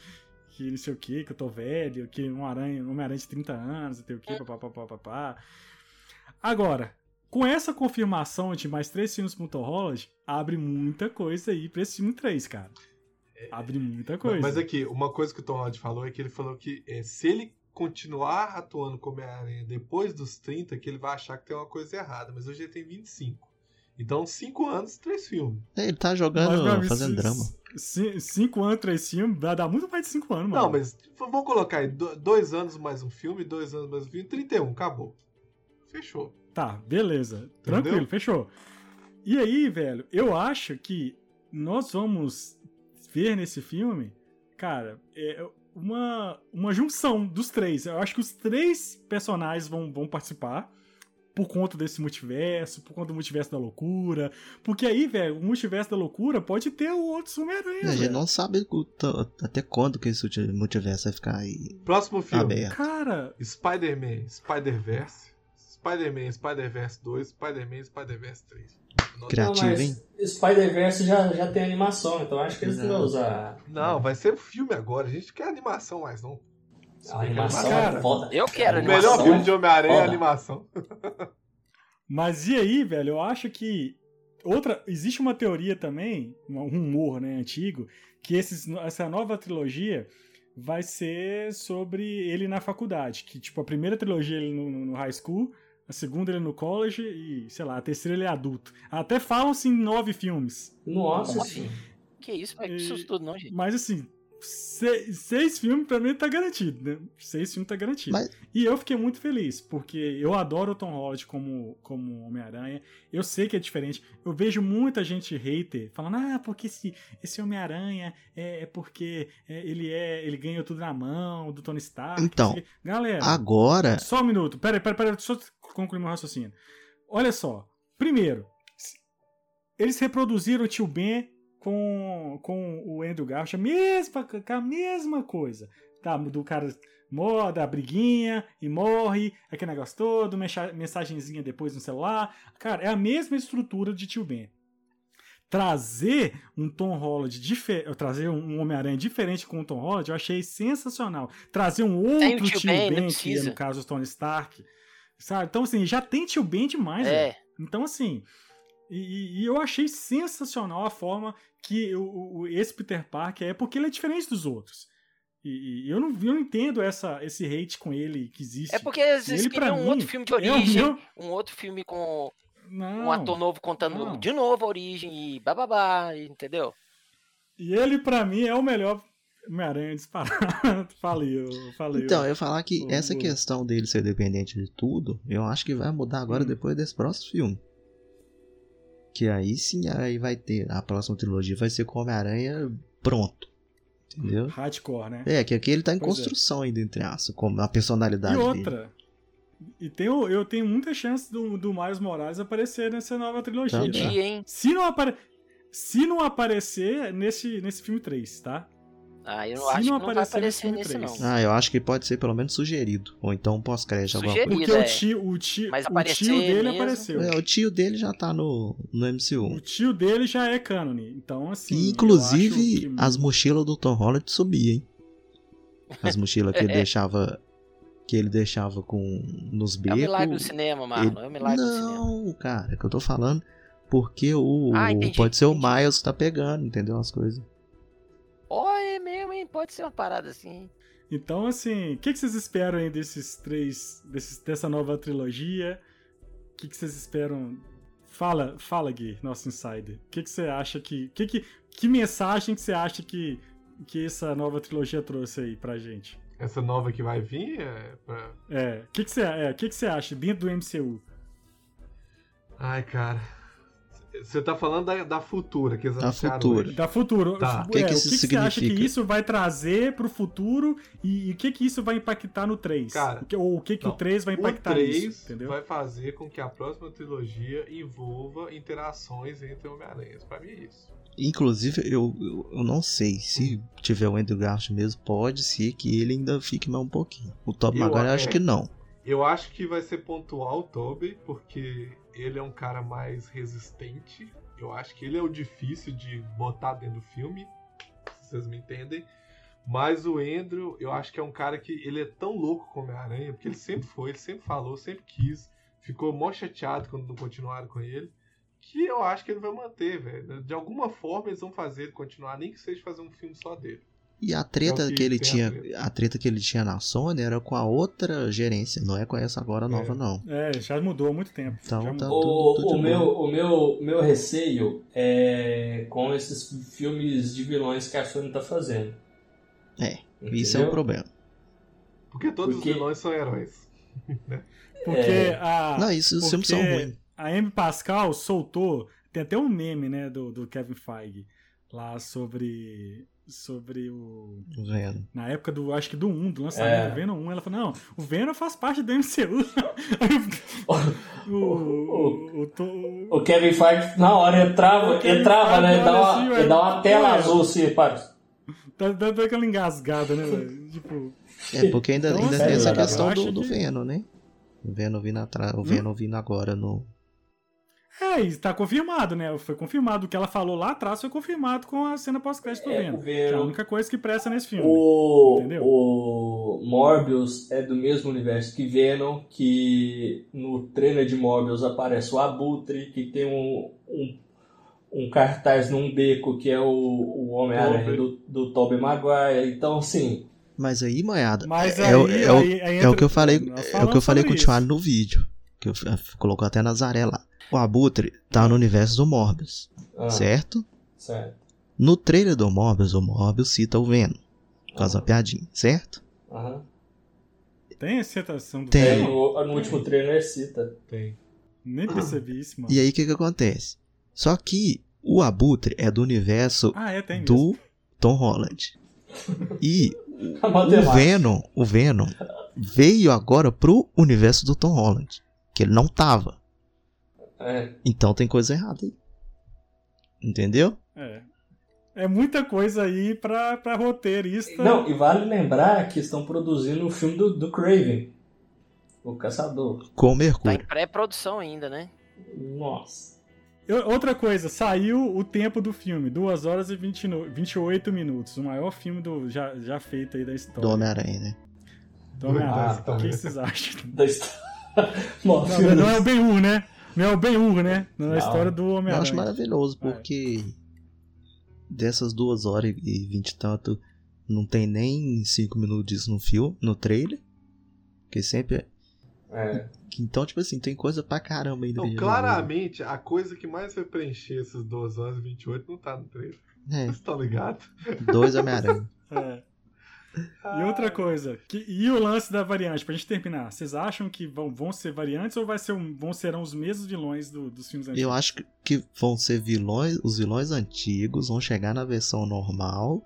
A: Que não sei o que, que eu tô velho, que um aranha, um aranha de 30 anos, não sei o que, papapá. Agora, com essa confirmação de mais três filmes com o Tom Holland, abre muita coisa aí pra esse filme 3, cara. Abre muita coisa.
C: Mas aqui, uma coisa que o Tom Holland falou é que ele falou que é, se ele continuar atuando como Homem-Aranha depois dos 30, que ele vai achar que tem uma coisa errada. Mas hoje ele tem 25. Então, 5 anos, 3 filmes.
B: É, Ele tá
A: Mas,
B: jogando,
A: amigo,
B: fazendo drama.
A: c- Cinco anos, três filmes, vai dar muito mais de cinco anos, mano.
C: Não, mas vamos colocar aí, do- dois anos mais um filme, dois anos mais um filme, 31, acabou. Fechou.
A: Tá, beleza. Tranquilo, fechou. E aí, velho, eu acho que nós vamos ver nesse filme, cara, é uma, uma junção dos três. Eu acho que os três personagens vão, vão participar por conta desse multiverso, por conta do multiverso da loucura. Porque aí, velho, o multiverso da loucura pode ter o outro Homem-Aranha.
B: A gente não sabe até quando que esse multi- multiverso vai ficar aí
C: Próximo filme.
B: aberto.
A: Cara,
C: Spider-Man, Spider-Verse. Spider-Man, Spider-Verse 2, Spider-Man, Spider-Verse 3.
B: Criativo,
E: Não, mas
B: hein?
E: Spider-Verse já, já tem animação, então acho que eles não vão
B: Não.
E: usar.
C: Não, vai ser filme agora. A gente não quer animação mais, não.
E: A animação
A: Cara,
E: é foda.
D: Eu quero
C: O
E: animação
C: melhor filme de Homem-Aranha é animação.
A: Mas e aí, velho? Eu acho que outra existe uma teoria também, um rumor, né, antigo, que esses, essa nova trilogia vai ser sobre ele na faculdade, que tipo a primeira trilogia ele no, no high school, a segunda ele no college e sei lá, a terceira ele é adulto. Até falam-se em nove filmes,
E: Nossa senhora.
D: Que isso, mas que tudo não, gente.
A: mas assim se- seis filmes pra mim tá garantido, né? Seis filmes tá garantido.
B: Mas-
A: E eu fiquei muito feliz, porque eu adoro o Tom Holland como, como Homem-Aranha. Eu sei que é diferente. Eu vejo muita gente hater falando, ah, porque esse, esse Homem-Aranha é, é porque é, ele é. ele ganhou tudo na mão do Tony Stark.
B: Então,
A: quê." Galera,
B: Agora,
A: só um minuto. Pera, aí, pera, pera, deixa eu concluir meu raciocínio. Olha só. Primeiro, eles reproduziram o tio Ben com, com o Andrew Garfield, a mesma, a mesma coisa. Tá, do cara morre, da briguinha e morre, aquele negócio todo, mensa- mensagenzinha depois no celular. Cara, é a mesma estrutura de tio Ben. Trazer um Tom Holland diferente, trazer um Homem-Aranha diferente com o Tom Holland, eu achei sensacional. Trazer um
D: Tem
A: outro
D: tio
A: tio
D: Ben,
A: Ben, que é no caso o Tony Stark, sabe? Então, assim, já tem tio Ben demais.
D: É,
A: Então, assim, e, e- e eu achei sensacional a forma que o, o- esse Peter Parker é, porque ele é diferente dos outros. E, e eu, não, eu não entendo essa, esse hate com ele que existe.
D: é porque vocês
A: Ele, pra
D: queriam um
A: mim,
D: outro filme de
A: é
D: origem,
A: meu-
D: um outro filme com
A: Não.
D: um ator novo contando
A: não.
D: de novo a origem e bababá, entendeu?
A: E ele, pra mim, é o melhor Homem-Aranha disparado. falei, eu falei.
B: então,
A: eu-
B: eu ia falar que
A: o-
B: essa questão dele ser dependente de tudo, eu acho que vai mudar agora
A: Hum.
B: depois desse próximo filme. Que aí sim, aí vai ter. A próxima trilogia vai ser com o Homem-Aranha pronto. Entendeu?
A: Hardcore, né?
B: É, que aqui ele tá em
A: Pois é.
B: construção ainda, entre aspas, como a personalidade
A: E
B: dele.
A: outra. E tem, eu tenho muita chance do, do Miles Morales aparecer nessa nova trilogia.
B: Também.
A: Tá?
D: Dia, hein?
A: Se não, apare... Se não aparecer nesse, nesse filme 3, tá?
D: Ah, eu
A: Se
D: acho
A: não
D: que não vai
A: aparecer nesse
D: não.
B: Ah, eu acho que pode ser pelo menos sugerido. Ou então um pós-crédito.
A: Porque o
D: é.
A: tio, o tio,
D: Mas
A: o tio dele
D: mesmo-
A: apareceu.
B: É, o tio dele já tá no, no MCU.
A: O tio dele já é cânone. Então, assim.
B: E, inclusive,
A: que-
B: as mochilas do Tom Holland subiam, hein? As mochilas que ele deixava. Que ele deixava com nos
D: É o
B: becos.
D: milagre do cinema, Marlon. É o milagre do cinema.
B: Não, cara, é que eu tô falando. Porque o.
D: Ah,
B: o-
D: entendi,
B: pode ser o
D: entendi.
B: Miles que tá pegando, entendeu? As coisas.
D: Ó, é mesmo, hein? Pode ser uma parada assim.
A: Então, assim, o que, que vocês esperam aí desses três. Desses, dessa nova trilogia? O que, que vocês esperam? Fala, fala, Gui, nosso insider. O que, que você acha que. Que, que. que mensagem que você acha que. Que essa nova trilogia trouxe aí pra gente?
C: Essa nova que vai vir é pra...
A: É, o que, que, você, é, que, que você acha dentro do MCU?
C: Ai, cara. Você tá falando da, da futura, que eles
B: Da
C: anunciaram
B: futura.
C: hoje.
A: Da futuro.
C: Tá.
A: É,
B: O que que isso
A: que, que você acha que
B: significa?
A: isso vai trazer pro futuro e, e o que que isso vai impactar no 3?
C: Cara,
A: o que, ou o que, que
C: não.
A: o 3 vai
C: O
A: impactar
C: 3
A: nisso, entendeu?
C: vai fazer com que a próxima trilogia envolva interações entre Homem-Aranhas. Pra mim é isso.
B: Inclusive, eu, eu, eu não sei se tiver o Andrew Garfield mesmo, pode ser que ele ainda fique mais um pouquinho. O Top Maguire eu acho
C: é.
B: que não.
C: Eu acho que vai ser pontual o Toby, porque ele é um cara mais resistente. Eu acho que ele é o difícil de botar dentro do filme, se vocês me entendem. Mas o Andrew, eu acho que é um cara que ele é tão louco como Homem-Aranha, porque ele sempre foi, ele sempre falou, sempre quis. Ficou mó chateado quando não continuaram com ele. Que eu acho que ele vai manter, velho. De alguma forma eles vão fazer ele continuar, nem que seja fazer um filme só dele.
B: E a treta
C: É o que
B: que ele
C: a
B: tinha,
C: treta.
B: a treta que ele tinha na Sony era com a outra gerência, não é com essa agora nova
C: É.
B: não.
A: É, já mudou há muito tempo.
B: Então tá-
A: mudou.
E: O,
B: tudo- tudo
E: o, meu,
B: bom.
E: o meu, meu receio é com esses filmes de vilões que a Sony tá fazendo.
B: É, Isso é o
E: Entendeu?
B: problema.
C: Porque todos
E: Porque-
C: os vilões são heróis.
A: Porque
E: É.
A: a.
B: não, isso os filmes são
A: porque
B: ruins.
A: A Amy Pascal soltou. Tem até um meme, né, do, do Kevin Feige. Lá sobre. Sobre o.
B: Vendo.
A: Na época do. Acho que do 1, do lançamento
E: É.
A: do Venom 1, ela falou: Não, o Venom faz parte do MCU. O. O. O. o-
E: O Kevin Feige, na hora, entrava, entrava né? Dá uma,
A: assim,
E: dá uma tela
A: ué.
E: azul assim, para.
A: Tá dando aquela engasgada, né, velho? Tipo.
B: É, porque ainda,
A: Então,
B: ainda
A: assim,
B: tem essa
E: eu
B: questão do, do Venom, né? O Venom vindo atrás, o Venom vindo agora no.
A: É, e tá confirmado, né? Foi confirmado. O que ela falou lá atrás foi confirmado com a cena pós-crédito do
E: É,
A: Venom.
E: o
A: Que é a única coisa que presta nesse filme.
E: O,
A: Entendeu?
E: o Morbius é do mesmo universo que Venom, que no trailer de Morbius aparece o Abutre, que tem um, um, um cartaz num beco que é o, o Homem-Aranha do, do Tobey Maguire. Então, assim,
B: Mas aí, manhada,
A: Mas
B: é,
A: aí,
B: o- é, o-
A: aí- aí
B: é o que eu falei, é o que eu falei com o. Thiago no vídeo. Que eu f- colocou até Nazaré lá. O Abutre tá no universo do Morbius,
E: ah,
B: certo?
E: certo.
B: No trailer do Morbius, o Morbius cita o Venom. Por causa da
E: Aham,
B: piadinha, certo?
E: aham.
A: Tem a citação do
B: Tem.
E: É,
A: Venom?
E: no, no último trailer cita.
C: Tem.
A: Nem percebi isso, mano.
B: E aí o que que acontece? Só que o Abutre é do universo
A: Ah, é, tem mesmo.
B: do Tom Holland. E o. Venom, o Venom veio agora pro universo do Tom Holland, que ele não tava.
E: É,
B: Então tem coisa errada aí. Entendeu?
A: É. É muita coisa aí pra, pra roteirista.
E: Não, e vale lembrar que estão produzindo o filme do, do Craven, o Caçador.
B: Com o
D: Tá em
B: Mercúrio.
D: pré-produção ainda, né?
E: Nossa.
A: Eu- Outra coisa, saiu o tempo do filme, 2 horas e 20 no- 28 minutos. O maior filme do, já, já feito aí da história.
B: Do Homem-Aranha, né?
A: Do Homem-Aranha.
E: Ah,
A: o que vocês acham?
E: Da história.
A: Não, não é o Ben-Hur, né? Não é o Ben-Hur, né? Não é a
E: Não.
A: história do
B: Eu acho
A: Homem-Aranha.
B: maravilhoso,
A: É.
B: porque dessas duas horas e vinte e tanto, não tem nem cinco minutos disso no filme, no trailer. Que sempre.
E: É.
B: Então, tipo assim, tem coisa pra caramba ainda.
C: Então, claramente, a coisa que mais vai preencher essas 2 horas e 28 não tá no trailer.
B: É,
C: Vocês estão ligados?
B: dois Homem-Aranha.
A: É. E outra coisa, que- e o lance da variante, pra gente terminar, vocês acham que vão, vão ser variantes ou vai ser um- vão serão os mesmos vilões do- dos filmes antigos?
B: Eu acho que- que vão ser vilões, os vilões antigos vão chegar na versão normal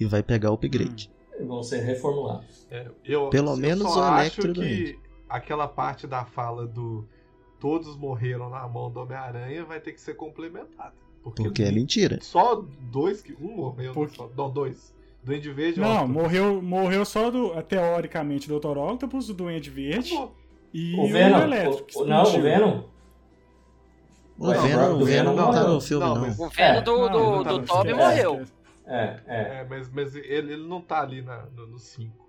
B: e vai pegar o upgrade.
E: Vão ser reformulados.
C: É, eu,
B: Pelo
C: eu
B: menos
C: só
B: o
C: acho
B: Electro
C: que aquela parte da fala do todos morreram na mão do Homem-Aranha vai ter que ser complementada. Porque,
B: Porque é mentira.
C: só dois que. Um morreu,
A: Porque-
C: só, não, dois. Duende Verde
A: Não,
C: Octopus.
A: morreu, morreu só do, teoricamente, o Dr. Octopus, o Duende Verde
C: Acabou.
A: e
E: O
A: o,
E: Venom. O- não, o. Venom.
B: O Venom,
E: o
B: Venom
E: Venom
B: não tá no filme,
C: Não,
B: não.
C: mas-
D: O Venom
E: É.
D: do,
A: Não,
D: do,
A: não tá
D: do Toby morreu.
E: É, é.
C: É, mas, mas ele, ele não tá ali na, no 5.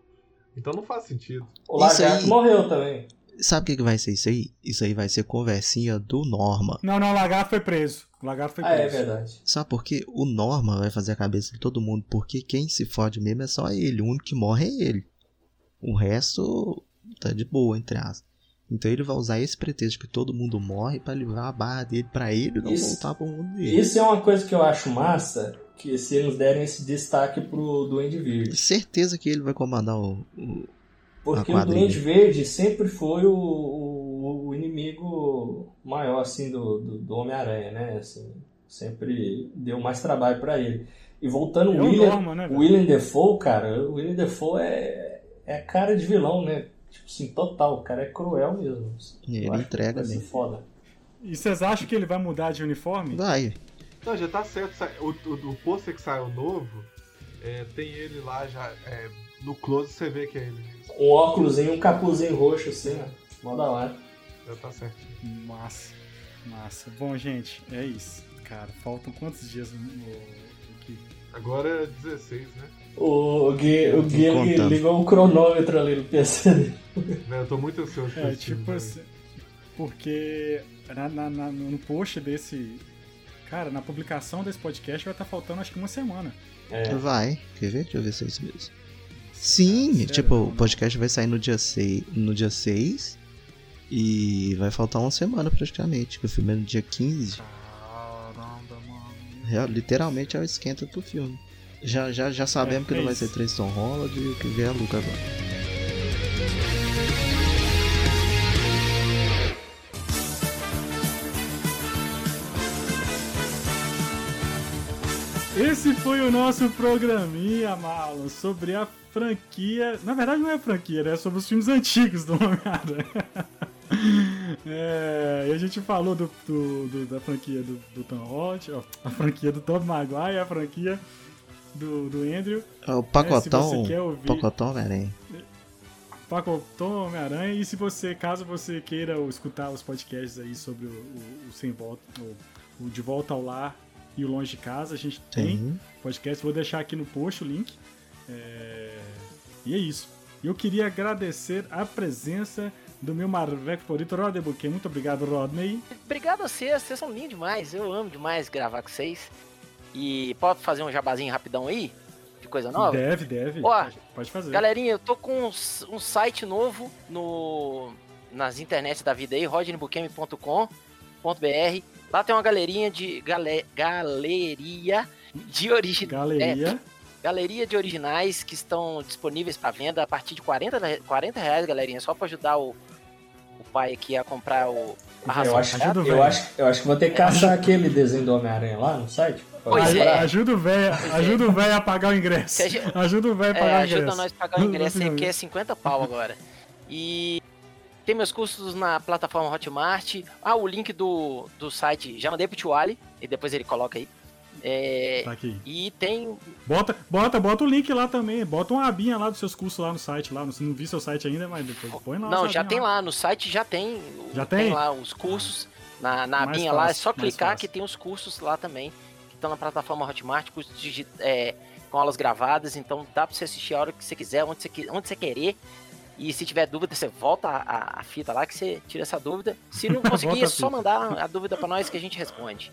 C: Então não faz sentido.
E: O Lagarto
B: aí-
E: morreu também.
B: Sabe o que, que vai ser isso aí? Isso aí vai ser conversinha do Norma.
A: Não, não, o Lagarto foi preso. O Lagarto foi
E: Ah, é
A: preso.
E: verdade.
B: Sabe por quê? O Norma vai fazer a cabeça de todo mundo, porque quem se fode mesmo é só ele. O único que morre é ele. O resto tá de boa, entre aspas. Então ele vai usar esse pretexto que todo mundo morre pra livrar a barra dele pra ele não
E: Isso-
B: voltar pro mundo dele.
E: Isso é uma coisa que eu acho massa, que se eles derem esse destaque pro Duende Verde.
B: Certeza que ele vai comandar o. o-
E: Porque o. Duende Verde sempre foi o, o, o inimigo maior, assim, do, do, do Homem-Aranha, né? Assim, sempre deu mais trabalho pra ele. E voltando,
A: É
E: o
A: o
E: William,
A: Norma, né,
E: o? William Defoe, cara, o William Defoe é, é cara de vilão, né? Tipo assim, total, o cara é cruel mesmo.
B: Ele
E: Eu
B: entrega mesmo.
E: foda.
A: E vocês acham que ele vai mudar de uniforme?
B: Vai.
C: Não, já tá certo. O, o, o pôster que saiu novo, é, tem ele lá já. é, no close você vê que é ele.
E: Um óculosinho, um capuzinho roxo, assim, ó. Mó da hora.
C: Já tá certinho.
A: Massa, massa. Bom, gente, é isso. Cara, faltam quantos dias no, aqui?
C: Agora é 16, né?
E: O, o Gui, o Gui
B: contando.
E: ligou o cronômetro ali no PC dele.
C: Né, Eu tô muito ansioso
A: É, tipo assim, porque na, na- na- no post desse. Cara, na publicação desse podcast vai estar faltando acho que uma semana.
E: É.
B: Vai. Quer ver? Deixa eu ver se é isso mesmo. Sim,
A: Sério,
B: tipo, o podcast vai sair no dia 6, no dia 6 e vai faltar uma semana praticamente, que o filme é no dia 15.
A: Caramba, mano.
B: Real- literalmente é o esquenta do filme. Já, já, já sabemos
A: É,
B: que não
A: é
B: vai
A: isso.
B: ser Tristan Holland e que vem a Luca agora.
A: Esse foi o nosso programinha, Marlon, sobre a franquia. Na verdade, não é franquia, né? É sobre os filmes antigos do Homem-Aranha. É, e a gente falou do, do- do- da franquia do, do Tom Holland, a franquia do Tom Maguire, a franquia do, do Andrew,
B: É o pacotão,
A: você quer ouvir-
B: pacotão Homem-Aranha.
A: Paco Tom Homem-Aranha. E se você, caso você queira escutar os podcasts aí sobre o, o- o Sem Volta, o, o De Volta ao Lar e o Longe de Casa, a gente tem
B: Tem.
A: podcast. Vou deixar aqui no post o link. É, E é isso. Eu queria agradecer a presença do meu marveco favorito, Rodney Buquet. Muito obrigado, Rodney.
D: Obrigado a vocês, vocês são lindos demais. Eu amo demais gravar com vocês. E pode fazer um jabazinho rapidão aí? De coisa nova?
A: Deve, deve.
D: Ó,
A: pode, fazer.
D: Galerinha, eu tô com um, um site novo no nas internets da vida aí, rodneybuquemi.com.br. Lá tem uma galerinha de gale, galeria de origem
A: Galeria.
D: galeria de originais que estão disponíveis para venda a partir de 40, re- 40 reais, galerinha, só para ajudar o, o pai aqui a comprar o a
E: Eu acho,
A: ajuda o
E: eu,
A: velho.
E: acho, eu acho que vou ter que caçar aquele desenho do Homem-Aranha lá no site.
D: Pois é.
A: Ajuda o velho, ajuda o velho a pagar o ingresso. Ajuda o velho a
D: É,
A: pagar o
D: ajuda
A: ingresso.
D: nós a pagar o ingresso que é 50 pau agora. E tem meus cursos na plataforma Hotmart. Ah, o link do, do site já mandei pro Tio Ali, e depois ele coloca aí. É,
A: Tá aqui.
D: e tem.
A: Bota, bota, bota o link lá também. Bota uma abinha lá dos seus cursos lá no site. lá. Não, não vi seu site ainda, mas depois põe lá.
D: Não, já tem lá, no site já tem.
A: Já tem?
D: lá os cursos. Na, na
A: Mais
D: abinha lá, é
A: fácil,
D: só clicar
A: fácil.
D: que tem os cursos lá também. Que estão na plataforma Hotmart, cursos é, com aulas gravadas. Então dá pra você assistir a hora que você quiser, onde você, onde você querer. E se tiver dúvida, você volta a, a- fita lá que você tira essa dúvida. Se não conseguir, é só mandar a dúvida pra nós que a gente responde.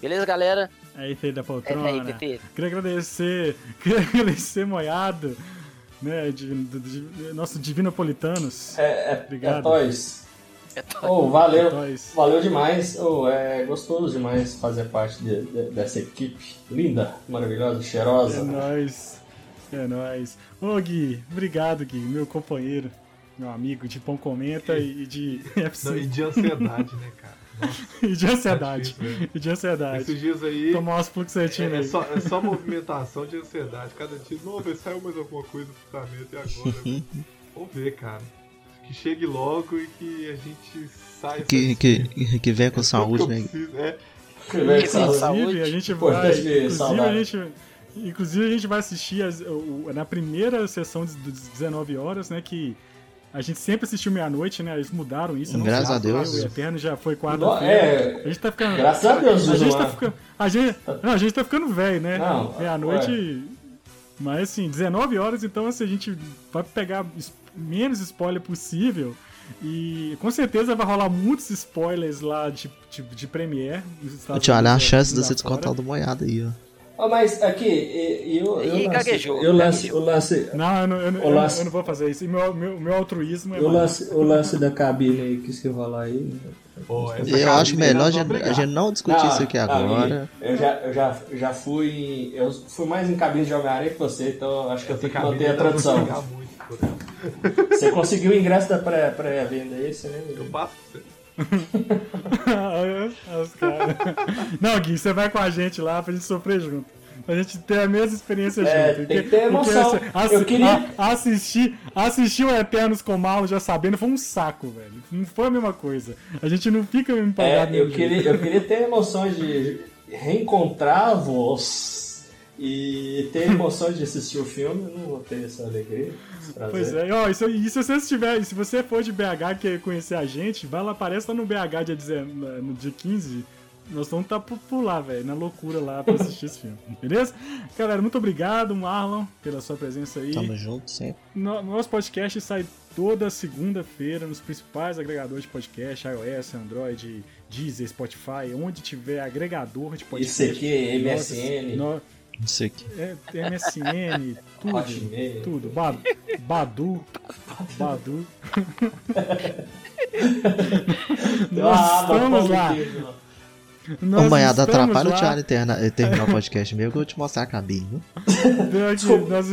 D: Beleza, galera?
A: Aí, filho da
D: É
A: poltrona.
D: aí, PT.
A: Queria agradecer, queria agradecer Moiado, né, de, de- de- nosso Divinopolitanos.
E: É, é,
A: Obrigado.
E: é Toys.
D: É tó-
E: Oh, valeu.
A: Toys.
E: Valeu demais. Oh, é gostoso demais fazer parte de- de- dessa equipe linda, maravilhosa,
A: É
E: cheirosa.
A: nóis. É nóis. Ô Gui, obrigado, Gui, meu companheiro, meu amigo de Pão Comenta e de
C: Não, e
A: FC.
C: de ansiedade, né, cara? Nossa,
A: E de ansiedade.
C: tá difícil, né?
A: E de ansiedade.
C: Esses dias aí.
A: Tomar umas fluoxetina
C: É, é só, é só movimentação de ansiedade. Cada dia, não, vai saiu mais alguma coisa pro planeta e agora? Vamos ver, cara. Que chegue logo e que a gente saia.
B: Que, que, que venha com
C: É
B: saúde,
C: que
B: né?
C: preciso, É,
D: Que
E: saúde.
D: saúde.
A: Inclusive, a gente vai.
E: Que
A: Inclusive, a gente. Inclusive a gente vai assistir as- o- na primeira sessão de- das 19 horas, né? Que a gente sempre assistiu meia-noite, né? Eles mudaram isso.
B: Graças a Deus.
A: O Eterno já foi quarta-feira.
E: É,
A: A gente tá ficando.
E: graças a Deus,
A: A gente tá
E: né?
A: ficando. A gente, não, a gente tá ficando velho, né?
E: Não,
A: Meia-noite. Mas assim, 19 horas, então assim, a gente vai pegar menos spoiler possível. E com certeza vai rolar muitos spoilers lá de, de, de Premiere.
B: Tio, olha a chance de você descontar do moiado aí, ó.
E: Ó, mas aqui, eu, eu,
D: gaguejou,
E: eu lance, o lance,
A: Não, eu não, eu, não-
E: O
A: eu não-
E: lance-
A: eu não vou fazer isso. E meu, meu, meu altruísmo é.
E: o lance, o lance da cabine aí que se rolar aí.
C: Pô, essa
B: Eu acho melhor a gente, a gente não discutir isso aqui agora.
E: Eu já, eu já, já fui. Eu fui mais em cabine de Homem-Aranha que você, então acho que eu tenho que manter a
C: brigar muito.
E: Você conseguiu o ingresso da pré- pré-venda aí, você né?
C: Eu passo
A: Não, Gui, você vai com a gente lá pra gente sofrer junto. Pra gente ter a mesma experiência
E: É,
A: junto.
E: tem que ter emoção.
A: assim,
E: Eu queria-
A: a- assistir, assistir o Eternos com Malo já sabendo foi um saco, velho. Não foi a mesma coisa. A gente não fica empolgado
E: É, eu queria, eu queria ter emoções de reencontrar-vos e ter emoções de assistir o filme. Eu não vou ter essa alegria.
A: Pois é, ó, e se, e se você estiver, se você for de BH e quer conhecer a gente, vai lá, aparece lá no BH dia, 19 no dia 15. Nós vamos estar por, por lá, velho, na loucura lá pra assistir esse filme. Beleza? Galera, muito obrigado, Marlon, pela sua presença aí.
B: Tamo junto sempre.
A: No- nosso podcast sai toda segunda-feira nos principais agregadores de podcast, iOS, Android, Deezer, Spotify, onde tiver agregador de podcast.
E: Isso aqui é MSN.
A: No,
B: Isso aqui.
A: é, MSN, tudo.
E: Hotmail.
A: Tudo. Ba- Badu. Badu. Nós
E: Ah,
A: estamos lá. Nós
B: Ô, manhada, atrapalha o
A: lá.
B: Thiago terna- terminar o podcast meu que eu vou te mostrar a cabine, viu?
A: Nós,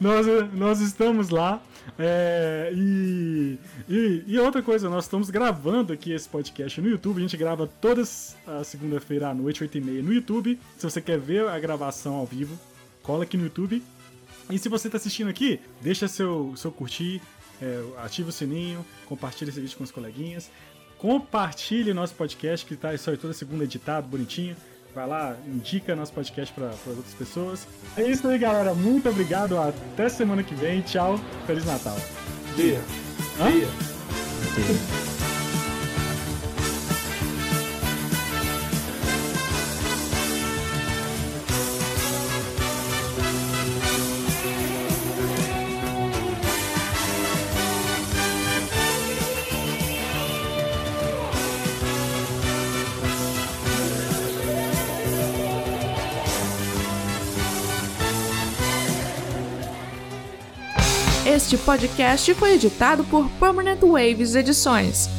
A: nós, nós estamos lá. é, e, e, e outra coisa, nós estamos gravando aqui esse podcast no YouTube. A gente grava todas a segunda-feira à noite, 8h30 no YouTube. Se você quer ver a gravação ao vivo, cola aqui no YouTube. E se você está assistindo aqui, deixa seu, seu curtir, é, ativa o sininho, compartilha esse vídeo com os coleguinhas. Compartilhe nosso podcast que tá sai toda segunda editado, bonitinho. Vai lá, indica nosso podcast para outras pessoas. É isso aí, galera. Muito obrigado. Até semana que vem. Tchau. Feliz Natal.
C: Dia.
A: Hã?
C: Dia.
G: Este podcast foi editado por Permanent Waves Edições.